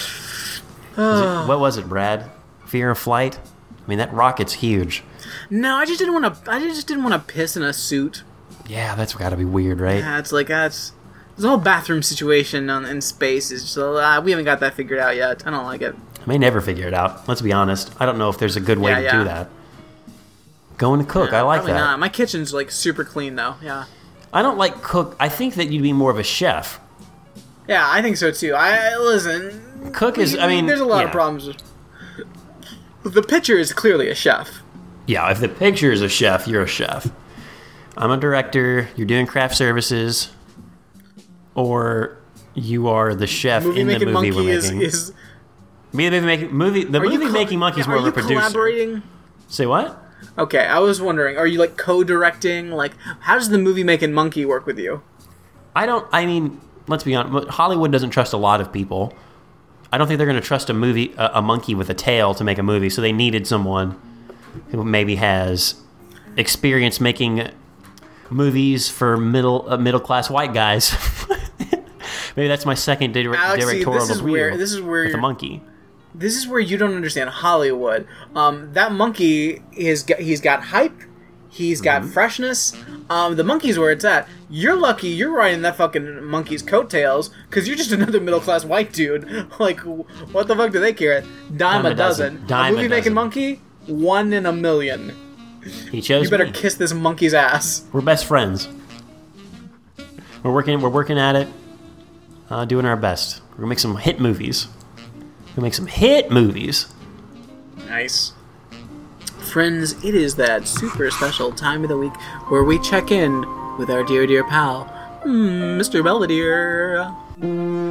Speaker 4: Was it- what was it, Brad? Fear of flight? I mean, that rocket's huge.
Speaker 3: No, I just didn't want to. I just didn't want to piss in a suit.
Speaker 4: Yeah, that's got to be weird, right?
Speaker 3: Yeah, it's like that's the whole bathroom situation on, in space is just uh, we haven't got that figured out yet. I don't like it.
Speaker 4: I may never figure it out. Let's be honest. I don't know if there's a good way
Speaker 3: Yeah,
Speaker 4: to
Speaker 3: yeah.
Speaker 4: do that. Going to cook, I like that.
Speaker 3: not. My kitchen's like super clean though. Yeah.
Speaker 4: I don't like cook. I think that you'd be more of a chef.
Speaker 3: Yeah, I think so too. I listen.
Speaker 4: Cook is, I mean,
Speaker 3: there's a lot of
Speaker 4: yeah.
Speaker 3: problems. The pitcher is clearly a chef.
Speaker 4: Yeah, if the picture is a chef, you're a chef. I'm a director. You're doing craft services, or you are the chef
Speaker 3: Movie
Speaker 4: in the movie we're making.
Speaker 3: is.
Speaker 4: Movie making movie. The
Speaker 3: Are
Speaker 4: movie making monkey is more of a
Speaker 3: you
Speaker 4: producer.
Speaker 3: collaborating?
Speaker 4: Say what?
Speaker 3: Okay, I was wondering, are you like co-directing? Like, how does the movie making monkey work with you?
Speaker 4: I don't. I mean, let's be honest. Hollywood doesn't trust a lot of people. I don't think they're going to trust a movie, a, a monkey with a tail, to make a movie. So they needed someone who maybe has experience making movies for middle uh, middle class white guys. Maybe that's my second dir-
Speaker 3: Alex, see,
Speaker 4: directorial
Speaker 3: this is where- this is where
Speaker 4: with the
Speaker 3: you're-
Speaker 4: monkey.
Speaker 3: This is where you don't understand Hollywood. Um, that monkey is got, he's got hype, he's got freshness. Um, the monkey's where it's at. You're lucky you're riding that fucking monkey's coattails because you're just another middle class white dude. like, what the fuck do they care? Dime, a dozen.
Speaker 4: Dime
Speaker 3: a
Speaker 4: a
Speaker 3: movie making monkey, one in a million.
Speaker 4: He chose
Speaker 3: You better
Speaker 4: me.
Speaker 3: kiss this monkey's ass.
Speaker 4: We're best friends. We're working. We're working at it. Uh, doing our best. We're gonna make some hit movies. We're make some hit movies.
Speaker 3: Nice. Friends, it is that super special time of the week where we check in with our dear, dear pal, mm, Mr. Belvedere.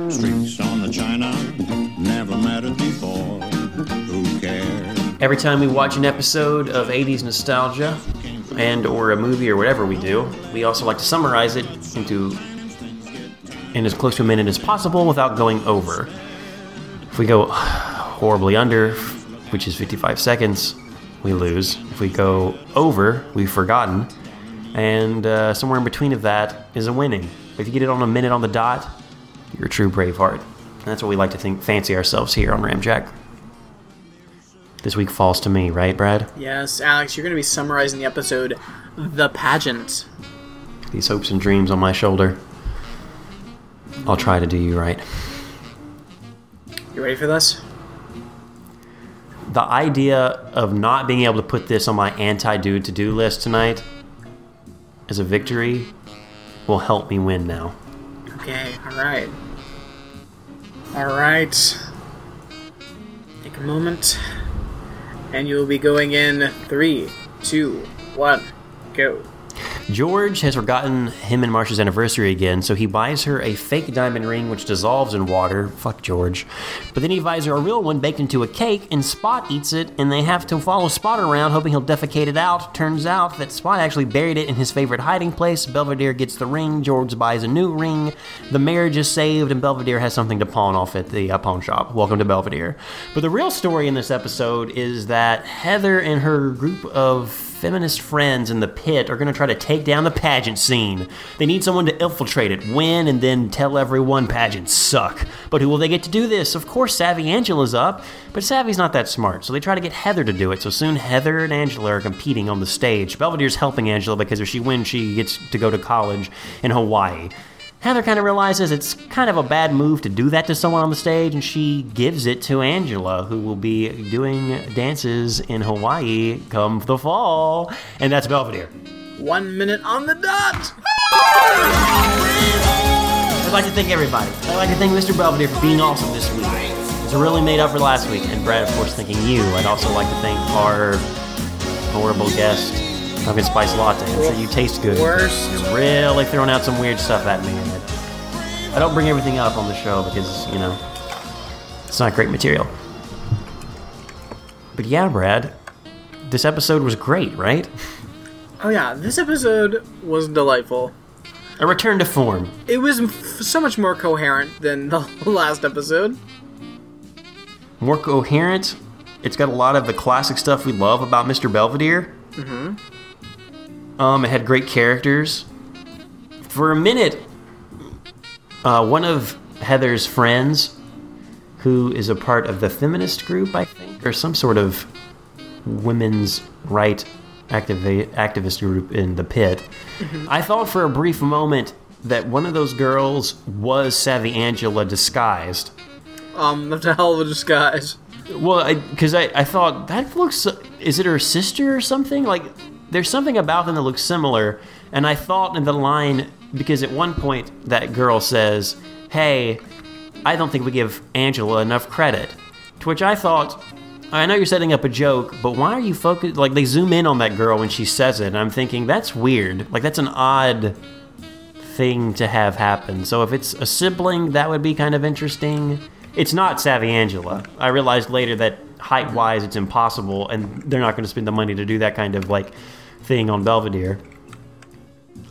Speaker 1: Streets on the China never mattered before. Who cares?
Speaker 4: Every time we watch an episode of 80s nostalgia and or a movie or whatever we do, we also like to summarize it into in as close to a minute as possible without going over. If we go horribly under, which is 55 seconds, we lose. If we go over, we've forgotten. And uh, somewhere in between of that is a winning. If you get it on a minute on the dot, you're a true Braveheart. And that's what we like to think, fancy ourselves here on Ramjack. This week falls to me, right, Brad?
Speaker 3: Yes, Alex, you're going to be summarizing the episode The Pageant.
Speaker 4: These hopes and dreams on my shoulder. I'll try to do you right.
Speaker 3: You ready for this?
Speaker 4: The idea of not being able to put this on my anti dude to do list tonight as a victory will help me win now.
Speaker 3: Okay, alright. Alright. Take a moment. And you'll be going in three, two, one, go.
Speaker 4: George has forgotten him and Marsha's anniversary again, so he buys her a fake diamond ring which dissolves in water. Fuck George. But then he buys her a real one baked into a cake, and Spot eats it, and they have to follow Spot around hoping he'll defecate it out. Turns out that Spot actually buried it in his favorite hiding place. Belvedere gets the ring, George buys a new ring, the marriage is saved, and Belvedere has something to pawn off at the uh, pawn shop. Welcome to Belvedere. But the real story in this episode is that Heather and her group of feminist friends in the pit are going to try to take down the pageant scene. They need someone to infiltrate it, win, and then tell everyone pageants suck. But who will they get to do this? Of course, Savvy Angela's up, but Savvy's not that smart, so they try to get Heather to do it. So soon, Heather and Angela are competing on the stage. Belvedere's helping Angela because if she wins, she gets to go to college in Hawaii. Heather kind of realizes it's kind of a bad move to do that to someone on the stage, and she gives it to Angela, who will be doing dances in Hawaii come the fall. And that's Belvedere.
Speaker 3: One minute on the dot!
Speaker 4: I'd like to thank everybody. I'd like to thank Mr. Belvedere for being awesome this week. It's really made up for last week. And Brad, of course, thanking you. I'd also like to thank our horrible guest, Pumpkin Spice Latte. I'm sure you taste good.
Speaker 3: Worst.
Speaker 4: You're really throwing out some weird stuff at me. And I don't bring everything up on the show because, you know, it's not great material. But yeah, Brad, this episode was great, right?
Speaker 3: Oh, yeah, this episode was delightful.
Speaker 4: A return to form.
Speaker 3: It was so much more coherent than the last episode.
Speaker 4: more coherent. It's got a lot of the classic stuff we love about Mr. Belvedere. Mm-hmm. Um, it had great characters. For a minute, uh, one of Heather's friends, who is a part of the feminist group, I think, or some sort of women's right activa- activist group in the pit, I thought for a brief moment that one of those girls was Savvy Angela disguised.
Speaker 3: Um, that's a hell of a disguise.
Speaker 4: Well, because I, I, thought that looks. Is it her sister or something? Like, there's something about them that looks similar. And I thought in the line, because at one point that girl says, Hey, I don't think we give Angela enough credit. To which I thought, I know you're setting up a joke, but why are you focused? Like, they zoom in on that girl when she says it. And I'm thinking, that's weird. Like, that's an odd thing to have happen. So if it's a sibling, that would be kind of interesting. It's not Savvy Angela. I realized later that height wise, it's impossible, and they're not going to spend the money to do that kind of like thing on Belvedere.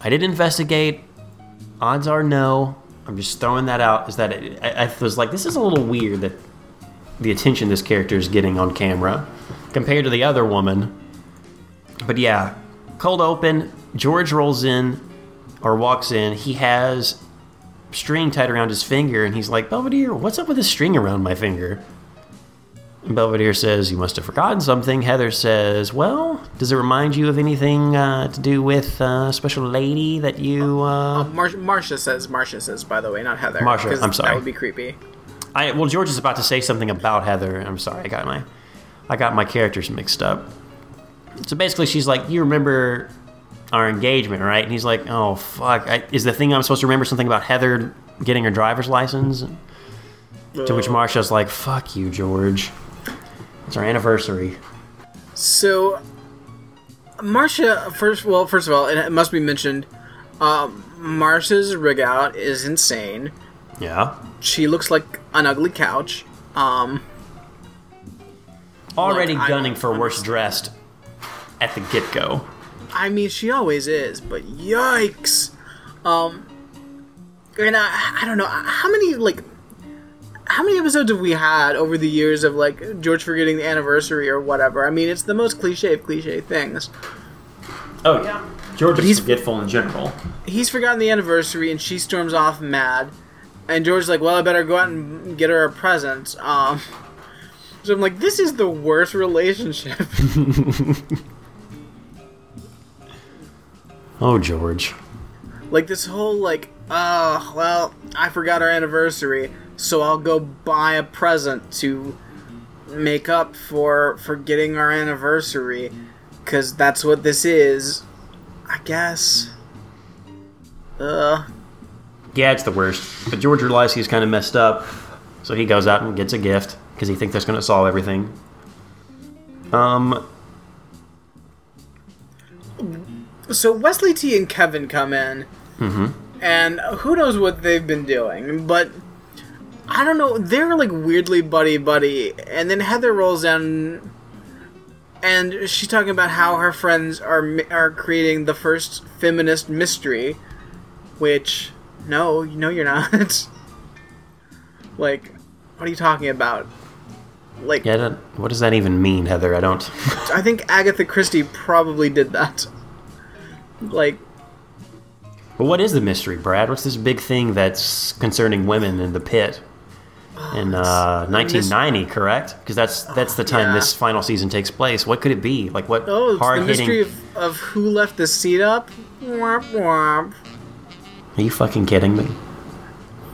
Speaker 4: I did investigate. Odds are no. I'm just throwing that out. Is that it, I, I was like, this is a little weird that the attention this character is getting on camera compared to the other woman. But yeah, cold open. George rolls in or walks in. He has string tied around his finger, and he's like, Belvedere, what's up with this string around my finger? Belvedere says, You must have forgotten something. Heather says, Well, does it remind you of anything uh, to do with uh, a special lady that you. Uh...
Speaker 3: Mar- Marsha says. Marsha says. By the way, not Heather. Marsha,
Speaker 4: I'm sorry.
Speaker 3: That would be creepy.
Speaker 4: I, well, George is about to say something about Heather. I'm sorry, I got my, I got my characters mixed up. So basically, she's like, "You remember our engagement, right?" And he's like, "Oh fuck, I, is the thing I'm supposed to remember something about Heather getting her driver's license?" To which Marsha's like, "Fuck you, George. It's our anniversary."
Speaker 3: So, Marsha, first, well, first of all, it must be mentioned, um, Marsha's rig out is insane.
Speaker 4: Yeah.
Speaker 3: She looks like an ugly couch. Um,
Speaker 4: Already
Speaker 3: Like,
Speaker 4: gunning for worst dressed at the get go.
Speaker 3: I mean, she always is, but yikes. Um, and I, I don't know how many like. How many episodes have we had over the years of like George forgetting the anniversary or whatever? I mean, it's the most cliche of cliche things.
Speaker 4: Oh yeah. George is
Speaker 3: he's-
Speaker 4: forgetful in general.
Speaker 3: he's forgotten the anniversary and she storms off mad and george's like well i better go out and get her a present um so i'm like this is the worst relationship
Speaker 4: Oh, George.
Speaker 3: like this whole like oh well i forgot our anniversary so i'll go buy a present to make up for forgetting our anniversary because that's what this is i guess uh
Speaker 4: Yeah, it's the worst. But George realizes he's kind of messed up, so he goes out and gets a gift because he thinks that's going to solve everything. Um,
Speaker 3: So Wesley T and Kevin come in, and who knows what they've been doing, but I don't know. They're like weirdly buddy buddy, and then Heather rolls down, and she's talking about how her friends are are creating the first feminist mystery, which no, no, you're not. like, what are you talking about? Like,
Speaker 4: yeah, what does that even mean, Heather? I don't.
Speaker 3: I think Agatha Christie probably did that. Like,
Speaker 4: But what is the mystery, Brad? What's this big thing that's concerning women in the pit? In uh, 1990, correct? Because that's that's the time
Speaker 3: Yeah.
Speaker 4: this final season takes place. What could it be? Like what
Speaker 3: Oh, it's the
Speaker 4: hard
Speaker 3: mystery
Speaker 4: hitting?
Speaker 3: of, of who left the seat up. Womp womp.
Speaker 4: Are you fucking kidding me?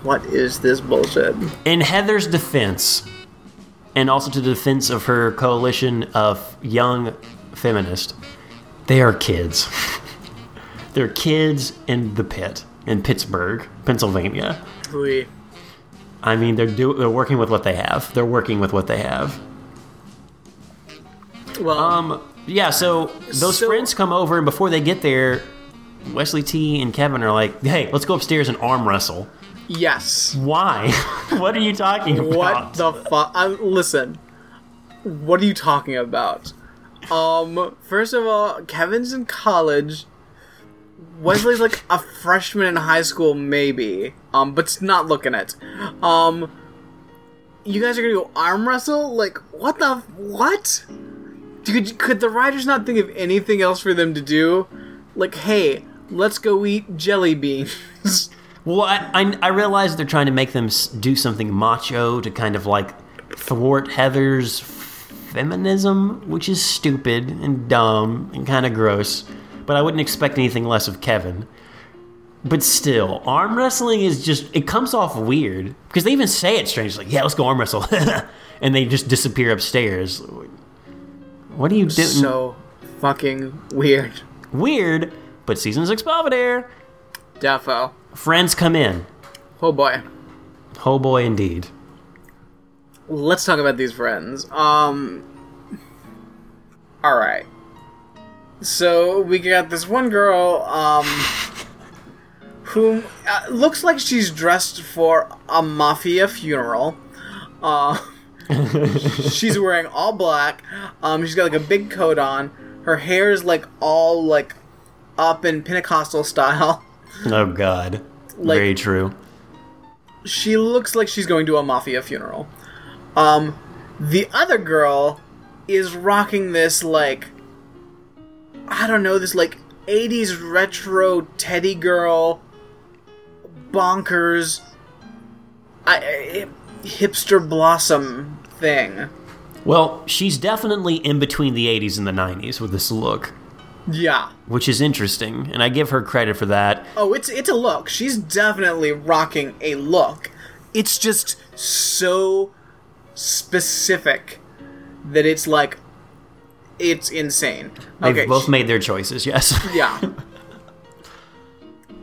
Speaker 3: What is this bullshit?
Speaker 4: In Heather's defense, and also to the defense of her coalition of young feminists, they are kids. They're kids in the pit in Pittsburgh, Pennsylvania.
Speaker 3: We
Speaker 4: I mean, they're do- they're working with what they have. They're working with what they have.
Speaker 3: well,
Speaker 4: Um, yeah. So those
Speaker 3: So-
Speaker 4: friends come over, and before they get there, Wesley T and Kevin are like, "Hey, let's go upstairs and arm wrestle."
Speaker 3: yes.
Speaker 4: Why? what are you talking about?
Speaker 3: What the fuck? Listen, what are you talking about? Um, first of all, Kevin's in college. Wesley's like a freshman in high school, maybe. Um, but not looking it. Um, you guys are gonna go arm wrestle? Like, what the what? Dude, could the writers not think of anything else for them to do? Like, hey, let's go eat jelly beans.
Speaker 4: Well, I, I, I realize they're trying to make them do something macho to kind of like thwart Heather's feminism, which is stupid and dumb and kind of gross. But I wouldn't expect anything less of Kevin. But still, arm wrestling is just, it comes off weird. Because they even say it strange, like, yeah, let's go arm wrestle. and they just disappear upstairs. What are you doing?
Speaker 3: so fucking weird.
Speaker 4: weird, but season six Belvedere.
Speaker 3: Defo.
Speaker 4: Friends come in.
Speaker 3: Oh boy.
Speaker 4: Oh boy, indeed.
Speaker 3: let's talk about these friends. Um. All right. So we got this one girl, um, who uh, looks like she's dressed for a mafia funeral. Uh, she's wearing all black. Um, she's got like a big coat on. Her hair is like all like up in Pentecostal style.
Speaker 4: Oh God.
Speaker 3: Like-
Speaker 4: Very true.
Speaker 3: she looks like she's going to a mafia funeral. Um, the other girl is rocking this like I don't know this like 80s retro teddy girl bonkers I, I- hipster blossom thing.
Speaker 4: Well, she's definitely in between the 80s and the 90s with this look,
Speaker 3: Yeah.
Speaker 4: which is interesting, and I give her credit for that.
Speaker 3: Oh, it's it's a look. She's definitely rocking a look. It's just so specific that it's like it's insane.
Speaker 4: They've
Speaker 3: okay,
Speaker 4: both made their choices, yes.
Speaker 3: yeah.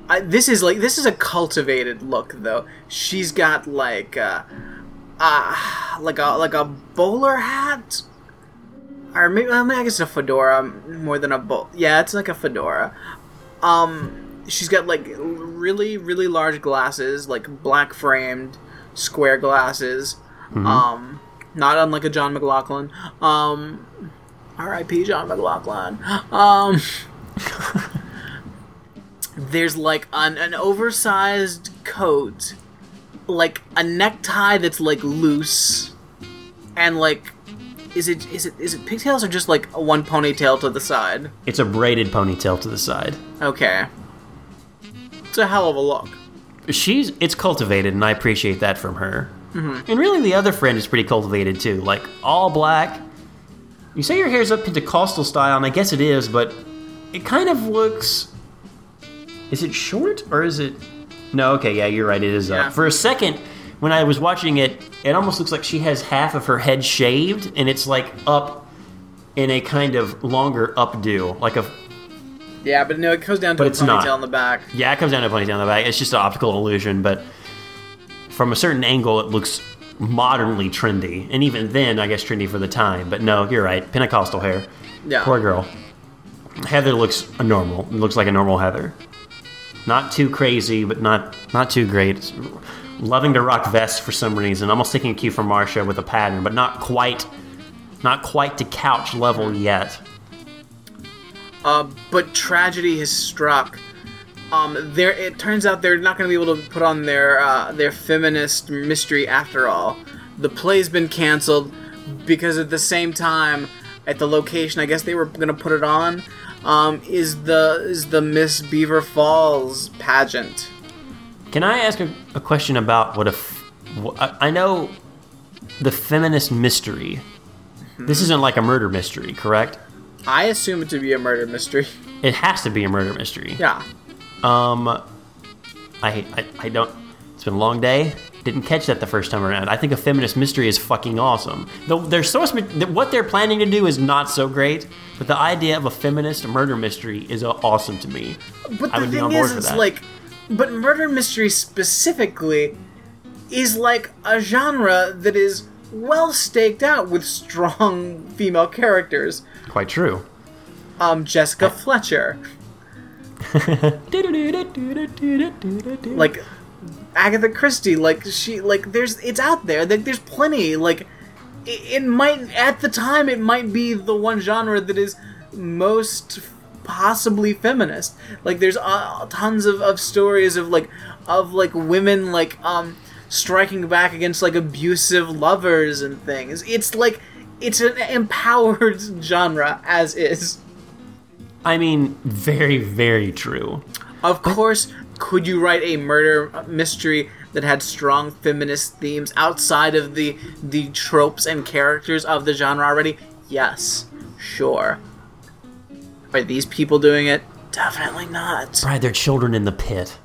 Speaker 3: I, this is like this is a cultivated look though. She's got like uh, uh like a like a bowler hat, or maybe I, mean, I guess a fedora more than a bowl. Yeah, it's like a fedora. Um, she's got like really really large glasses, like black framed square glasses. Um, not unlike a John McLaughlin. Um, R.I.P. John McLaughlin. Um. there's like an, an oversized coat, like a necktie that's like loose, and like, is it is it is it pigtails or just like one ponytail to the side?
Speaker 4: it's a braided ponytail to the side.
Speaker 3: Okay, it's a hell of a look.
Speaker 4: She's it's cultivated, and I appreciate that from her. And really, the other friend is pretty cultivated too. Like all black. You say your hair's up Pentecostal style, and I guess it is, but it kind of looks. Is it short or is it? No, okay, yeah, you're right. It is
Speaker 3: Yeah.
Speaker 4: up. For a second, when I was watching it, it almost looks like she has half of her head shaved, and it's like up in a kind of longer updo, like a
Speaker 3: Yeah, but no, it goes down to
Speaker 4: But
Speaker 3: a
Speaker 4: it's
Speaker 3: ponytail
Speaker 4: not.
Speaker 3: in the back.
Speaker 4: Yeah, it comes down to a ponytail in the back. It's just an optical illusion, but from a certain angle, it looks modernly trendy. And even then, I guess trendy for the time. But no, you're right. Pentecostal hair.
Speaker 3: Yeah.
Speaker 4: Poor girl. Heather looks a normal. Looks like a normal Heather. Not too crazy, but not not too great. Loving to rock vests for some reason. Almost taking a cue from Marsha with a pattern, but not quite, not quite to couch level yet.
Speaker 3: Uh, but tragedy has struck. Um, there. It turns out they're not going to be able to put on their uh, their feminist mystery after all. The play's been canceled because at the same time, at the location, I guess they were going to put it on. Um, is the is the Miss Beaver Falls pageant?
Speaker 4: Can I ask a, a question about what a? F- wh- I I know the feminist mystery. This isn't like a murder mystery, correct?
Speaker 3: I assume it to be a murder mystery.
Speaker 4: It has to be a murder mystery.
Speaker 3: Yeah.
Speaker 4: Um, I, I, I don't. It's been a long day. Didn't catch that the first time around. I think a feminist mystery is fucking awesome. Though their source, what they're planning to do is not so great. But the idea of a feminist murder mystery is uh, awesome to me.
Speaker 3: But
Speaker 4: I
Speaker 3: the thing is, it's
Speaker 4: that.
Speaker 3: like, but murder mystery specifically is like a genre that is well staked out with strong female characters.
Speaker 4: Quite true.
Speaker 3: Um, Jessica Fletcher, like Agatha Christie, like she, like there's, it's out there. Like there's plenty. Like it, it might at the time it might be the one genre that is most possibly feminist. Like there's uh, tons of, of stories of like of like women like um striking back against like abusive lovers and things. It's like it's an empowered genre as is.
Speaker 4: I mean, very, very true.
Speaker 3: Of course, could you write a murder uh, mystery that had strong feminist themes outside of the the tropes and characters of the genre already? Yes, sure. Are these people doing it? Definitely not.
Speaker 4: Brad, they're children in the pit.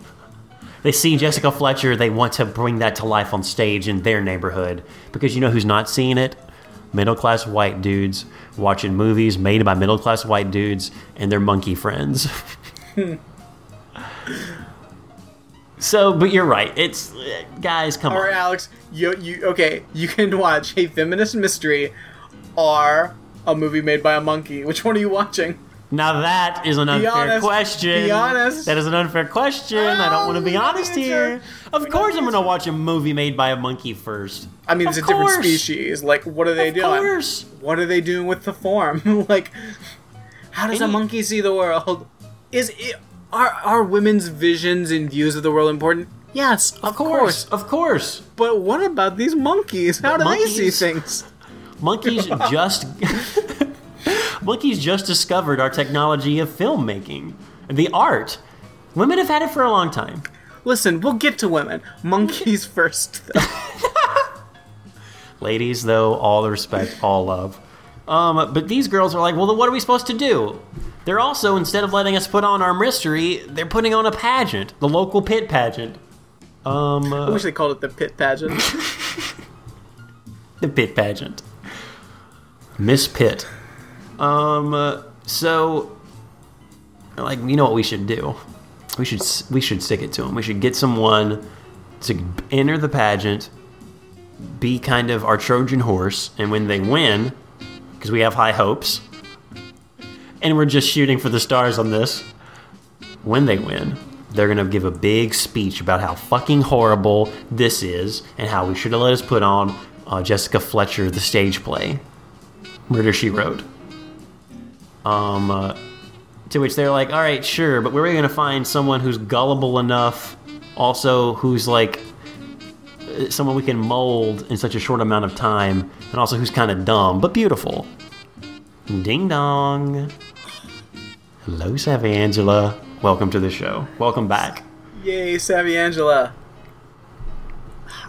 Speaker 4: They see Jessica Fletcher, they want to bring that to life on stage in their neighborhood. Because you know who's not seeing it? Middle class white dudes watching movies made by middle class white dudes and their monkey friends. so, but you're right. It's. Guys, come
Speaker 3: All right,
Speaker 4: on.
Speaker 3: Alex. You you okay? You can watch a feminist mystery, or a movie made by a monkey. Which one are you watching?
Speaker 4: Now that is an unfair
Speaker 3: honest.
Speaker 4: question.
Speaker 3: Be honest.
Speaker 4: That is an unfair question. I don't want to be
Speaker 3: Oh,
Speaker 4: honest
Speaker 3: answer.
Speaker 4: here. Of
Speaker 3: We
Speaker 4: course, I'm going to watch a movie made by a monkey first.
Speaker 3: I mean,
Speaker 4: Of
Speaker 3: it's a different species. Like, what are they
Speaker 4: Of
Speaker 3: doing?
Speaker 4: course.
Speaker 3: What are they doing with the form? like, how does a monkey see the world? Is it, are are women's visions and views of the world important? Yes, of,
Speaker 4: Of course, of course.
Speaker 3: But what about these monkeys? How do they see
Speaker 4: monkeys-
Speaker 3: things?
Speaker 4: Monkeys just monkeys just discovered our technology of filmmaking, the art. Women have had it for a long time.
Speaker 3: Listen, we'll get to women. Monkeys first, though.
Speaker 4: Ladies, though, all the respect, all love. Um, but these girls are like, well, then what are we supposed to do? They're also, instead of letting us put on our mystery, they're putting on a pageant, the local pit pageant. Um,
Speaker 3: I
Speaker 4: uh,
Speaker 3: wish they called it the pit pageant.
Speaker 4: the pit pageant. Miss Pitt. Um, uh, so, like, you know what we should do? We should we should stick it to them. We should get someone to enter the pageant, be kind of our Trojan horse, and when they win, because we have high hopes, and we're just shooting for the stars on this. When they win, they're gonna give a big speech about how fucking horrible this is and how we should have let us put on uh, Jessica Fletcher the stage play, Murder She Wrote. Um, uh, to which they're like, "All right, sure, but where are we gonna find someone who's gullible enough, also who's like uh, someone we can mold in such a short amount of time, and also who's kind of dumb but beautiful?" Ding dong. Hello, Savvy Angela. Welcome to the show. Welcome back.
Speaker 3: Yay, Savvy Angela.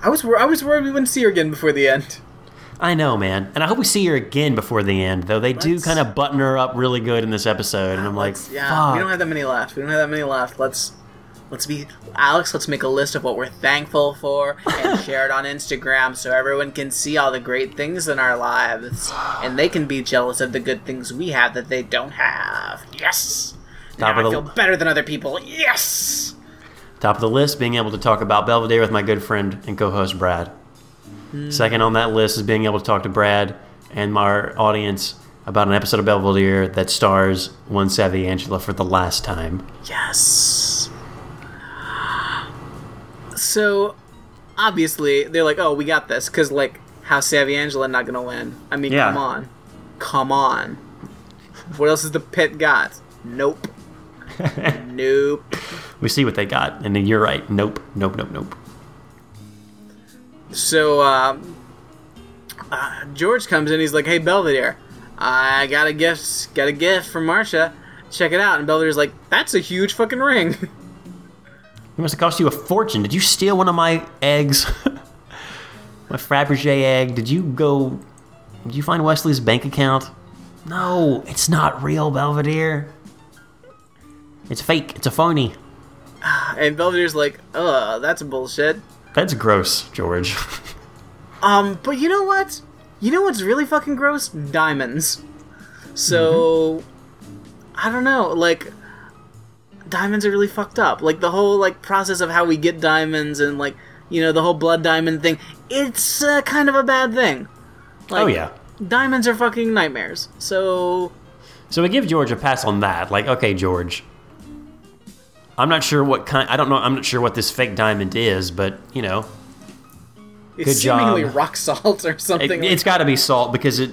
Speaker 3: I was I was worried we wouldn't see her again before the end.
Speaker 4: I know, man, and I hope we see her again before the end. Though they do
Speaker 3: Let's-
Speaker 4: kind of button her up really good in this episode, and I'm like,
Speaker 3: yeah,
Speaker 4: fuck.
Speaker 3: we don't have that many left. We don't have that many left. Let's let's be Alex. Let's make a list of what we're thankful for and share it on Instagram so everyone can see all the great things in our lives and they can be jealous of the good things we have that they don't have. Yes.
Speaker 4: Top
Speaker 3: now
Speaker 4: of
Speaker 3: I
Speaker 4: the-
Speaker 3: feel better than other people. Yes.
Speaker 4: Top of the list, being able to talk about Belvedere with my good friend and co-host Brad. Mm. Second on that list is being able to talk to Brad and my audience about an episode of Belvedere that stars one Savvy Angela for the last time.
Speaker 3: Yes. So, obviously, they're like, "Oh, we got this," because like, how Savvy Angela not gonna win? I mean,
Speaker 4: Yeah.
Speaker 3: come on, come on. What else has the pit got? Nope. nope.
Speaker 4: We see what they got, and then you're right. Nope, nope, nope, nope.
Speaker 3: So, um, uh, George comes in. He's like, "Hey, Belvedere, I got a gift. Got a gift from Marsha. Check it out." And Belvedere's like, "That's a huge fucking ring."
Speaker 4: It must have cost you a fortune. Did you steal one of my eggs? my Fabergé egg? Did you go? Did you find Wesley's bank account? No, it's not real, Belvedere. It's fake. It's a phony.
Speaker 3: and Belvedere's like, "Uh, that's bullshit."
Speaker 4: That's gross, George.
Speaker 3: Um, but you know what? You know what's really fucking gross? Diamonds. So, I don't know. Like, diamonds are really fucked up. Like the whole like process of how we get diamonds and like you know the whole blood diamond thing. It's uh, kind of a bad thing. Like,
Speaker 4: oh yeah.
Speaker 3: diamonds are fucking nightmares. So
Speaker 4: So we give George a pass on that. Like, okay, George. I'm not sure what kind. I don't know. I'm not sure what this fake diamond is, but you know,
Speaker 3: it's
Speaker 4: Good
Speaker 3: seemingly
Speaker 4: job.
Speaker 3: rock salt or
Speaker 4: it,
Speaker 3: something.
Speaker 4: it's got to be salt because it.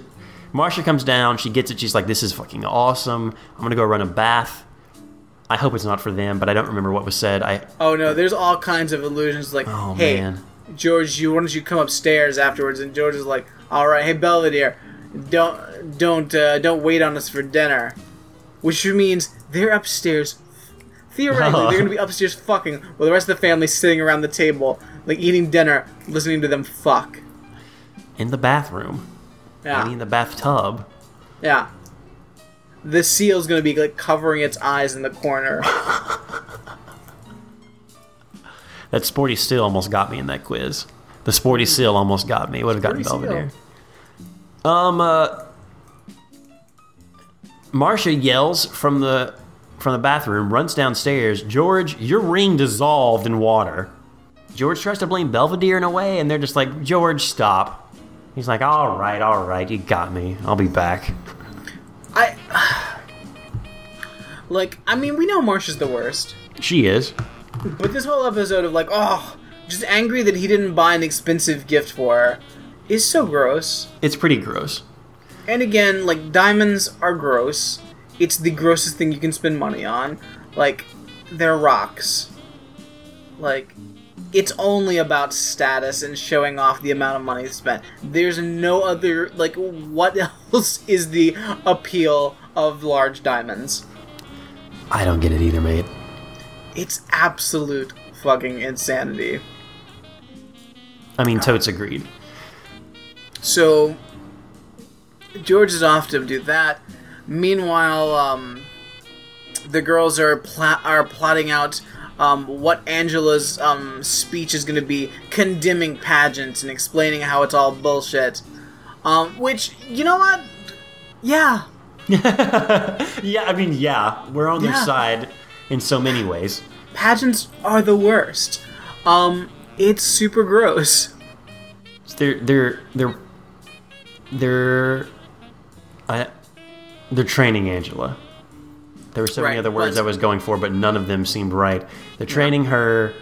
Speaker 4: Marsha comes down. She gets it. She's like, "This is fucking awesome. I'm gonna go run a bath." I hope it's not for them, but I don't remember what was said. I
Speaker 3: Oh no, there's all kinds of illusions. Like,
Speaker 4: Oh,
Speaker 3: hey,
Speaker 4: man.
Speaker 3: George, you why don't you come upstairs afterwards? And George is like, all right, hey Belvedere, don't don't uh, don't wait on us for dinner, which means they're upstairs. Theoretically, they're gonna be upstairs fucking, while the rest of the family's sitting around the table, like eating dinner, listening to them fuck.
Speaker 4: in the bathroom. I
Speaker 3: Yeah,
Speaker 4: mean, the bathtub.
Speaker 3: yeah. The seal's gonna be like covering its eyes in the corner.
Speaker 4: That sporty seal almost got me in that quiz. The sporty seal almost got me. It would have gotten
Speaker 3: Sporty seal.
Speaker 4: Belvedere. Um, uh, Marsha yells from the from the bathroom, runs downstairs. George, your ring dissolved in water. George tries to blame Belvedere in a way, and they're just like, George, stop. He's like, all right, all right, you got me. I'll be back.
Speaker 3: I like. I mean, we know Marsha's the worst.
Speaker 4: She is.
Speaker 3: But this whole episode of like, oh, just angry that he didn't buy an expensive gift for her is so gross.
Speaker 4: It's pretty gross.
Speaker 3: And again, like diamonds are gross. It's the grossest thing you can spend money on. Like they're rocks. Like it's only about status and showing off the amount of money spent. There's no other like what else is the appeal of large diamonds?
Speaker 4: I don't get it either, mate.
Speaker 3: It's absolute fucking insanity.
Speaker 4: I mean, totes agreed.
Speaker 3: So George is off to do that. Meanwhile, um, the girls are pla- are plotting out um, what Angela's um, speech is going to be, condemning pageants and explaining how it's all bullshit. Um, which you know what? Yeah,
Speaker 4: Yeah, I mean, yeah, we're on their
Speaker 3: Yeah.
Speaker 4: side in so many ways.
Speaker 3: pageants are the worst. Um, it's super gross.
Speaker 4: They're they're they're they're I, they're training Angela. There were so many other words I was going for, but none of them seemed right. They're training her.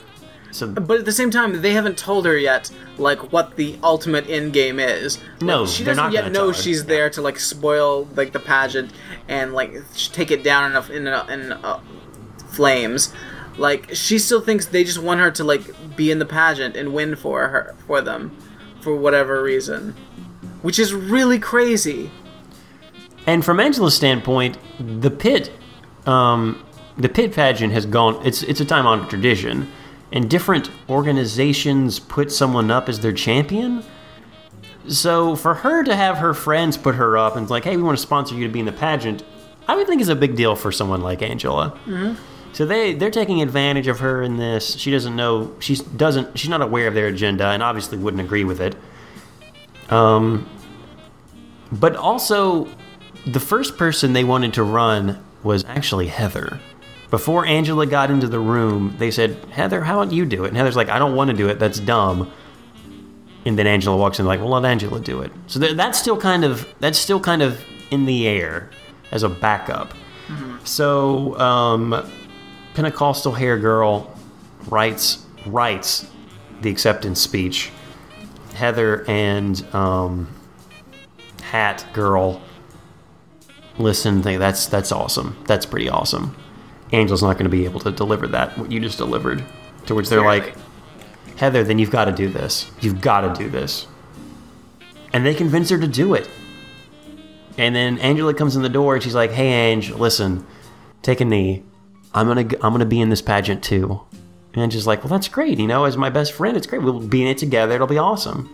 Speaker 4: So
Speaker 3: But at the same time, they haven't told her yet, like what the ultimate end game is. Like,
Speaker 4: No,
Speaker 3: she doesn't
Speaker 4: not
Speaker 3: yet know she's there to like spoil like the pageant and like take it down in a, in, a, uh, flames. Like she still thinks they just want her to like be in the pageant and win for her for them, for whatever reason, which is really crazy.
Speaker 4: And from Angela's standpoint, the pit, um, the pit pageant has gone. It's it's a time honored tradition, and different organizations put someone up as their champion. So for her to have her friends put her up and like, hey, we want to sponsor you to be in the pageant, I would think is a big deal for someone like Angela. So they they're taking advantage of her in this. She doesn't know. She doesn't. She's not aware of their agenda, and obviously wouldn't agree with it. Um, but also, the first person they wanted to run was actually Heather. Before Angela got into the room, they said, Heather, how about you do it? And Heather's like, I don't want to do it. That's dumb. And then Angela walks in, like, well, let Angela do it. So th- that's still kind of that's still kind of in the air as a backup. So um, Pentecostal hair girl writes writes the acceptance speech. Heather and um, hat girl listen think that's that's awesome. That's pretty awesome. Angel's not going to be able to deliver that what you just delivered to which they're like heather then you've got to do this. You've got to do this. And they convince her to do it. And then angela comes in the door and she's like hey Ange, listen take a knee. I'm gonna i'm gonna be in this pageant too. And Angela's like well that's great you know as my best friend it's great. We'll be in it together. It'll be awesome.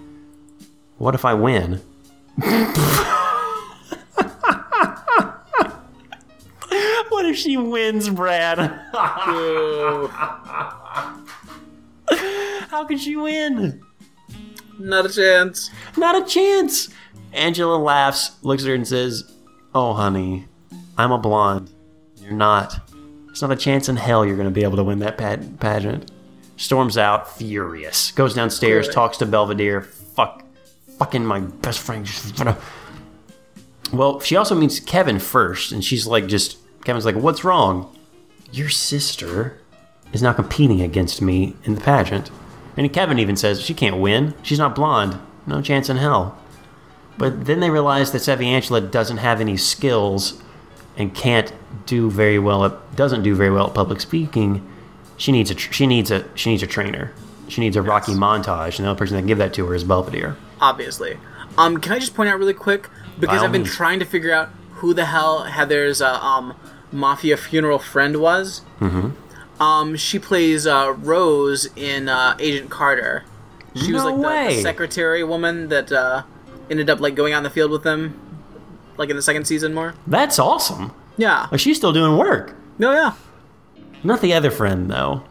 Speaker 4: What if i win What if she wins, Brad? How could she win?
Speaker 3: Not a chance.
Speaker 4: Not a chance. Angela laughs, looks at her, and says, Oh, honey, I'm a blonde. You're not. There's not a chance in hell you're going to be able to win that pageant. Storms out, furious. Goes downstairs, talks to Belvedere. Fuck. Fucking my best friend. Well, she also meets Kevin first, and she's like, just. Kevin's like, What's wrong? Your sister is now competing against me in the pageant. And Kevin even says, She can't win. She's not blonde. No chance in hell. But then they realize that Savvy Angela doesn't have any skills and can't do very well at doesn't do very well at public speaking. She needs a tr- she needs a she needs a trainer. She needs a Rocky montage, and the only person that can give that to her is Belvedere.
Speaker 3: obviously. Um, can I just point out really quick because I've been trying to figure out who the hell Heather's uh, um mafia funeral friend was. Mm-hmm. Um, she plays uh, Rose in uh, Agent Carter. She was like the, the secretary woman that uh, ended up like going on the field with them, like in the second season more.
Speaker 4: That's awesome.
Speaker 3: Yeah.
Speaker 4: Like she's still doing work.
Speaker 3: No, yeah.
Speaker 4: Not the other friend though.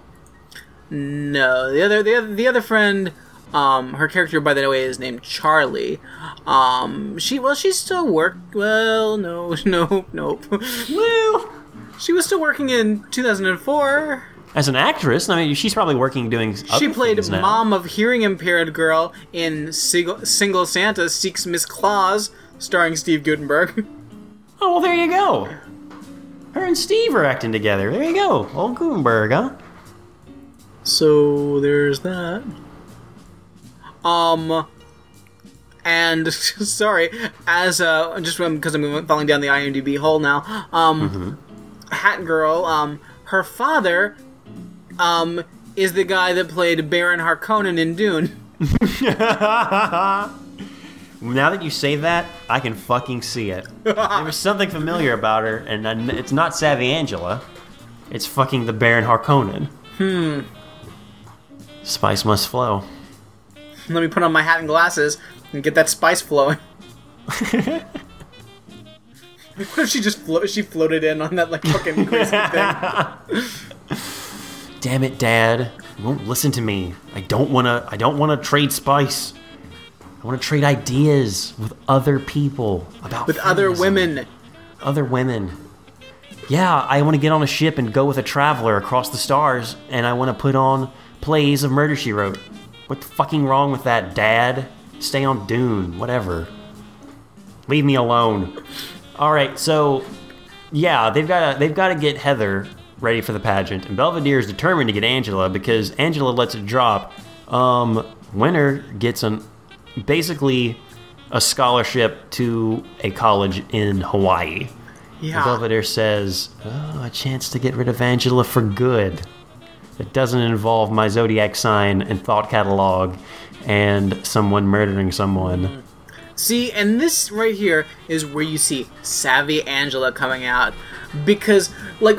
Speaker 3: No, the other the other the other friend, um, her character by the way is named Charlie. Um, she well she's still work. Well, no, no, nope.
Speaker 4: Well,
Speaker 3: She was still working in 2004.
Speaker 4: as an actress, I mean, she's probably working doing.
Speaker 3: She played mom of hearing impaired girl in Single, Single Santa Seeks Miss Claus, starring Steve Guttenberg.
Speaker 4: Oh, well, there you go. Her and Steve are acting together. There you go. Old Guttenberg, huh?
Speaker 3: So there's that. Um, and sorry, as uh, just because I'm falling down the IMDb hole now. Um, Hat Girl. Um, her father, um, is the guy that played Baron Harkonnen in Dune.
Speaker 4: Now that you say that, I can fucking see it. there was something familiar about her, and it's not Savvy Angela. It's fucking the Baron Harkonnen. Hmm. Spice must flow.
Speaker 3: Let me put on my hat and glasses and get that spice flowing. what if she just flo- she floated in on that like fucking crazy thing?
Speaker 4: Damn it, Dad! You won't listen to me. I don't wanna. I don't wanna trade spice. I want to trade ideas with other people about
Speaker 3: With other women.
Speaker 4: other women. Yeah, I want to get on a ship and go with a traveler across the stars, and I want to put on plays of Murder She Wrote. What the fucking wrong with that, Dad? Stay on Dune, whatever. Leave me alone. All right, so yeah, they've got to they've got to get Heather ready for the pageant, and Belvedere is determined to get Angela because Angela lets it drop. Um, winner gets an basically a scholarship to a college in Hawaii.
Speaker 3: Yeah.
Speaker 4: Belvedere says, oh, a chance to get rid of Angela for good. It doesn't involve my zodiac sign and thought catalog and someone murdering someone.
Speaker 3: See, and this right here is where you see savvy Angela coming out because like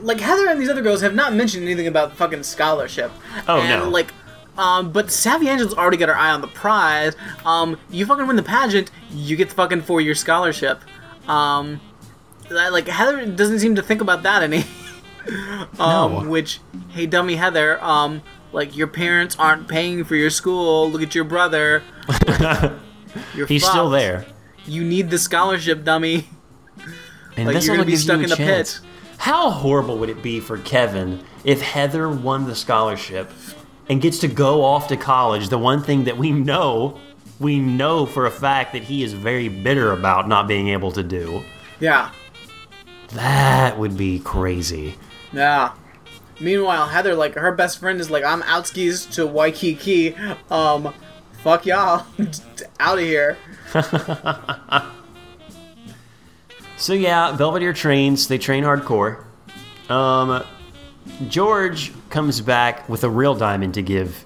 Speaker 3: like Heather and these other girls have not mentioned anything about fucking scholarship.
Speaker 4: Oh,
Speaker 3: and,
Speaker 4: no.
Speaker 3: Like um, but Savvy Angela's already got her eye on the prize. Um, you fucking win the pageant, you get the fucking four-year scholarship. Um, like Heather doesn't seem to think about that any. um,
Speaker 4: No.
Speaker 3: Which, hey, dummy Heather, um, like your parents aren't paying for your school. Look at your brother.
Speaker 4: He's still there.
Speaker 3: You need the scholarship, dummy.
Speaker 4: And
Speaker 3: Like,
Speaker 4: this
Speaker 3: you're gonna be stuck in the
Speaker 4: chance.
Speaker 3: pit.
Speaker 4: How horrible would it be for Kevin if Heather won the scholarship and gets to go off to college? The one thing that we know, we know for a fact that he is very bitter about not being able to do.
Speaker 3: Yeah,
Speaker 4: That would be crazy.
Speaker 3: Yeah. Meanwhile, Heather, like her best friend, is like, "I'm outskis to Waikiki. Um, fuck y'all, out of here."
Speaker 4: So yeah, Belvedere trains. They train hardcore. Um, George comes back with a real diamond to give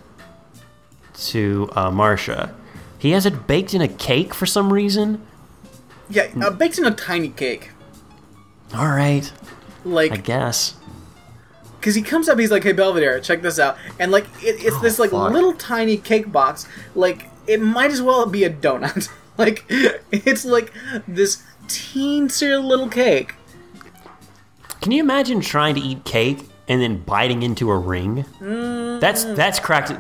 Speaker 4: to uh, Marsha. He has it baked in a cake for some reason.
Speaker 3: Yeah, uh, baked in a tiny cake,
Speaker 4: All right,
Speaker 3: Like I
Speaker 4: guess.
Speaker 3: Because he comes up, he's like, "Hey, Belvedere, check this out," and like, it, it's oh, this like
Speaker 4: fuck.
Speaker 3: little tiny cake box. Like, it might as well be a donut. like, it's like this teensy little cake.
Speaker 4: Can you imagine trying to eat cake and then biting into a ring? Mm-hmm. That's that's cracked.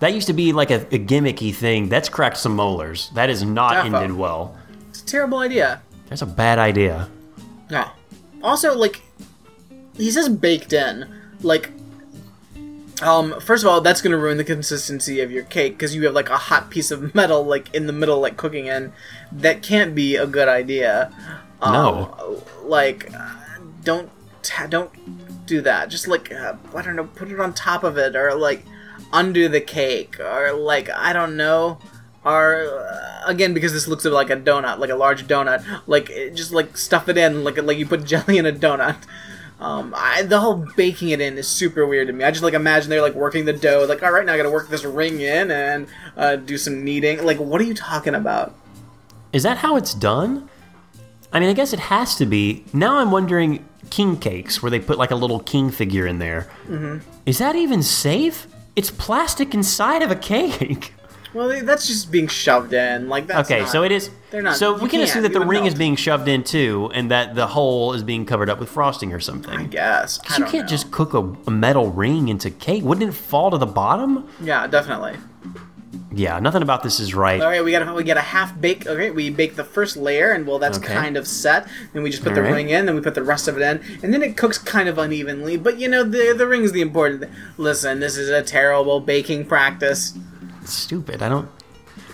Speaker 4: That used to be like a, a gimmicky thing. That's cracked some molars. That is not
Speaker 3: Defo.
Speaker 4: ended well.
Speaker 3: It's a terrible idea.
Speaker 4: That's a bad idea.
Speaker 3: No. Also, like, he says baked in. Like, um, first of all, that's gonna ruin the consistency of your cake because you have like a hot piece of metal like in the middle, like cooking in. That can't be a good idea. Um,
Speaker 4: No.
Speaker 3: Like, uh, don't ta- don't do that. Just like uh, I don't know, put it on top of it or like undo the cake or like I don't know. Or uh, again, because this looks like a donut, like a large donut, like just like stuff it in, like like you put jelly in a donut. Um, I, the whole baking it in is super weird to me. I just like imagine they're like working the dough, like all right, now I got to work this ring in and uh, do some kneading. Like, what are you talking about?
Speaker 4: Is that how it's done? I mean, I guess it has to be. Now I'm wondering king cakes where they put like a little king figure in there.
Speaker 3: Mm-hmm.
Speaker 4: Is that even safe? It's plastic inside of a cake.
Speaker 3: Well, that's just being shoved in. Like that's
Speaker 4: Okay,
Speaker 3: not-
Speaker 4: so it is.
Speaker 3: They're not-
Speaker 4: So we can assume that the ring is being shoved in too, and that the hole is being covered up with frosting or something.
Speaker 3: I guess. I
Speaker 4: you can't
Speaker 3: know.
Speaker 4: just cook a, a metal ring into cake. Wouldn't it fall to the bottom?
Speaker 3: Yeah, definitely.
Speaker 4: Yeah, nothing about this is right.
Speaker 3: All right, we got we get a half bake. Okay, we bake the first layer, and well, that's
Speaker 4: Okay.
Speaker 3: kind of set. Then we just put the
Speaker 4: All right.
Speaker 3: ring in, then we put the rest of it in, and then it cooks kind of unevenly. But you know, the the ring's the important. thing. Listen, this is a terrible baking practice.
Speaker 4: Stupid. I don't.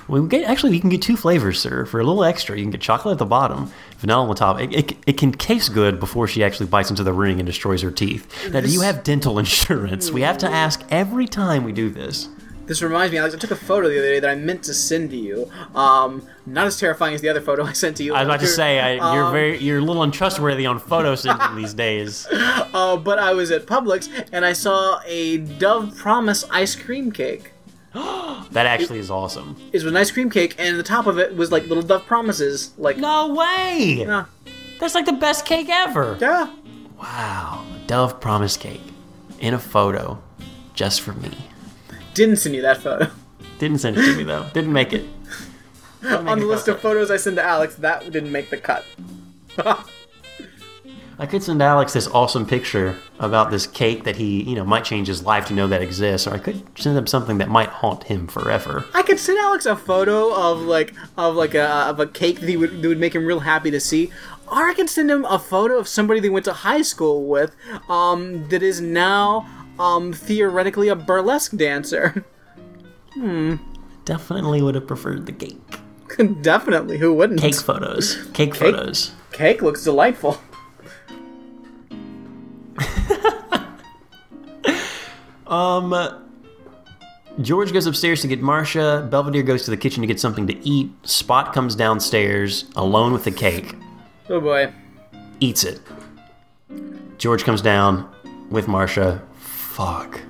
Speaker 4: We get actually we can get two flavors, sir. For a little extra, you can get chocolate at the bottom, vanilla on the top. It, it, it can taste good before she actually bites into the ring and destroys her teeth. Now, do you have dental insurance? We have to ask every time we do this.
Speaker 3: This reminds me, Alex. I took a photo the other day that I meant to send to you. Um, not as terrifying as the other photo I sent to you.
Speaker 4: I was about to say I, you're
Speaker 3: Um,
Speaker 4: very you're a little untrustworthy on photo sending these days.
Speaker 3: Uh, but I was at Publix and I saw a Dove Promise ice cream cake.
Speaker 4: That actually is awesome.
Speaker 3: It was an ice cream cake, and the top of it was like little Dove Promises. Like,
Speaker 4: No way!
Speaker 3: yeah,
Speaker 4: That's like the best cake ever.
Speaker 3: yeah.
Speaker 4: Wow, a Dove promise cake in a photo, just for me.
Speaker 3: didn't send you that photo.
Speaker 4: Didn't send it to me though. Didn't make it.
Speaker 3: On the list of photos I sent to Alex, that didn't make the cut.
Speaker 4: I could send Alex this awesome picture about this cake that he, you know, might change his life to know that exists, or I could send him something that might haunt him forever.
Speaker 3: I could send Alex a photo of like of like a of a cake that, he would, that would make him real happy to see, or I could send him a photo of somebody they went to high school with, um, that is now um theoretically a burlesque dancer. Hmm.
Speaker 4: Definitely would have preferred the cake.
Speaker 3: Definitely, who wouldn't?
Speaker 4: Cake photos. Cake, photos.
Speaker 3: Cake looks delightful.
Speaker 4: Um, George goes upstairs to get Marsha. Belvedere goes to the kitchen to get something to eat. Spot comes downstairs alone with the cake,
Speaker 3: Oh boy.
Speaker 4: eats it. George comes down with Marsha. Fuck.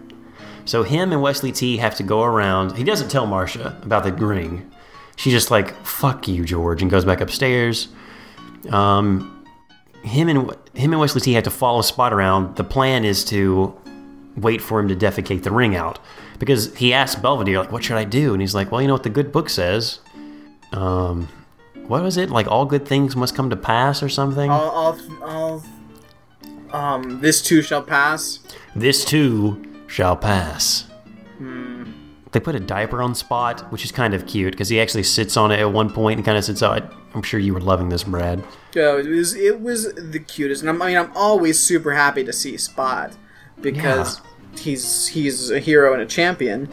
Speaker 4: So him and Wesley T have to go around. He doesn't tell Marsha about the ring. She's just like, "Fuck you, George," and goes back upstairs. Um, him and him and Wesley T had to follow Spot around. The plan is to wait for him to defecate the ring out because he asked Belvedere like, "What should I do?" And he's like, "Well, you know what the good book says. Um, what was it? Like all good things must come to pass or something."
Speaker 3: All, all, all, um, this too shall pass.
Speaker 4: This too shall pass. They put a diaper on Spot, which is kind of cute because he actually sits on it at one point and kind of sits out. I'm sure you were loving this, Brad.
Speaker 3: Yeah, it was it was the cutest, and I'm, I mean I'm always super happy to see Spot because he's he's a hero and a champion.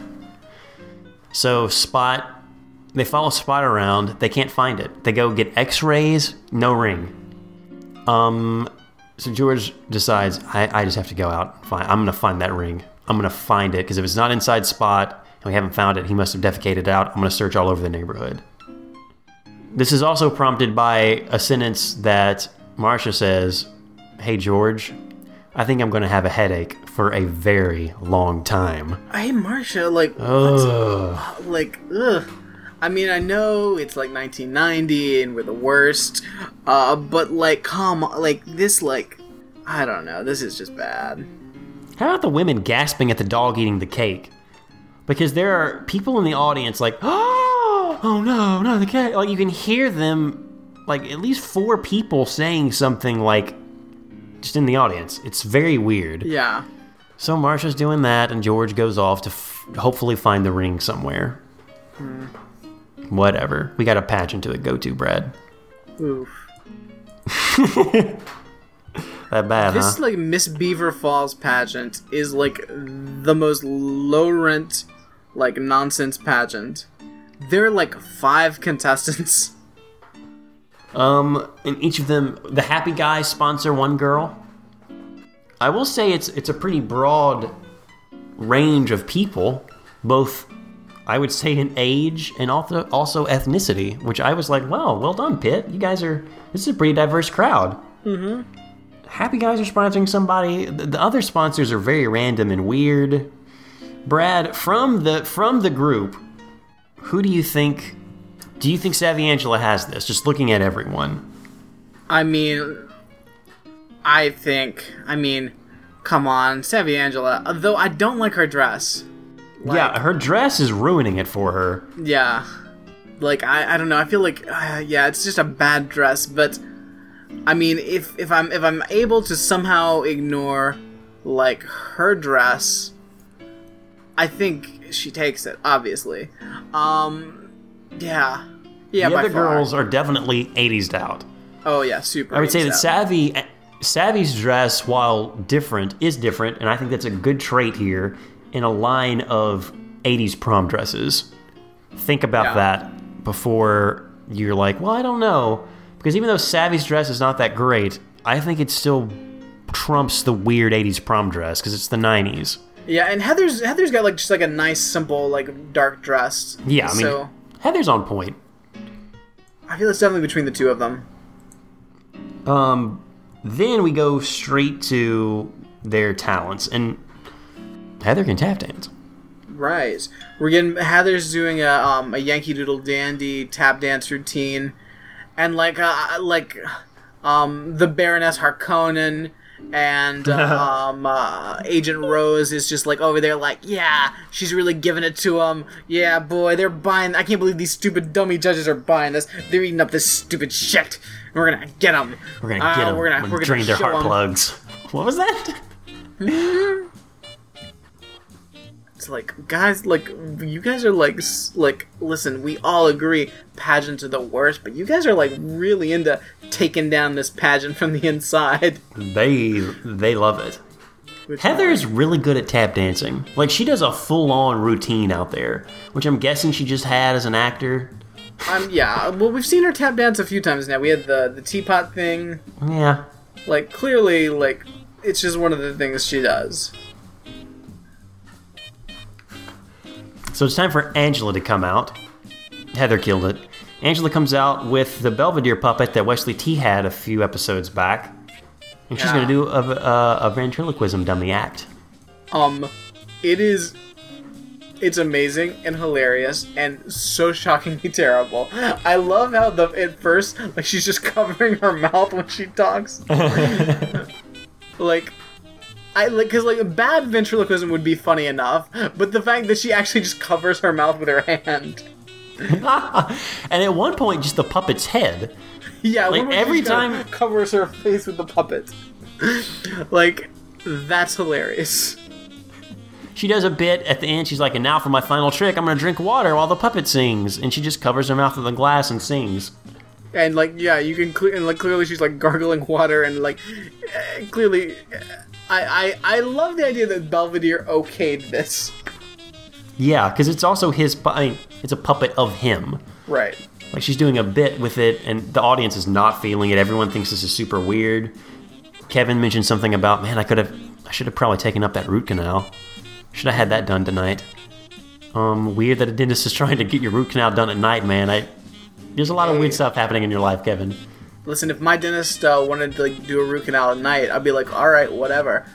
Speaker 4: So Spot, they follow Spot around. They can't find it. They go get X-rays, no ring. Um, so George decides, I, I just have to go out. Find. I'm gonna find that ring. I'm gonna find it because if it's not inside Spot and we haven't found it, he must have defecated out. I'm gonna search all over the neighborhood. This is also prompted by a sentence that Marsha says, "Hey George, I think I'm gonna have a headache for a very long time."
Speaker 3: Hey Marsha, like
Speaker 4: Ugh.
Speaker 3: like ugh. I mean, I know it's like 1990 and we're the worst, uh, but like, come, on, like this, like, I don't know, this is just bad.
Speaker 4: How about the women gasping at the dog eating the cake? Because there are people in the audience like, oh, oh no, no, the cat. Like you can hear them, like at least four people saying something like, just in the audience. It's very weird.
Speaker 3: Yeah.
Speaker 4: So Marsha's doing that, and George goes off to f- hopefully find the ring somewhere. Hmm. Whatever. We got a pageant to a go to, Brad.
Speaker 3: Oof.
Speaker 4: That bad,
Speaker 3: This
Speaker 4: huh?
Speaker 3: like Miss Beaver Falls pageant is like the most low rent, like nonsense pageant. There are like five contestants.
Speaker 4: Um, and each of them, the happy guys sponsor one girl. I will say it's it's a pretty broad range of people, both I would say in age and also also ethnicity, which I was like, wow, well done, Pitt. You guys are this is a pretty diverse crowd. Mm-hmm. Happy guys are sponsoring somebody. The, the other sponsors are very random and weird. Brad, from the from the group, who do you think? Do you think Savvy Angela has this? Just looking at everyone.
Speaker 3: I mean, I think. I mean, come on, Savvy Angela. Though I don't like her dress.
Speaker 4: yeah, her dress is ruining it for her.
Speaker 3: Yeah. Like I, I don't know. I feel like uh, yeah, it's just a bad dress, but I mean, if if I'm if I'm able to somehow ignore like her dress, I think she takes it, obviously. Um yeah. Yeah,
Speaker 4: the other
Speaker 3: far.
Speaker 4: girls are definitely 80s out.
Speaker 3: Oh yeah, super.
Speaker 4: I would say that
Speaker 3: out.
Speaker 4: Savvy Savvy's dress, while different, is different, and I think that's a good trait here in a line of 80s prom dresses. Think about
Speaker 3: Yeah.
Speaker 4: that before you're like, well, I don't know. Because even though Savvy's dress is not that great, I think it still trumps the weird 80s prom dress because it's the 90s.
Speaker 3: Yeah, and Heather's Heather's got like just like a nice simple like dark dress.
Speaker 4: Yeah, I mean,
Speaker 3: so
Speaker 4: Heather's on point.
Speaker 3: I feel it's definitely between the two of them.
Speaker 4: Um, then we go straight to their talents, and Heather can tap dance.
Speaker 3: Right. We're getting Heather's doing a um a Yankee Doodle Dandy tap dance routine, and like uh like um the Baroness Harkonnen and um, uh, Agent Rose is just like over there, like, yeah, she's really giving it to him. Yeah, boy, they're buying. I can't believe these stupid dummy judges are buying this. They're eating up this stupid shit. We're gonna get them.
Speaker 4: We're gonna get them.
Speaker 3: We're gonna, we're gonna
Speaker 4: drain their heart plugs. What was that?
Speaker 3: It's like, guys, like, you guys are like, like, listen, we all agree pageants are the worst, but you guys are like really into taking down this pageant from the inside.
Speaker 4: They they love it.
Speaker 3: Which
Speaker 4: Heather's really good at tap dancing. Like she does a full on routine out there, which I'm guessing she just had as an actor.
Speaker 3: Um, yeah, well, we've seen her tap dance a few times now. We had the the teapot thing.
Speaker 4: Yeah.
Speaker 3: Like, clearly, like, it's just one of the things she does.
Speaker 4: So it's time for Angela to come out. Heather killed it. Angela comes out with the Belvedere puppet that Wesley T had a few episodes back, and she's
Speaker 3: Yeah.
Speaker 4: going to do a, a, a ventriloquism dummy act.
Speaker 3: Um, it is. It's amazing and hilarious and so shockingly terrible. I love how the at first like she's just covering her mouth when she talks. like, I like because like bad ventriloquism would be funny enough, but the fact that she actually just covers her mouth with her hand.
Speaker 4: and at one point, just the puppet's head.
Speaker 3: Yeah,
Speaker 4: Like, every time-
Speaker 3: covers her face with the puppet. like, that's hilarious.
Speaker 4: She does a bit at the end. She's like, and now for my final trick, I'm to drink water while the puppet sings. And she just covers her mouth with a glass and sings.
Speaker 3: and like yeah you can cle- and like clearly she's like gargling water and like eh, clearly eh, I, I I love the idea that Belvedere okayed this
Speaker 4: Yeah, because it's also his. I mean, it's a puppet of him.
Speaker 3: right
Speaker 4: Like she's doing a bit with it, and the audience is not feeling it. Everyone thinks this is super weird. Kevin mentioned something about, man, I could have, I should have probably taken up that root canal. Should have had that done tonight. Um, weird that a dentist is trying to get your root canal done at night, man. I, there's a lot of weird stuff happening in your life, Kevin.
Speaker 3: Listen if my dentist uh, wanted to like do a root canal at night I'd be like all right whatever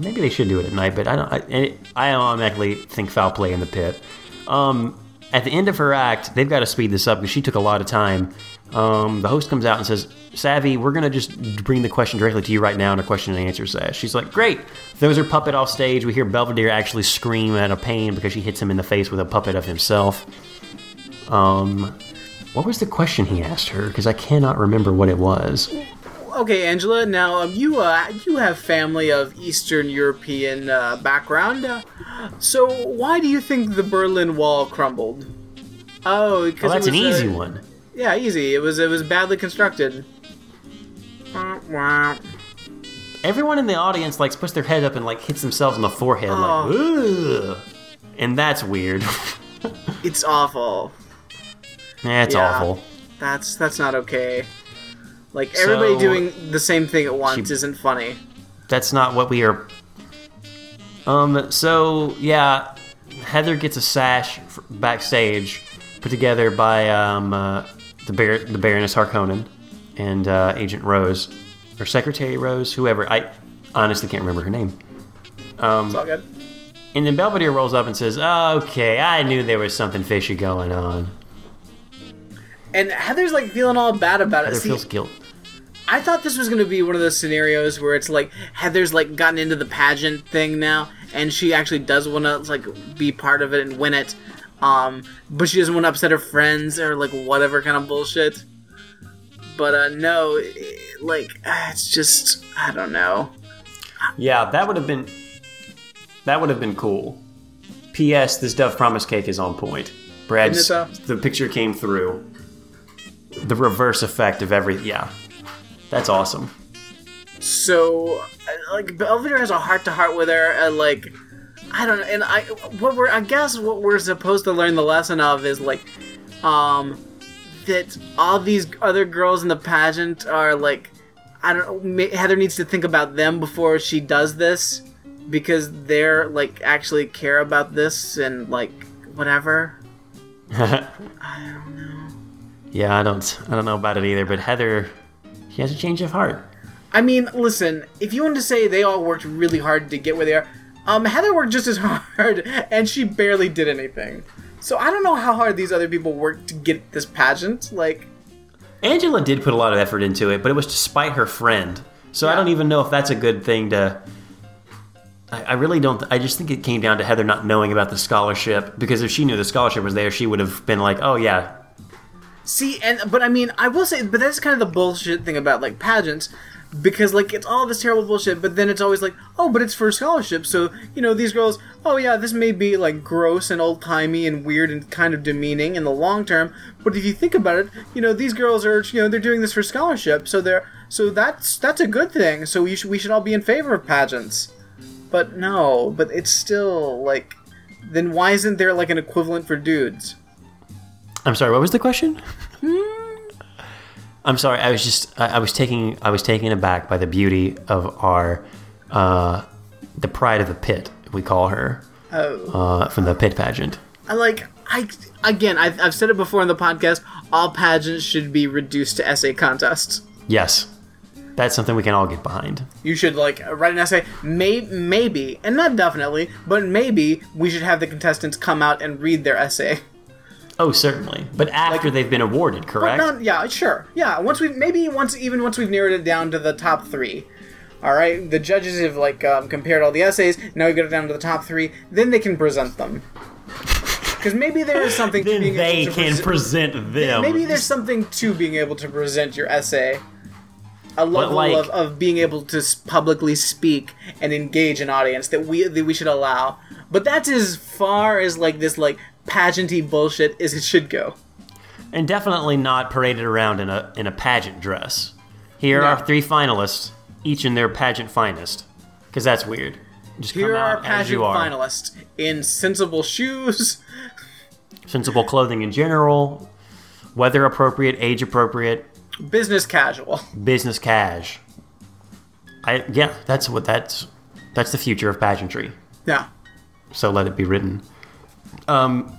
Speaker 4: maybe they should do it at night, but I don't. I, I automatically think foul play in the pit. Um, at the end of her act, they've got to speed this up because she took a lot of time. Um, the host comes out and says, "Savvy, we're gonna just bring the question directly to you right now in a question and answer session." She's like, "Great." Throws her puppet off stage. We hear Belvedere actually scream out of pain because she hits him in the face with a puppet of himself. Um, what was the question he asked her? Because I cannot remember what it was.
Speaker 3: okay Angela now um, you uh you have family of Eastern European uh, background uh, so why do you think the Berlin Wall crumbled oh because
Speaker 4: Well, that's
Speaker 3: it
Speaker 4: an
Speaker 3: was,
Speaker 4: easy
Speaker 3: uh,
Speaker 4: one.
Speaker 3: yeah easy it was it was badly constructed.
Speaker 4: Everyone in the audience like puts their head up and like hits themselves on the forehead
Speaker 3: Oh.
Speaker 4: like Ugh. and that's weird.
Speaker 3: It's awful.
Speaker 4: That's
Speaker 3: Yeah.
Speaker 4: awful.
Speaker 3: That's that's not okay. Like everybody
Speaker 4: So-
Speaker 3: doing the same thing at once
Speaker 4: She-
Speaker 3: isn't funny.
Speaker 4: That's not what we are. Um. So yeah, Heather gets a sash backstage, put together by um uh, the Bar- the Baroness Harkonnen and uh, Agent Rose, or Secretary Rose, whoever. I honestly can't remember her name.
Speaker 3: It's all good.
Speaker 4: And then Belvedere rolls up and says, "Okay, I knew there was something fishy going on."
Speaker 3: And Heather's like feeling all bad about it.
Speaker 4: Heather
Speaker 3: See,
Speaker 4: feels guilt.
Speaker 3: I thought this was gonna be one of those scenarios where it's like Heather's like gotten into the pageant thing now, and she actually does want to like be part of it and win it. Um, but she doesn't want to upset her friends or like whatever kind of bullshit. But uh, no, it- like ah, it's just I don't know.
Speaker 4: Yeah, that would have been that would have been cool. P.S. This Dove Promise cake is on point. Brad's the picture came through. The reverse effect of every yeah, that's awesome.
Speaker 3: so like Belvedere has a heart to heart with her and like I don't know and I what we're I guess what we're supposed to learn the lesson of is like um that all these other girls in the pageant are like I don't know Heather needs to think about them before she does this because they're like actually care about this and like whatever
Speaker 4: Yeah, I don't I don't know about it either, but Heather, she has a change of heart.
Speaker 3: I mean, listen, if you want to say they all worked really hard to get where they are, um, Heather worked just as hard, and she barely did anything. So I don't know how hard these other people worked to get this pageant. Like,
Speaker 4: Angela did put a lot of effort into it, but it was to spite her friend. So I don't even know if that's a good thing to. I, I really don't. I just think it came down to Heather not knowing about the scholarship because if she knew the scholarship was there, she would have been like, "Oh yeah,
Speaker 3: See, and but I mean, I will say, but that's kind of the bullshit thing about like pageants, because like it's all this terrible bullshit. But then it's always like, oh, but it's for scholarship, so you know these girls. Oh yeah, this may be like gross and old timey and weird and kind of demeaning in the long term, but if you think about it, you know these girls are you know they're doing this for scholarship, so they're so that's that's a good thing. So we should we should all be in favor of pageants. But no, but it's still like, then why isn't there like an equivalent for dudes?
Speaker 4: I'm sorry. What was the question? I'm sorry. I was just. I, I was taking. I was taken aback by the beauty of our, uh, the pride of the pit. We call her
Speaker 3: Oh.
Speaker 4: uh, from the pit pageant.
Speaker 3: I like I again I've, I've said it before in the podcast. All pageants should be reduced to essay contests.
Speaker 4: Yes, that's something we can all get behind.
Speaker 3: You should like write an essay. May, maybe and not definitely, but maybe we should have the contestants come out and read their essay.
Speaker 4: Oh, certainly. But after they've been awarded, correct?
Speaker 3: Not, yeah, sure. Yeah, once we maybe once even once we've narrowed it down to the top three. All right, the judges have like um, compared all the essays. Now we got it down to the top three. Then they can present them. Because maybe there is something to
Speaker 4: then
Speaker 3: being
Speaker 4: they
Speaker 3: able to
Speaker 4: can
Speaker 3: prese-
Speaker 4: present them.
Speaker 3: Maybe there's something to being able to present your essay. A level
Speaker 4: like-
Speaker 3: of, of being able to publicly speak and engage an audience that we that we should allow. But that's as far as like this like pageanty bullshit as it should go.
Speaker 4: and definitely not paraded around in a in a pageant dress. Here
Speaker 3: No.
Speaker 4: are three finalists, each in their pageant finest, because that's weird. Just
Speaker 3: Here
Speaker 4: come
Speaker 3: are
Speaker 4: out
Speaker 3: our
Speaker 4: as
Speaker 3: pageant
Speaker 4: you are.
Speaker 3: finalists in sensible shoes.
Speaker 4: Sensible clothing in general, weather appropriate, age appropriate,
Speaker 3: Business casual.
Speaker 4: business cash. I yeah, that's what that's that's the future of pageantry.
Speaker 3: Yeah.
Speaker 4: so let it be written. Um,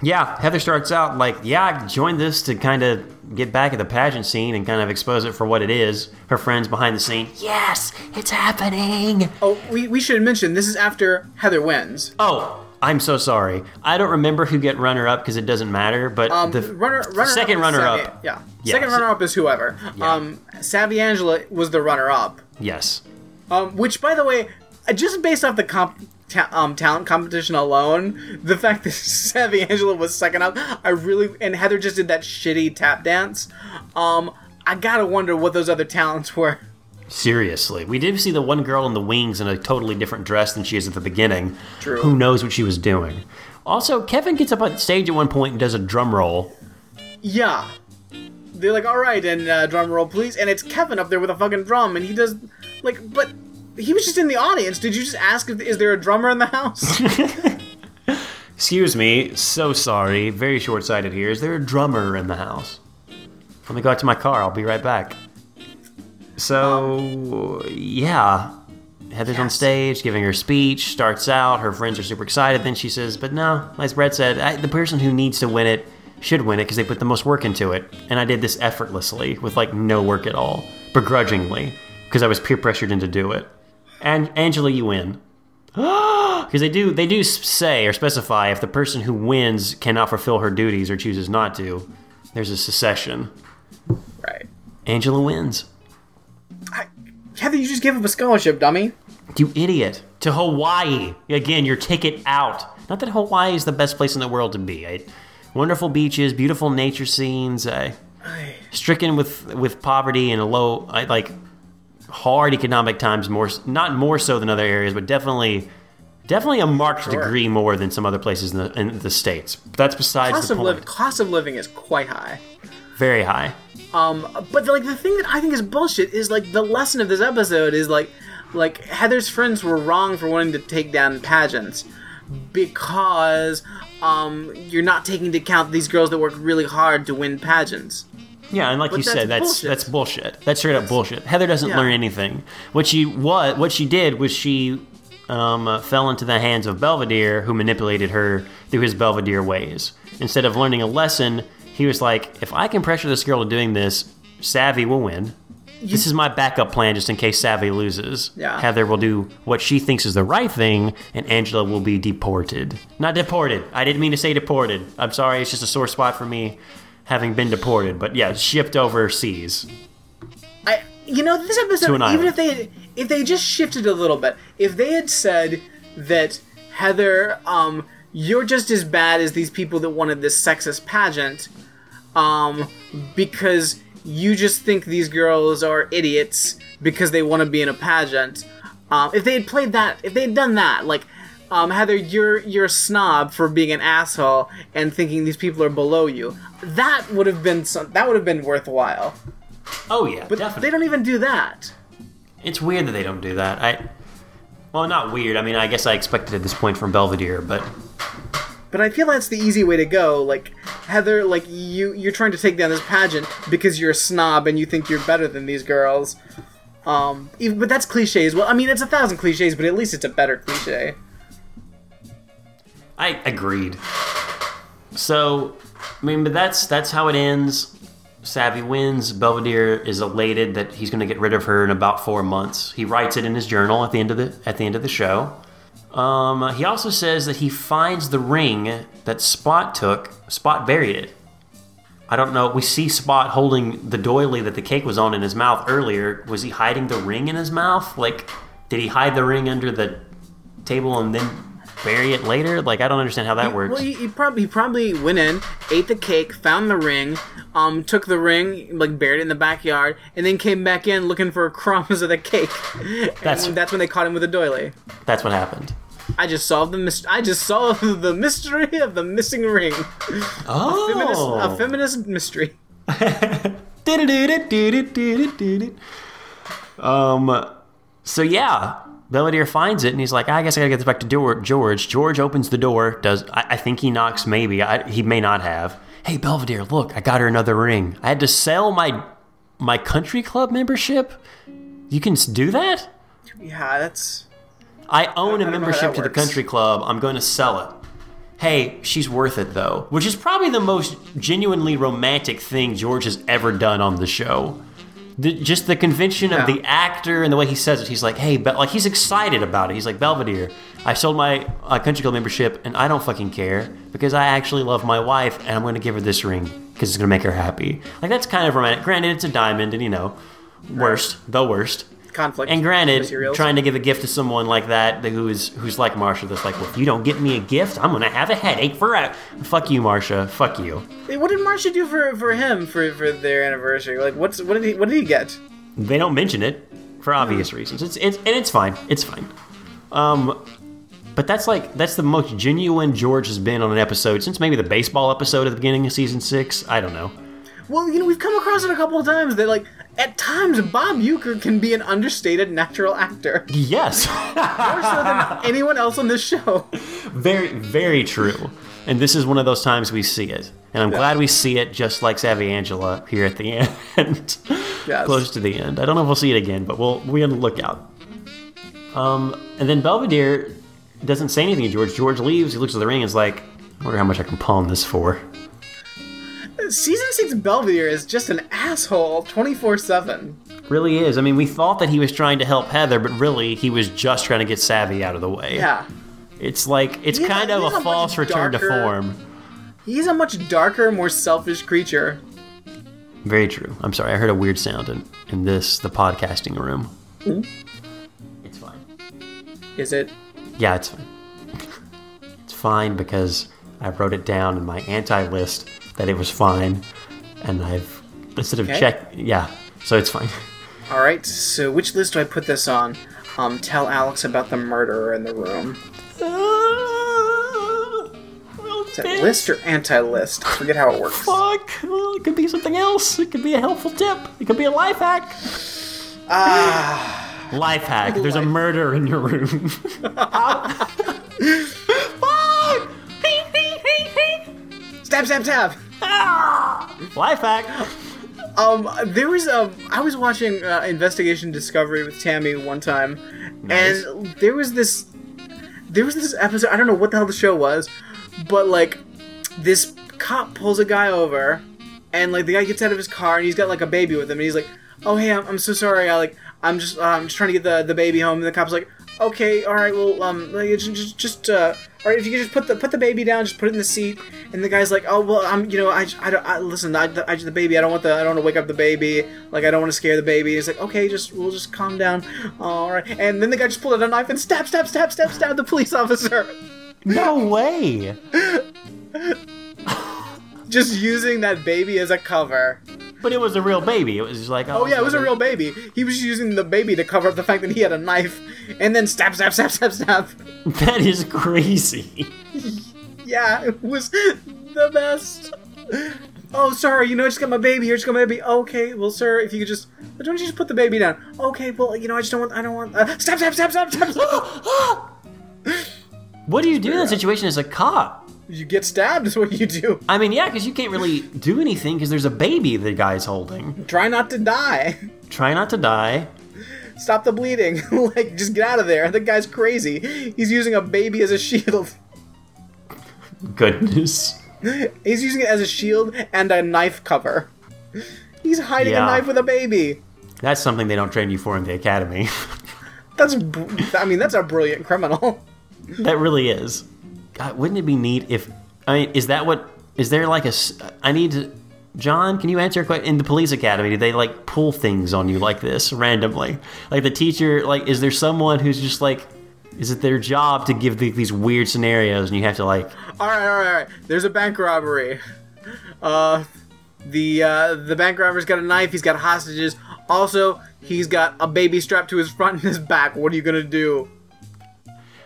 Speaker 4: yeah, Heather starts out like, yeah, I joined this to kind of get back at the pageant scene and kind of expose it for what it is. Her friends behind the scene, yes, it's happening.
Speaker 3: Oh, we, we should mention this is after Heather wins.
Speaker 4: Oh, I'm so sorry. I don't remember who get runner up because it doesn't matter. But
Speaker 3: Um,
Speaker 4: the
Speaker 3: runner, runner
Speaker 4: second
Speaker 3: up
Speaker 4: runner
Speaker 3: Savvy-
Speaker 4: up,
Speaker 3: Yeah.
Speaker 4: Yeah,
Speaker 3: Second
Speaker 4: so-
Speaker 3: runner up is whoever. Um, Savvy Angela was the runner up.
Speaker 4: yes,
Speaker 3: Um, which, by the way, uh, just based off the comp- ta- um, talent competition alone, the fact that Savvy Angela was second up, I really and Heather just did that shitty tap dance. Um, I gotta wonder what those other talents were.
Speaker 4: seriously, we did see the one girl in the wings in a totally different dress than she is at the beginning.
Speaker 3: True.
Speaker 4: Who knows what she was doing? Also, Kevin gets up on stage at one point and does a drum roll.
Speaker 3: Yeah. They're like, all right, and uh, drum roll, please. And it's Kevin up there with a fucking drum, and he does like, but he was just in the audience. Did you just ask if is there a drummer in the house?
Speaker 4: Excuse me, so sorry. Very short sighted here. Is there a drummer in the house? Let me go out to my car. I'll be right back. So, yeah. Heather's on stage giving her speech, starts out. Her friends are super excited. Then she says, But no, as Brett said, I, the person who needs to win it should win it because they put the most work into it. And I did this effortlessly with like no work at all, begrudgingly, because I was peer pressured into do it. And Angela, you win because they do they do say or specify if the person who wins cannot fulfill her duties or chooses not to, there's a secession.
Speaker 3: right.
Speaker 4: Angela wins.
Speaker 3: I, Heather, you just gave up a scholarship, dummy.
Speaker 4: You idiot. To Hawaii. Again, your ticket out. Not that Hawaii is the best place in the world to be. I, wonderful beaches, beautiful nature scenes, uh, stricken with with poverty and a low I, like hard economic times more not more so than other areas, but definitely definitely a marked
Speaker 3: Sure.
Speaker 4: degree more than some other places in the, in the states. That's besides
Speaker 3: Cost
Speaker 4: the
Speaker 3: of
Speaker 4: point.
Speaker 3: living, cost of living is quite high.
Speaker 4: Very high.
Speaker 3: Um, but like the thing that I think is bullshit is like the lesson of this episode is like, like Heather's friends were wrong for wanting to take down pageants because um you're not taking into account these girls that work really hard to win pageants.
Speaker 4: Yeah, and like you
Speaker 3: that's
Speaker 4: said, that's
Speaker 3: bullshit.
Speaker 4: that's bullshit. That's straight up bullshit. Heather doesn't
Speaker 3: Yeah.
Speaker 4: learn anything. What she what what she did was she um, uh, fell into the hands of Belvedere, who manipulated her through his Belvedere ways. Instead of learning a lesson, he was like, "If I can pressure this girl to doing this, Savvy will win. This is my backup plan, just in case Savvy loses.
Speaker 3: Yeah.
Speaker 4: Heather will do what she thinks is the right thing, and Angela will be deported. Not deported. I didn't mean to say deported. I'm sorry. It's just a sore spot for me, having been deported. But yeah, shipped overseas.
Speaker 3: I you know this episode even
Speaker 4: island.
Speaker 3: if they if they just shifted a little bit if they had said that heather um you're just as bad as these people that wanted this sexist pageant um because you just think these girls are idiots because they want to be in a pageant um if they had played that if they had done that like um, Heather, you're you're a snob for being an asshole and thinking these people are below you. That would have been some, that would have been worthwhile.
Speaker 4: Oh yeah,
Speaker 3: But
Speaker 4: definitely.
Speaker 3: they don't even do that.
Speaker 4: It's weird that they don't do that. I, well, not weird. I mean, I guess I expected at this point from Belvedere, but
Speaker 3: But I feel that's the easy way to go. Like Heather, like you you're trying to take down this pageant because you're a snob and you think you're better than these girls. Um, even, but that's cliches. Well, I mean, it's a thousand cliches, but at least it's a better cliche.
Speaker 4: I agreed. So, I mean, but that's that's how it ends. Savvy wins. Belvedere is elated that he's going to get rid of her in about four months. He writes it in his journal at the end of the at the end of the show. Um, he also says that he finds the ring that Spot took. Spot buried it. I don't know. We see Spot holding the doily that the cake was on in his mouth earlier. Was he hiding the ring in his mouth? Like, did he hide the ring under the table and then bury it later? Like, I don't understand how that works.
Speaker 3: Well, he, he probably he probably went in, ate the cake, found the ring, um, took the ring, like buried it in the backyard, and then came back in looking for crumbs of the cake.
Speaker 4: That's-
Speaker 3: and that's when they caught him with a doily.
Speaker 4: That's what happened.
Speaker 3: I just solved the mystery. I just solved the mystery of the missing ring.
Speaker 4: Oh,
Speaker 3: Feminist, a feminist mystery.
Speaker 4: Um, so yeah, Belvedere finds it and he's like, ah, I guess I gotta get this back to Geor- George. George opens the door. Does I, I think he knocks? Maybe I, he may not have. Hey Belvedere, look, I got her another ring. I had to sell my my country club membership. You can do that.
Speaker 3: Yeah, that's.
Speaker 4: I own
Speaker 3: I
Speaker 4: a
Speaker 3: don't know how
Speaker 4: membership to the country club. I'm going to sell it. Hey, she's worth it though, which is probably the most genuinely romantic thing George has ever done on the show. The, just the convention of
Speaker 3: Yeah.
Speaker 4: the actor and the way he says it. He's like, hey, but like he's excited about it. He's like, Belvedere, I sold my uh, country club membership and I don't fucking care because I actually love my wife and I'm going to give her this ring because it's going to make her happy. Like that's kind of romantic. Granted, it's a diamond and you know, worst, the worst.
Speaker 3: Conflict.
Speaker 4: And granted,
Speaker 3: materials.
Speaker 4: trying to give a gift to someone like that who is who's like Marsha, that's like, well, if you don't get me a gift, I'm gonna have a headache forever. Fuck you, Marsha. Fuck you.
Speaker 3: What did Marsha do for for him for for their anniversary? Like, what's what did he what did he get?
Speaker 4: They don't mention it for obvious reasons. It's it's and it's fine. It's fine. Um, but that's like that's the most genuine George has been on an episode since maybe the baseball episode at the beginning of season six. I don't know.
Speaker 3: Well, you know, we've come across it a couple of times that like at times Bob Uecker can be an understated natural actor
Speaker 4: Yes,
Speaker 3: more so than anyone else on this show.
Speaker 4: very very true. And this is one of those times we see it, and I'm glad we see it just like Savvy Angela here at the end.
Speaker 3: Yes.
Speaker 4: close to the end. I don't know if we'll see it again, but we'll we on the lookout. Um, and then Belvedere doesn't say anything to George. George leaves. He looks at the ring and is like, I wonder how much I can pawn this for.
Speaker 3: Season six Belvedere is just an asshole, twenty four seven.
Speaker 4: Really is. I mean, we thought that he was trying to help Heather, but really he was just trying to get Savvy out of the way.
Speaker 3: Yeah,
Speaker 4: It's like it's kind of a
Speaker 3: a
Speaker 4: false return to form.
Speaker 3: he's a much darker, more selfish creature.
Speaker 4: Very true. I'm sorry. I heard a weird sound in, in this the podcasting room. It's fine.
Speaker 3: Is it?
Speaker 4: Yeah, it's fine. It's fine because I wrote it down in my anti list that it was fine, and I've instead of
Speaker 3: Okay.
Speaker 4: check, yeah, so it's fine.
Speaker 3: All right. So which list do I put this on? Um, tell Alex about the murderer in the room. Is that list or anti-list? I forget how it works.
Speaker 4: Fuck! Well, it could be something else. It could be a helpful tip. It could be a life hack. Ah. Life hack. There's a
Speaker 3: Life-
Speaker 4: murder in your room. Fuck!
Speaker 3: Stab, stab, stab.
Speaker 4: Life hack.
Speaker 3: Um, there was a. I was watching uh, Investigation Discovery with Tammy one time, and there was this. There was this episode. I don't know what the hell the show was, but like, this cop pulls a guy over, and like the guy gets out of his car and he's got like a baby with him, and he's like, "Oh hey, I'm, I'm so sorry. I like I'm just uh, I'm just trying to get the the baby home." And the cop's like, okay, all right, well, um, just, just uh, all right, if you could just put the put the baby down, just put it in the seat, and the guy's like, oh, well, I'm, you know, I, I, don't, I listen, I, I, the baby, I don't want the, I don't want to wake up the baby, like, I don't want to scare the baby. He's like, okay, just, we'll just calm down, all right, and then the guy just pulled out a knife and stab, stab, stab, stab, stab the police officer,
Speaker 4: No way.
Speaker 3: just using that baby as a cover.
Speaker 4: But it was a real baby. It was just like,
Speaker 3: Oh yeah, it was a real baby. He was using the baby to cover up the fact that he had a knife, and then stab, stab, stab, stab, stab.
Speaker 4: That is crazy.
Speaker 3: Yeah, it was the best. Oh, sorry, you know, I just got my baby here. Just got my baby. Okay, well, sir, if you could just, why don't you just put the baby down? Okay, well, you know, I just don't want, I don't want. Uh, stab, stab, stab, stab, stab, stab.
Speaker 4: What do you do in that situation as a cop?
Speaker 3: You get stabbed is what you do.
Speaker 4: I mean, yeah, because you can't really do anything because there's a baby the guy's holding.
Speaker 3: Try not to die.
Speaker 4: Try not to die.
Speaker 3: Stop the bleeding. like, just get out of there. The guy's crazy. He's using a baby as a shield.
Speaker 4: Goodness.
Speaker 3: He's using it as a shield and a knife cover. He's hiding
Speaker 4: Yeah.
Speaker 3: a knife with a baby.
Speaker 4: That's something they don't train you for in the academy.
Speaker 3: That's, br- I mean, that's a brilliant criminal.
Speaker 4: that really is. God, wouldn't it be neat if I mean, is that what is there like a? I need to John, can you answer a question? In the police academy, do they like pull things on you like this randomly? Like the teacher, like, is there someone who's just like, is it their job to give the, these weird scenarios and you have to like,
Speaker 3: All right, all right, all right. There's a bank robbery. Uh, the uh, the bank robber's got a knife. He's got hostages. Also, he's got a baby strapped to his front and his back. What are you gonna do?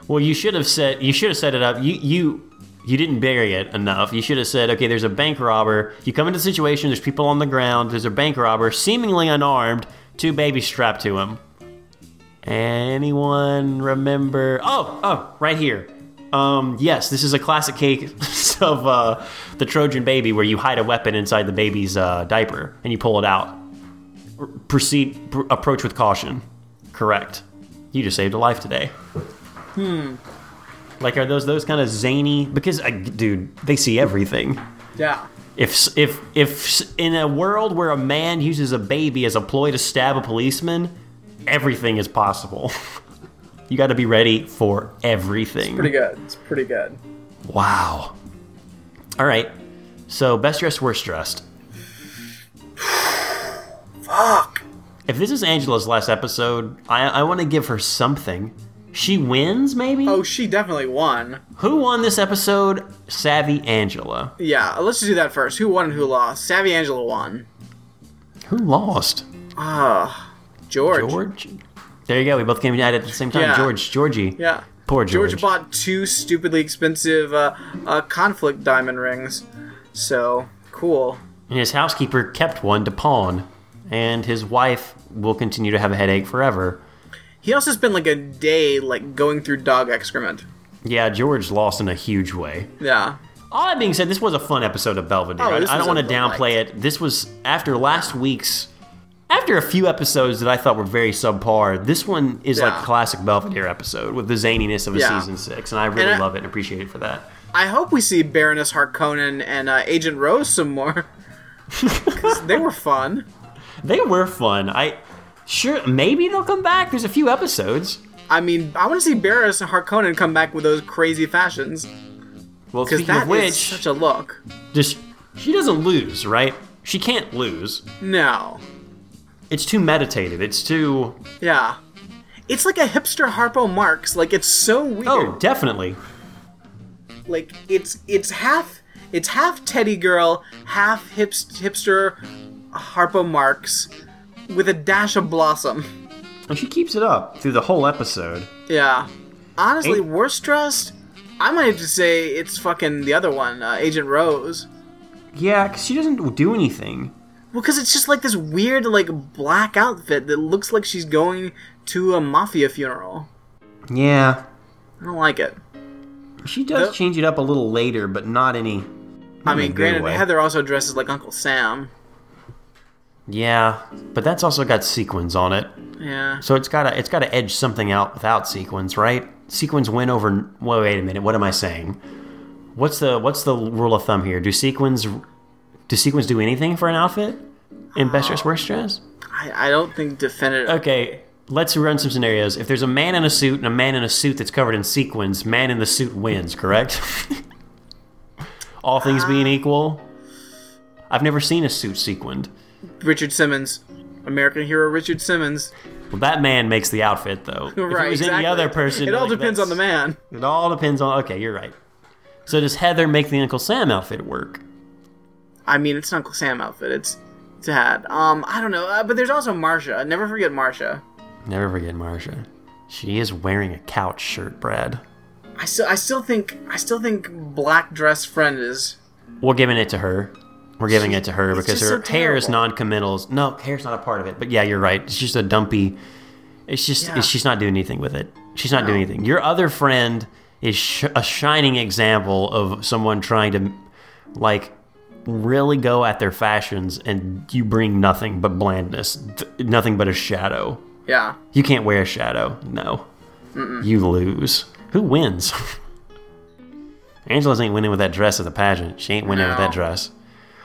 Speaker 4: Well, you should have said, you should have set it up. You, you, you didn't bury it enough. You should have said, okay, there's a bank robber. You come into the situation, there's people on the ground, there's a bank robber, seemingly unarmed, two babies strapped to him. Anyone remember? Oh, oh, right here. Um, yes, this is a classic case of uh, the Trojan baby where you hide a weapon inside the baby's uh, diaper and you pull it out. Proceed, pr- approach with caution. Correct. You just saved a life today. Hmm. Like, are those those kind of zany? Because, uh, dude, they see everything.
Speaker 3: Yeah.
Speaker 4: If if if in a world where a man uses a baby as a ploy to stab a policeman, everything is possible. you got to be ready for everything.
Speaker 3: Pretty good. It's pretty good.
Speaker 4: Wow. All right. So best dressed, worst dressed.
Speaker 3: Fuck.
Speaker 4: If this is Angela's last episode, I I want to give her something. She wins, maybe.
Speaker 3: Oh, she definitely won.
Speaker 4: Who won this episode? Savvy Angela.
Speaker 3: Yeah. Let's just do that first. Who won and who lost? Savvy Angela won.
Speaker 4: Who lost?
Speaker 3: Ah, George.
Speaker 4: George. There you go. We both came it at the same time.
Speaker 3: Yeah.
Speaker 4: George. Georgie.
Speaker 3: Yeah.
Speaker 4: Poor George.
Speaker 3: George bought two stupidly expensive uh, uh, conflict diamond rings. So cool.
Speaker 4: And his housekeeper kept one to pawn, and his wife will continue to have a headache forever.
Speaker 3: He also spent like a day like going through dog excrement.
Speaker 4: Yeah, George lost in a huge way.
Speaker 3: Yeah.
Speaker 4: All that being said, this was a fun episode of Belvedere.
Speaker 3: Oh,
Speaker 4: I, don't want to downplay it. This was after last week's, after a few episodes that I thought were very subpar. This one is like
Speaker 3: Yeah.
Speaker 4: a classic Belvedere episode with the zaniness of a
Speaker 3: Yeah.
Speaker 4: season six, and I really
Speaker 3: And I-
Speaker 4: love it and appreciate it for that.
Speaker 3: I hope we see Baroness Harkonnen and uh, Agent Rose some more. 'Cause they were fun.
Speaker 4: They were fun. I sure maybe they'll come back. There's a few episodes.
Speaker 3: I mean, I want to see Baroness Harkonnen come back with those crazy fashions.
Speaker 4: Well,
Speaker 3: Because that
Speaker 4: of which,
Speaker 3: is such a look.
Speaker 4: just she doesn't lose, right? She can't lose.
Speaker 3: No.
Speaker 4: It's too meditative. It's too
Speaker 3: Yeah. It's like a hipster Harpo Marx. Like, it's so weird.
Speaker 4: oh, definitely.
Speaker 3: like it's it's half it's half teddy girl half hips, hipster harpo marx with a dash of blossom
Speaker 4: And she keeps it up through the whole episode.
Speaker 3: yeah honestly
Speaker 4: Ain't-
Speaker 3: worst dressed i might have to say it's fucking the other one uh, agent rose
Speaker 4: Yeah, because she doesn't do anything.
Speaker 3: well because it's just like this weird like black outfit that looks like she's going to a mafia funeral
Speaker 4: Yeah,
Speaker 3: i don't like it
Speaker 4: she does
Speaker 3: Yep.
Speaker 4: change it up a little later, but not any.
Speaker 3: i
Speaker 4: not in a
Speaker 3: mean
Speaker 4: good
Speaker 3: granted
Speaker 4: way.
Speaker 3: heather also dresses like uncle sam
Speaker 4: Yeah, but that's also got sequins on it,
Speaker 3: yeah
Speaker 4: so it's gotta it's gotta edge something out without sequins, right? Sequins win over. Well, wait a minute. What am I saying? What's the what's the rule of thumb here? Do sequins do sequins do anything for an outfit in best dress uh, worst dress?
Speaker 3: I, I don't think definitive
Speaker 4: Okay, let's run some scenarios. If there's a man in a suit and a man in a suit that's covered in sequins, man in the suit wins, correct? All things being uh, equal. I've never seen a suit sequined.
Speaker 3: Richard Simmons, American hero Richard Simmons.
Speaker 4: Well, that man makes the outfit, though.
Speaker 3: right.
Speaker 4: If it was
Speaker 3: exactly.
Speaker 4: any other person,
Speaker 3: It all
Speaker 4: like,
Speaker 3: depends on the man.
Speaker 4: It all depends on. Okay, you're right. So does Heather make the Uncle Sam outfit work?
Speaker 3: I mean, it's an Uncle Sam outfit. It's Dad. Um, I don't know, uh, but there's also Marsha. Never forget Marsha.
Speaker 4: Never forget Marsha. She is wearing a couch shirt, Brad.
Speaker 3: I still, I still think, I still think black dress friend is.
Speaker 4: We're giving it to her. We're giving it to her because her
Speaker 3: so
Speaker 4: hair is non-committal. No, hair's not a part of it. But yeah, you're right. It's just a dumpy. It's just
Speaker 3: Yeah.
Speaker 4: it's, she's not doing anything with it. She's not doing anything. Your other friend is sh- a shining example of someone trying to like really go at their fashions, and you bring nothing but blandness, th- nothing but a shadow.
Speaker 3: Yeah.
Speaker 4: You can't wear a shadow. No, you lose. Who wins? Angela's ain't winning with that dress at the pageant. She ain't winning with that dress.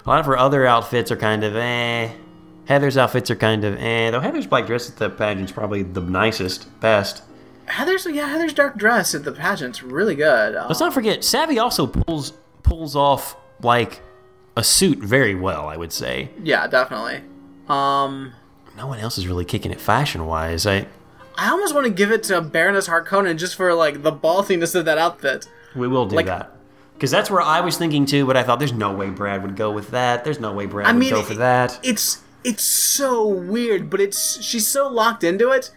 Speaker 4: A lot of her other outfits are kind of eh. Heather's outfits are kind of eh. Though Heather's black dress at the pageant's probably the nicest, best.
Speaker 3: Heather's, yeah, Heather's dark dress at the pageant's really good. Um,
Speaker 4: Let's not forget, Savvy also pulls pulls off like a suit very well. I would say.
Speaker 3: yeah, definitely. Um,
Speaker 4: No one else is really kicking it fashion wise. I
Speaker 3: I almost want to give it to Baroness Harkonnen just for like the ballsiness of that outfit.
Speaker 4: We will do
Speaker 3: Like-
Speaker 4: that. Because that's where I was thinking too, but I thought there's no way Brad would go with that. There's no way Brad
Speaker 3: I
Speaker 4: would
Speaker 3: mean,
Speaker 4: go for that.
Speaker 3: It's it's so weird, but it's she's so locked into it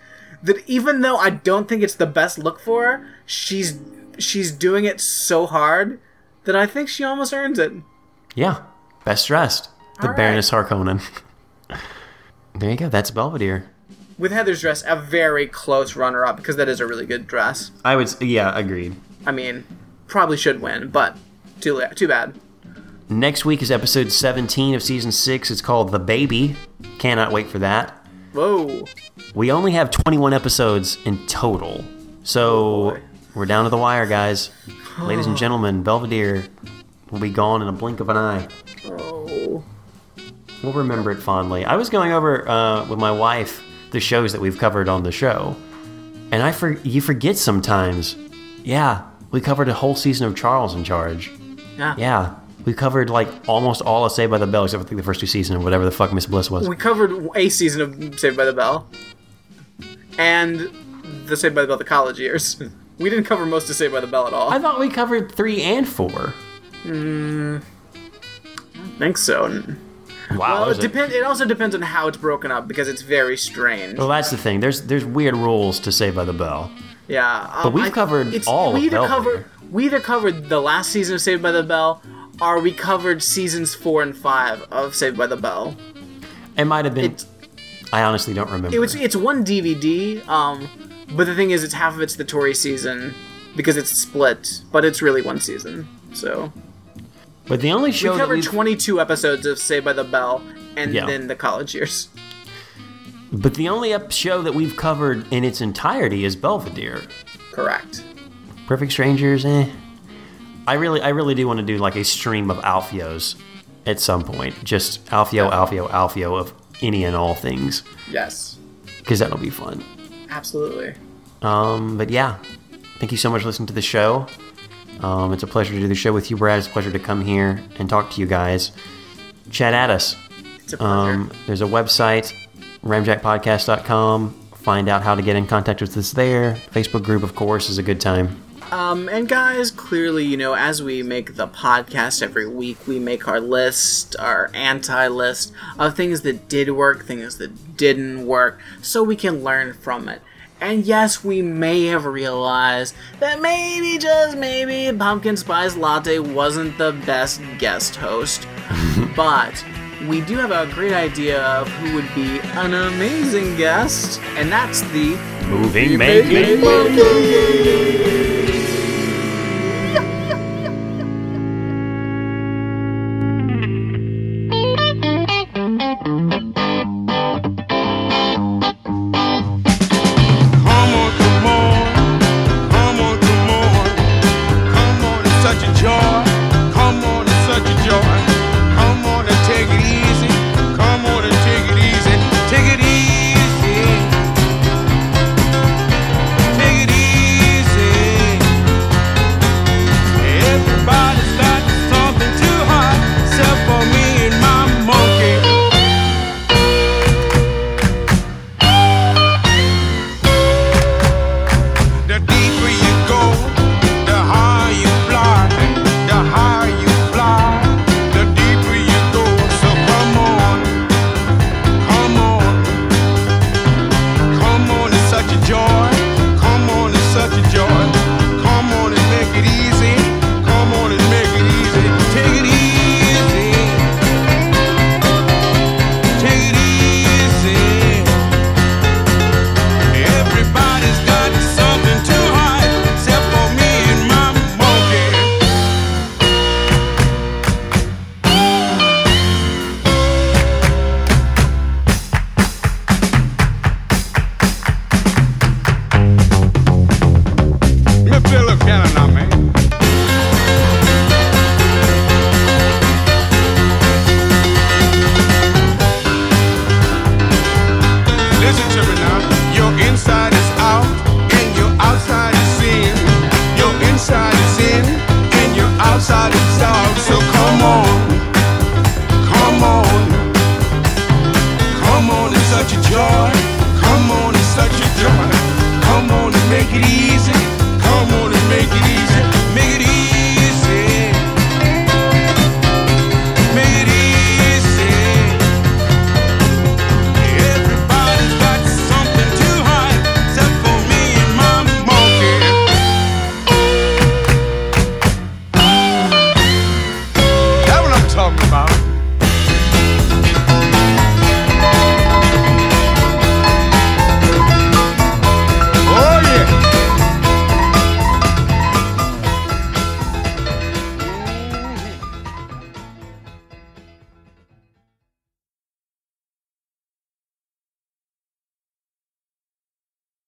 Speaker 3: that even though I don't think it's the best look for her, she's she's doing it so hard that I think she almost earns it.
Speaker 4: yeah. Best dressed. The
Speaker 3: right.
Speaker 4: Baroness Harkonnen. there you go. That's Belvedere.
Speaker 3: With Heather's dress, a very close runner-up because that is a really good dress.
Speaker 4: I would, yeah, agreed.
Speaker 3: I mean, probably should win, but too la- too bad.
Speaker 4: Next week is episode 17 of season 6. It's called The Baby. Cannot wait for that.
Speaker 3: Whoa.
Speaker 4: We only have 21 episodes in total. So
Speaker 3: boy.
Speaker 4: we're down to the wire, guys. Ladies and gentlemen, Belvedere will be gone in a blink of an eye.
Speaker 3: Oh.
Speaker 4: We'll remember it fondly. I was going over uh, with my wife the shows that we've covered on the show, and I for you forget sometimes. Yeah, we covered a whole season of Charles in Charge.
Speaker 3: Yeah.
Speaker 4: Yeah, we covered like almost all of Saved by the Bell except for I think the first two seasons or whatever the fuck Miss Bliss was.
Speaker 3: We covered a season of Saved by the Bell, and the Saved by the Bell the college years. We didn't cover most of Saved by the Bell at all.
Speaker 4: I
Speaker 3: I
Speaker 4: thought we covered three and four. Hmm.
Speaker 3: think so.
Speaker 4: Wow.
Speaker 3: Well, it
Speaker 4: a-
Speaker 3: depends. It also depends on how it's broken up because it's very strange.
Speaker 4: well, that's the thing. There's there's weird rules to Saved by the Bell.
Speaker 3: Yeah, um,
Speaker 4: But we've covered all
Speaker 3: we either
Speaker 4: Belvedere.
Speaker 3: cover we either covered the last season of Saved by the Bell, or we covered seasons four and five of Saved by the Bell.
Speaker 4: It might have been.
Speaker 3: It-
Speaker 4: I honestly don't remember.
Speaker 3: It was it's one DVD. Um, but the thing is, it's half of it's the Tori season because it's split, but it's really one season. So
Speaker 4: but the only show
Speaker 3: we covered
Speaker 4: we've
Speaker 3: 22 episodes of Saved by the Bell, and
Speaker 4: Yeah.
Speaker 3: then the college years.
Speaker 4: But the only show that we've covered in its entirety is Belvedere.
Speaker 3: Correct.
Speaker 4: Perfect Strangers, eh. I really, I really do want to do like a stream of Alfios at some point. Just Alfio, Alfio, Alfio of any and all things,
Speaker 3: Yes.
Speaker 4: because that'll be fun.
Speaker 3: Absolutely.
Speaker 4: Um, but yeah, thank you so much for listening to the show. Um, it's a pleasure to do the show with you, Brad. It's a pleasure to come here and talk to you guys. Chat at us.
Speaker 3: It's a pleasure.
Speaker 4: Um, there's a website, ramjackpodcast.com. Find out how to get in contact with us there. Facebook group, of course, is a good time.
Speaker 3: Um, and guys, clearly, you know, as we make the podcast every week, we make our list, our anti list of things that did work, things that didn't work, so we can learn from it. And yes, we may have realized that maybe, just maybe, Pumpkin Spice Latte wasn't the best guest host. but we do have a great idea of who would be an amazing guest, and that's the
Speaker 4: Moving
Speaker 3: Making
Speaker 5: Come